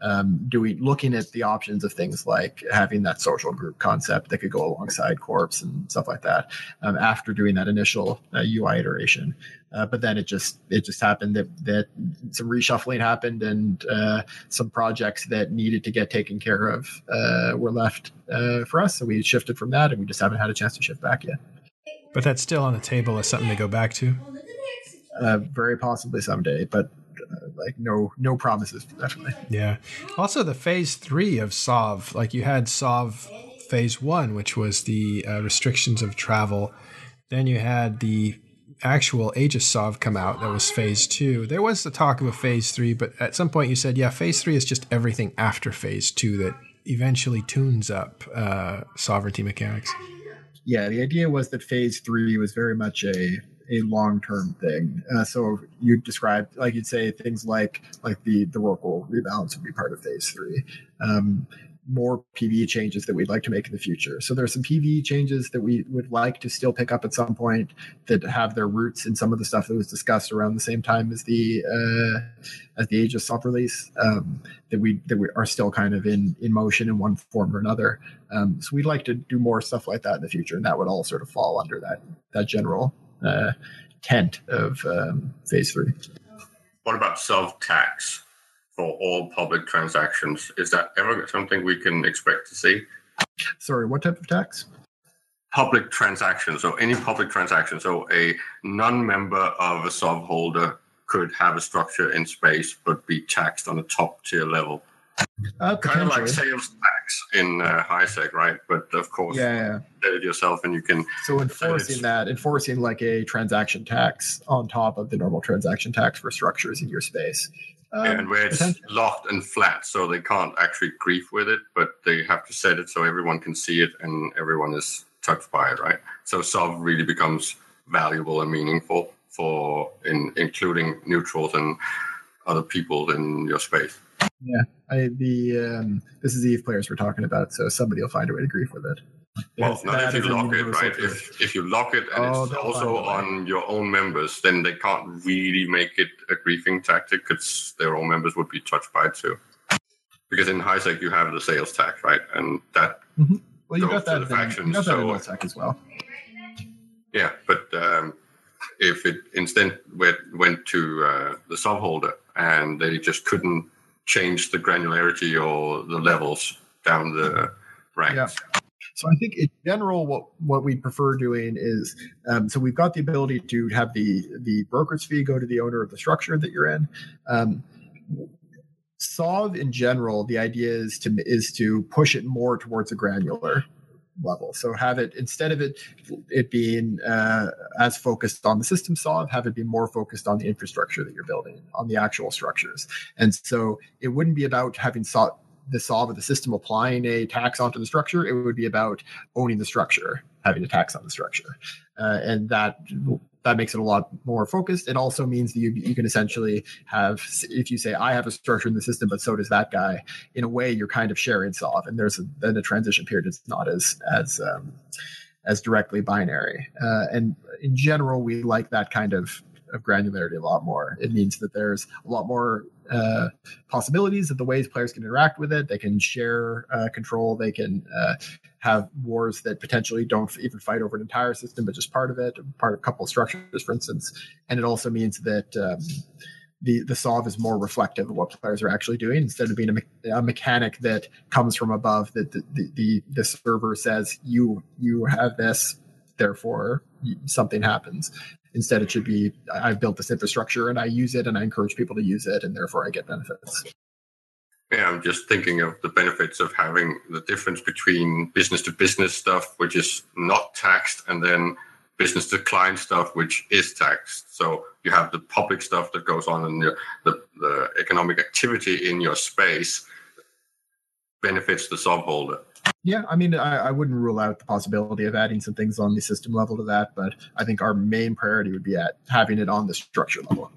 um, doing looking at the options of things like having that social group concept that could go alongside corps and stuff like that. Um, after doing that initial uh, UI iteration, uh, but then it just it just happened that that some reshuffling happened and uh, some projects that needed to get taken care of uh, were left uh, for us. So we shifted from that, and we just haven't had a chance to shift back yet. But that's still on the table as something to go back to. Uh, very possibly someday, but like no no promises definitely. Yeah. Also, the phase three of SOV, like you had SOV phase one, which was the uh, restrictions of travel. Then you had the actual Aegis SOV come out. That was phase two. There was the talk of a phase three, but at some point you said, yeah, phase three is just everything after phase two that eventually tunes up uh, sovereignty mechanics. Yeah, the idea was that phase three was very much a a long term thing. Uh, so you described like you'd say things like like the the Rorqual rebalance would be part of phase three. Um, more PVE changes that we'd like to make in the future. So there are some PVE changes that we would like to still pick up at some point that have their roots in some of the stuff that was discussed around the same time as the uh, as the Aegis sov release um, that we that we are still kind of in in motion in one form or another. Um, so we'd like to do more stuff like that in the future, and that would all sort of fall under that that general uh, tent of um, phase three. What about sov tax for all public transactions? Is that ever something we can expect to see? Sorry, what type of tax? Public transactions, so any public transaction. So a non-member of a sov holder could have a structure in space but be taxed on a top tier level. Uh, kind of like sales tax in uh, HiSec, right? But of course, Yeah, yeah. set it yourself and you can. So enforcing that, enforcing like a transaction tax on top of the normal transaction tax for structures in your space. Um, and where it's locked and flat, so they can't actually grief with it, but they have to set it so everyone can see it and everyone is touched by it, right? So sov really becomes valuable and meaningful for in including neutrals and other people in your space. Yeah, I, the um, this is Eve players we're talking about, so somebody will find a way to grief with it. Well, Yes, not if you lock it, right? If if you lock it and Oh, it's also find a way. on your own members, then they can't really make it a griefing tactic because their own members would be touched by it too. Because in HiSec you have the sales tax, right? And that Well, you goes got to that. the factions. you got that in so OSEC as well. yeah, but um, if it instead went went to uh, the sovholder and they just couldn't change the granularity or the levels down the ranks. Yeah. So I think in general, what what we prefer doing is, um, so we've got the ability to have the the broker's fee go to the owner of the structure that you're in. Um, Sov in general, the idea is to is to push it more towards a granular level. So have it instead of it it being uh, as focused on the system sov, have it be more focused on the infrastructure that you're building, on the actual structures. And so it wouldn't be about having sought the sov of the system applying a tax onto the structure. It would be about owning the structure, having a tax on the structure, uh, and that that makes it a lot more focused. It also means that you, you can essentially have, if you say I have a structure in the system, but so does that guy. In a way, you're kind of sharing sov, and there's a, then a transition period. It's not as as um, as directly binary. Uh, and in general, we like that kind of of granularity a lot more. It means that there's a lot more uh, possibilities of the ways players can interact with it. They can share uh, control. They can uh, have wars that potentially don't even fight over an entire system, but just part of it, part of a couple of structures, for instance. And it also means that um, the the sov is more reflective of what players are actually doing instead of being a, me- a mechanic that comes from above that the, the the the server says you you have this therefore something happens instead it should be i've built this infrastructure and i use it and i encourage people to use it and therefore i get benefits Yeah, I'm just thinking of the benefits of having the difference between business to business stuff, which is not taxed, and then business to client stuff, which is taxed. So you have the public stuff that goes on in the, the, the economic activity in your space benefits the sovholder. Yeah, I mean, I, I wouldn't rule out the possibility of adding some things on the system level to that, but I think our main priority would be at having it on the structure level.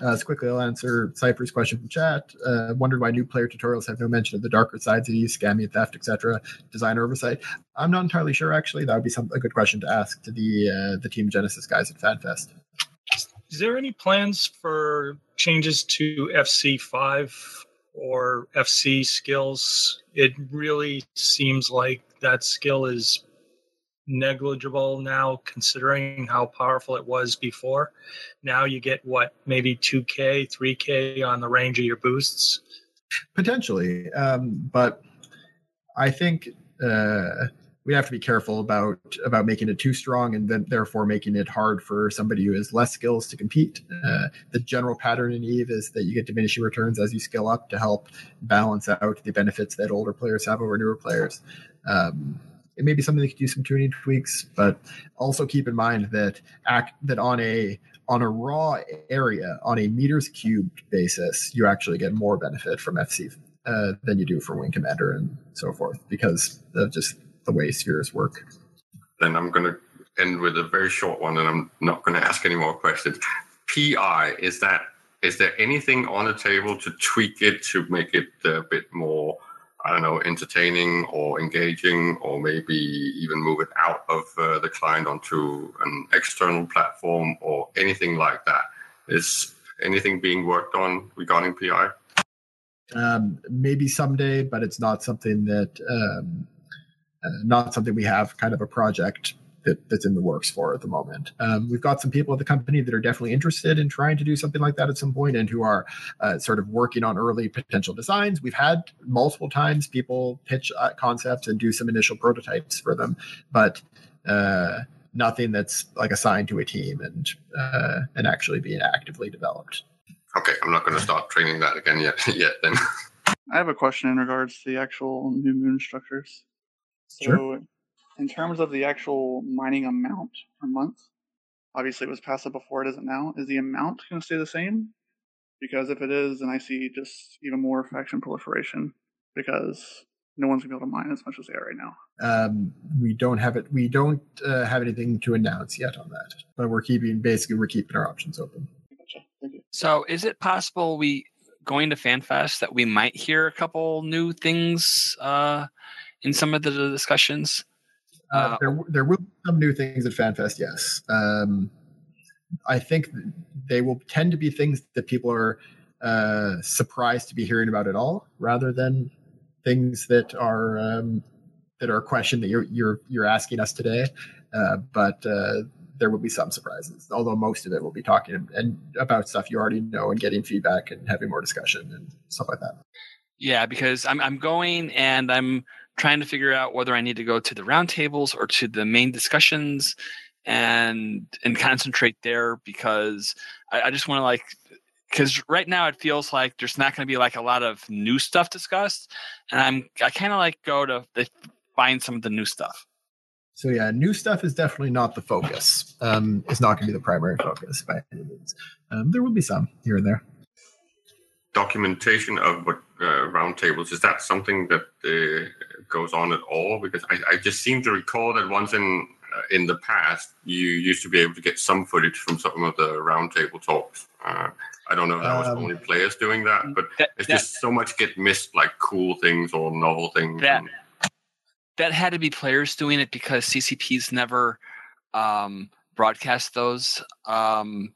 Uh, so quickly, I'll answer Cypher's question from chat. Uh, wondered why new player tutorials have no mention of the darker sides of use, scamming, theft, etc. Designer oversight. I'm not entirely sure. Actually, that would be some a good question to ask to the uh, the Team Genesis guys at FanFest. Is there any plans for changes to FC5 or FC skills? It really seems like that skill is negligible now, considering how powerful it was before. Now you get what, maybe 2K, 3K on the range of your boosts? Potentially, um, but I think uh, we have to be careful about about making it too strong and then therefore making it hard for somebody who has less skills to compete. Uh, the general pattern in Eve is that you get diminishing returns as you scale up to help balance out the benefits that older players have over newer players. Um, it may be something that could do some tuning tweaks, but also keep in mind that act that on a on a raw area on a meters cubed basis, you actually get more benefit from FC uh, than you do for Wing Commander and so forth because of just the way spheres work. Then I'm going to end with a very short one, and I'm not going to ask any more questions. PI is that is there anything on the table to tweak it to make it a bit more I don't know entertaining or engaging, or maybe even move it out of uh, the client onto an external platform or anything like that? Is anything being worked on regarding PI? Um, maybe someday, but it's not something that um, uh, not something we have kind of a project that, that's in the works for at the moment. Um, we've got some people at the company that are definitely interested in trying to do something like that at some point and who are uh, sort of working on early potential designs. We've had multiple times people pitch uh, concepts and do some initial prototypes for them, but uh, nothing that's like assigned to a team and uh, and actually being actively developed. Okay, I'm not going to start training that again yet. yet then. I have a question in regards to the actual new moon structures. So, Sure. in terms of the actual mining amount per month, obviously it was passive before, it isn't now. Is the amount going to stay the same? Because if it is, then I see just even more faction proliferation because no one's going to be able to mine as much as they are right now. Um, we don't have it. We don't uh, have anything to announce yet on that, but we're keeping basically we're keeping our options open. Gotcha. Thank you. So, is it possible we going to FanFest that we might hear a couple new things uh, in some of the discussions? Uh, there, there will be some new things at FanFest. Yes, um, I think they will tend to be things that people are uh, surprised to be hearing about at all, rather than things that are um, that are a question that you're you're you're asking us today. Uh, but uh, there will be some surprises, although most of it will be talking and, and about stuff you already know and getting feedback and having more discussion and stuff like that. Yeah, because I'm I'm going and I'm trying to figure out whether I need to go to the roundtables or to the main discussions and and concentrate there because I, I just want to like because right now it feels like there's not going to be like a lot of new stuff discussed and I'm I kind of like go to find some of the new stuff. So yeah, new stuff is definitely not the focus. Um, it's not going to be the primary focus by any means. Um, there will be some here and there. Documentation of what uh, roundtables is that something that uh, goes on at all? Because I, I just seem to recall that once in uh, in the past you used to be able to get some footage from some of the roundtable talks. Uh, I don't know if that was Um, only players doing that, but it's just so much get missed, like cool things or novel things. That and- that had to be players doing it because CCP's never um, broadcast those. Um,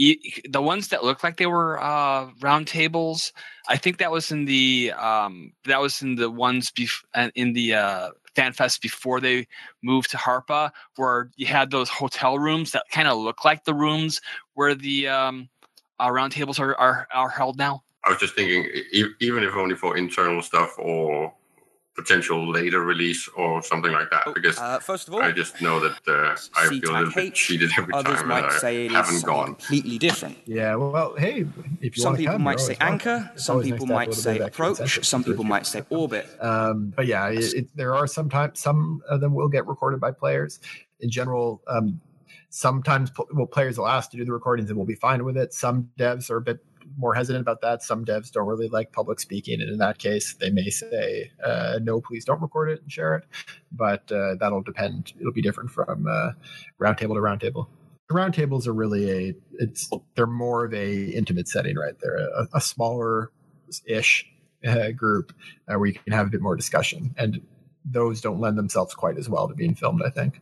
e- the ones that looked like they were uh, round tables, I think that was in the um, that was in the ones bef- uh, in the uh, FanFest before they moved to Harpa, where you had those hotel rooms that kind of look like the rooms where the um, uh, roundtables are, are are held now? I was just thinking, even if only for internal stuff or potential later release or something like that, because uh, first of all, I just know that uh, I feel a little bit cheated every Others time might and say I it is haven't something gone. completely different. Yeah, well, hey, if you Some wanna people come, might say anchor, some people to have a might say bit of extra approach, some people might say orbit. Um, but yeah, it, it, there are sometimes some of them will get recorded by players. In general, um, sometimes well, players will ask to do the recordings and we'll be fine with it. Some devs are a bit more hesitant about that. Some devs don't really like public speaking, and in that case, they may say, uh, "No, please don't record it and share it." But uh, that'll depend. It'll be different from uh, roundtable to roundtable. Roundtables are really a it's they're more of a intimate setting, right? They're a, a smaller ish uh, group uh, where you can have a bit more discussion, and those don't lend themselves quite as well to being filmed. I think.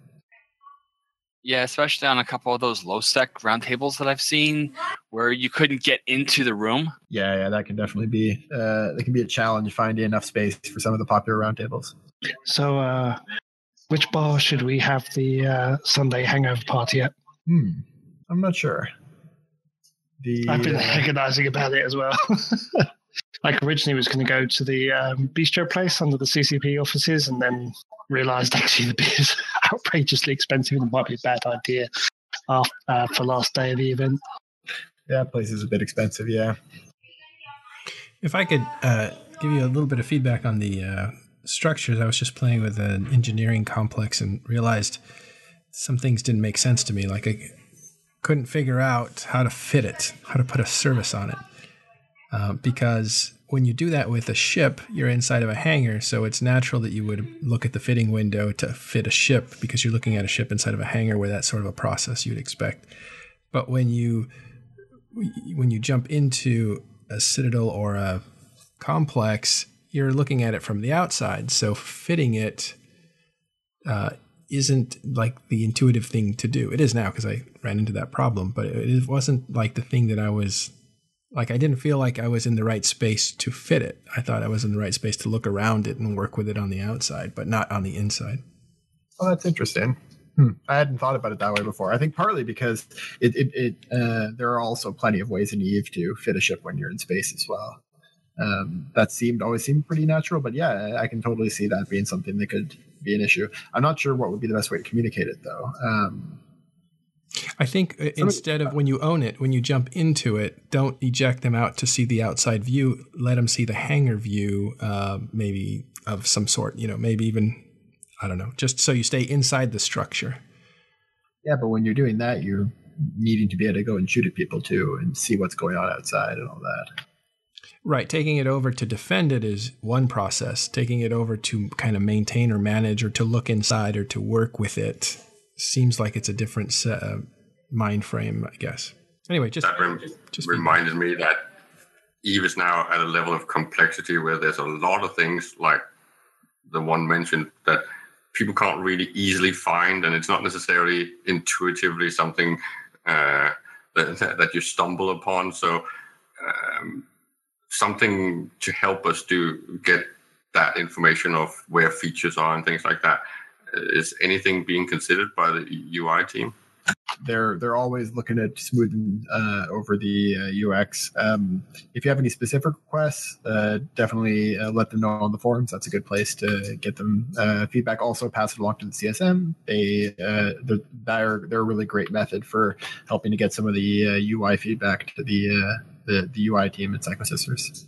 Yeah, especially on a couple of those low sec roundtables that I've seen where you couldn't get into the room. Yeah, yeah, that can definitely be uh, that can be a challenge finding enough space for some of the popular roundtables. So, uh, which bar should we have the uh, Sunday hangover party at? Hmm, I'm not sure. The I've been uh, agonizing about it as well. like originally was going to go to the um, bistro place under the CCP offices, and then realised actually the beer is outrageously expensive and it might be a bad idea after, uh, for last day of the event. Yeah, place is a bit expensive. Yeah. If I could uh, give you a little bit of feedback on the uh, structures, I was just playing with an engineering complex and realized some things didn't make sense to me. Like I couldn't figure out how to fit it, how to put a service on it, uh, because when you do that with a ship, you're inside of a hangar, so it's natural that you would look at the fitting window to fit a ship because you're looking at a ship inside of a hangar where that's sort of a process you'd expect. But when you when you jump into a citadel or a complex, you're looking at it from the outside. So fitting it uh, isn't like the intuitive thing to do. It is now because I ran into that problem, but it wasn't like the thing that I was like. I didn't feel like I was in the right space to fit it. I thought I was in the right space to look around it and work with it on the outside, but not on the inside. Oh, that's interesting. Hmm. I hadn't thought about it that way before. I think partly because it, it, it uh, there are also plenty of ways in Eve to fit a ship when you're in space as well. Um, that seemed always seemed pretty natural, but yeah, I can totally see that being something that could be an issue. I'm not sure what would be the best way to communicate it though. Um, I think uh, instead of when you own it, when you jump into it, don't eject them out to see the outside view. Let them see the hangar view, uh, maybe of some sort. You know, maybe even I don't know, just so you stay inside the structure. yeah, but when you're doing that, you're needing to be able to go and shoot at people too and see what's going on outside and all that. Right, taking it over to defend it is one process. Taking it over to kind of maintain or manage or to look inside or to work with it seems like it's a different set, uh, mind frame, I guess. Anyway, just that rem- reminded me that Eve is now at a level of complexity where there's a lot of things like the one mentioned that people can't really easily find, and it's not necessarily intuitively something uh, that, that you stumble upon. So, um, something to help us to get that information of where features are and things like that. Is anything being considered by the UI team? they're they're always looking at smoothing uh, over the uh, UX. Um, if you have any specific requests, uh, definitely uh, let them know on the forums. That's a good place to get them uh, feedback. Also, pass it along to the CSM. They uh, they're, they're they're a really great method for helping to get some of the UI feedback to the the the UI team at Psychosisters.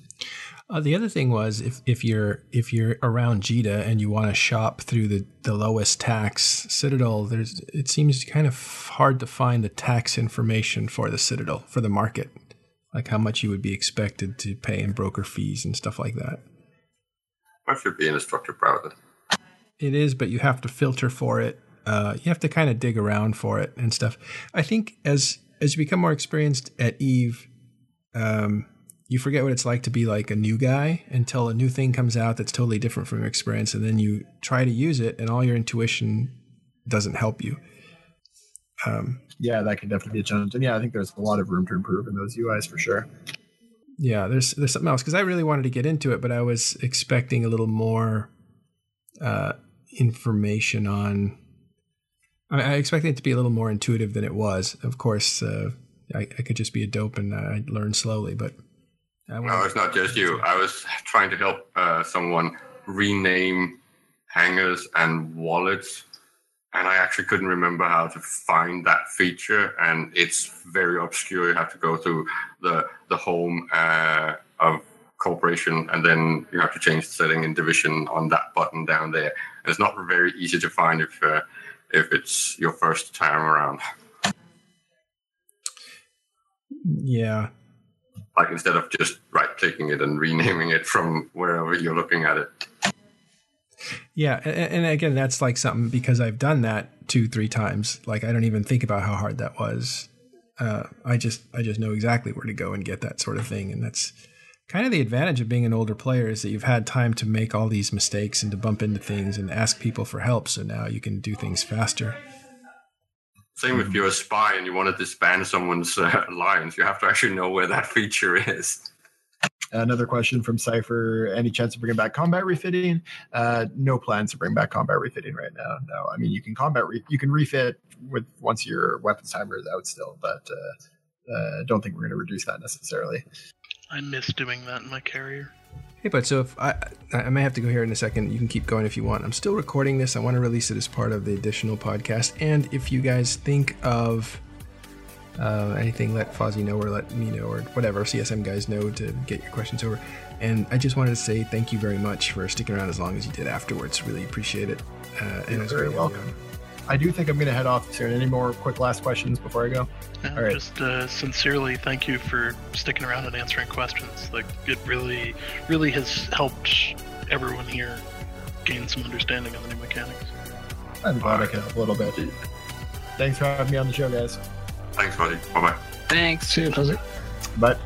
Uh, the other thing was if, if you're if you're around Jita and you want to shop through the, the lowest tax Citadel, there's it seems kind of hard to find the tax information for the Citadel for the market, like how much you would be expected to pay in broker fees and stuff like that. That should be in a structured browser. It is, but you have to filter for it. Uh, you have to kind of dig around for it and stuff. I think as as you become more experienced at Eve, um, you forget what it's like to be like a new guy until a new thing comes out that's totally different from your experience and then you try to use it and all your intuition doesn't help you um, yeah that can definitely be a challenge and yeah i think there's a lot of room to improve in those uis for sure yeah there's there's something else because i really wanted to get into it but i was expecting a little more uh, information on I, I expected it to be a little more intuitive than it was of course uh, I, I could just be a dope and I learn slowly. But No, it's not just you. I was trying to help uh, someone rename hangers and wallets, and I actually couldn't remember how to find that feature. And it's very obscure. You have to go through the the home uh, of corporation, and then you have to change the setting in division on that button down there. And it's not very easy to find if uh, if it's your first time around. Yeah. Like instead of just right clicking it and renaming it from wherever you're looking at it. Yeah, and, again, that's like something because I've done that two, three times. Like I don't even think about how hard that was. Uh, I just, I just know exactly where to go and get that sort of thing, and that's kind of the advantage of being an older player is that you've had time to make all these mistakes and to bump into things and ask people for help. So now you can do things faster. Same if you're a spy and you want to disband someone's uh, lines, you have to actually know where that feature is. Another question from Cypher: Any chance of bringing back combat refitting? Uh, no plans to bring back combat refitting right now. No, I mean you can combat re- you can refit with once your weapons timer is out still, but uh, uh, don't think we're going to reduce that necessarily. I miss doing that in my carrier. Hey, bud, so if I, I may have to go here in a second. You can keep going if you want. I'm still recording this. I want to release it as part of the additional podcast. And if you guys think of uh, anything, let Fozzie know or let me know or whatever CSM guys know to get your questions over. And I just wanted to say thank you very much for sticking around as long as you did afterwards. Really appreciate it. Uh, and You're it was very welcome. I do think I'm going to head off soon. Any more quick last questions before I go? All right. Just uh, sincerely thank you for sticking around and answering questions. Like it really, really has helped everyone here gain some understanding of the new mechanics. I'm glad I could help a little bit. Thanks for having me on the show, guys. Thanks, buddy. Bye bye. Thanks. See you, Bye.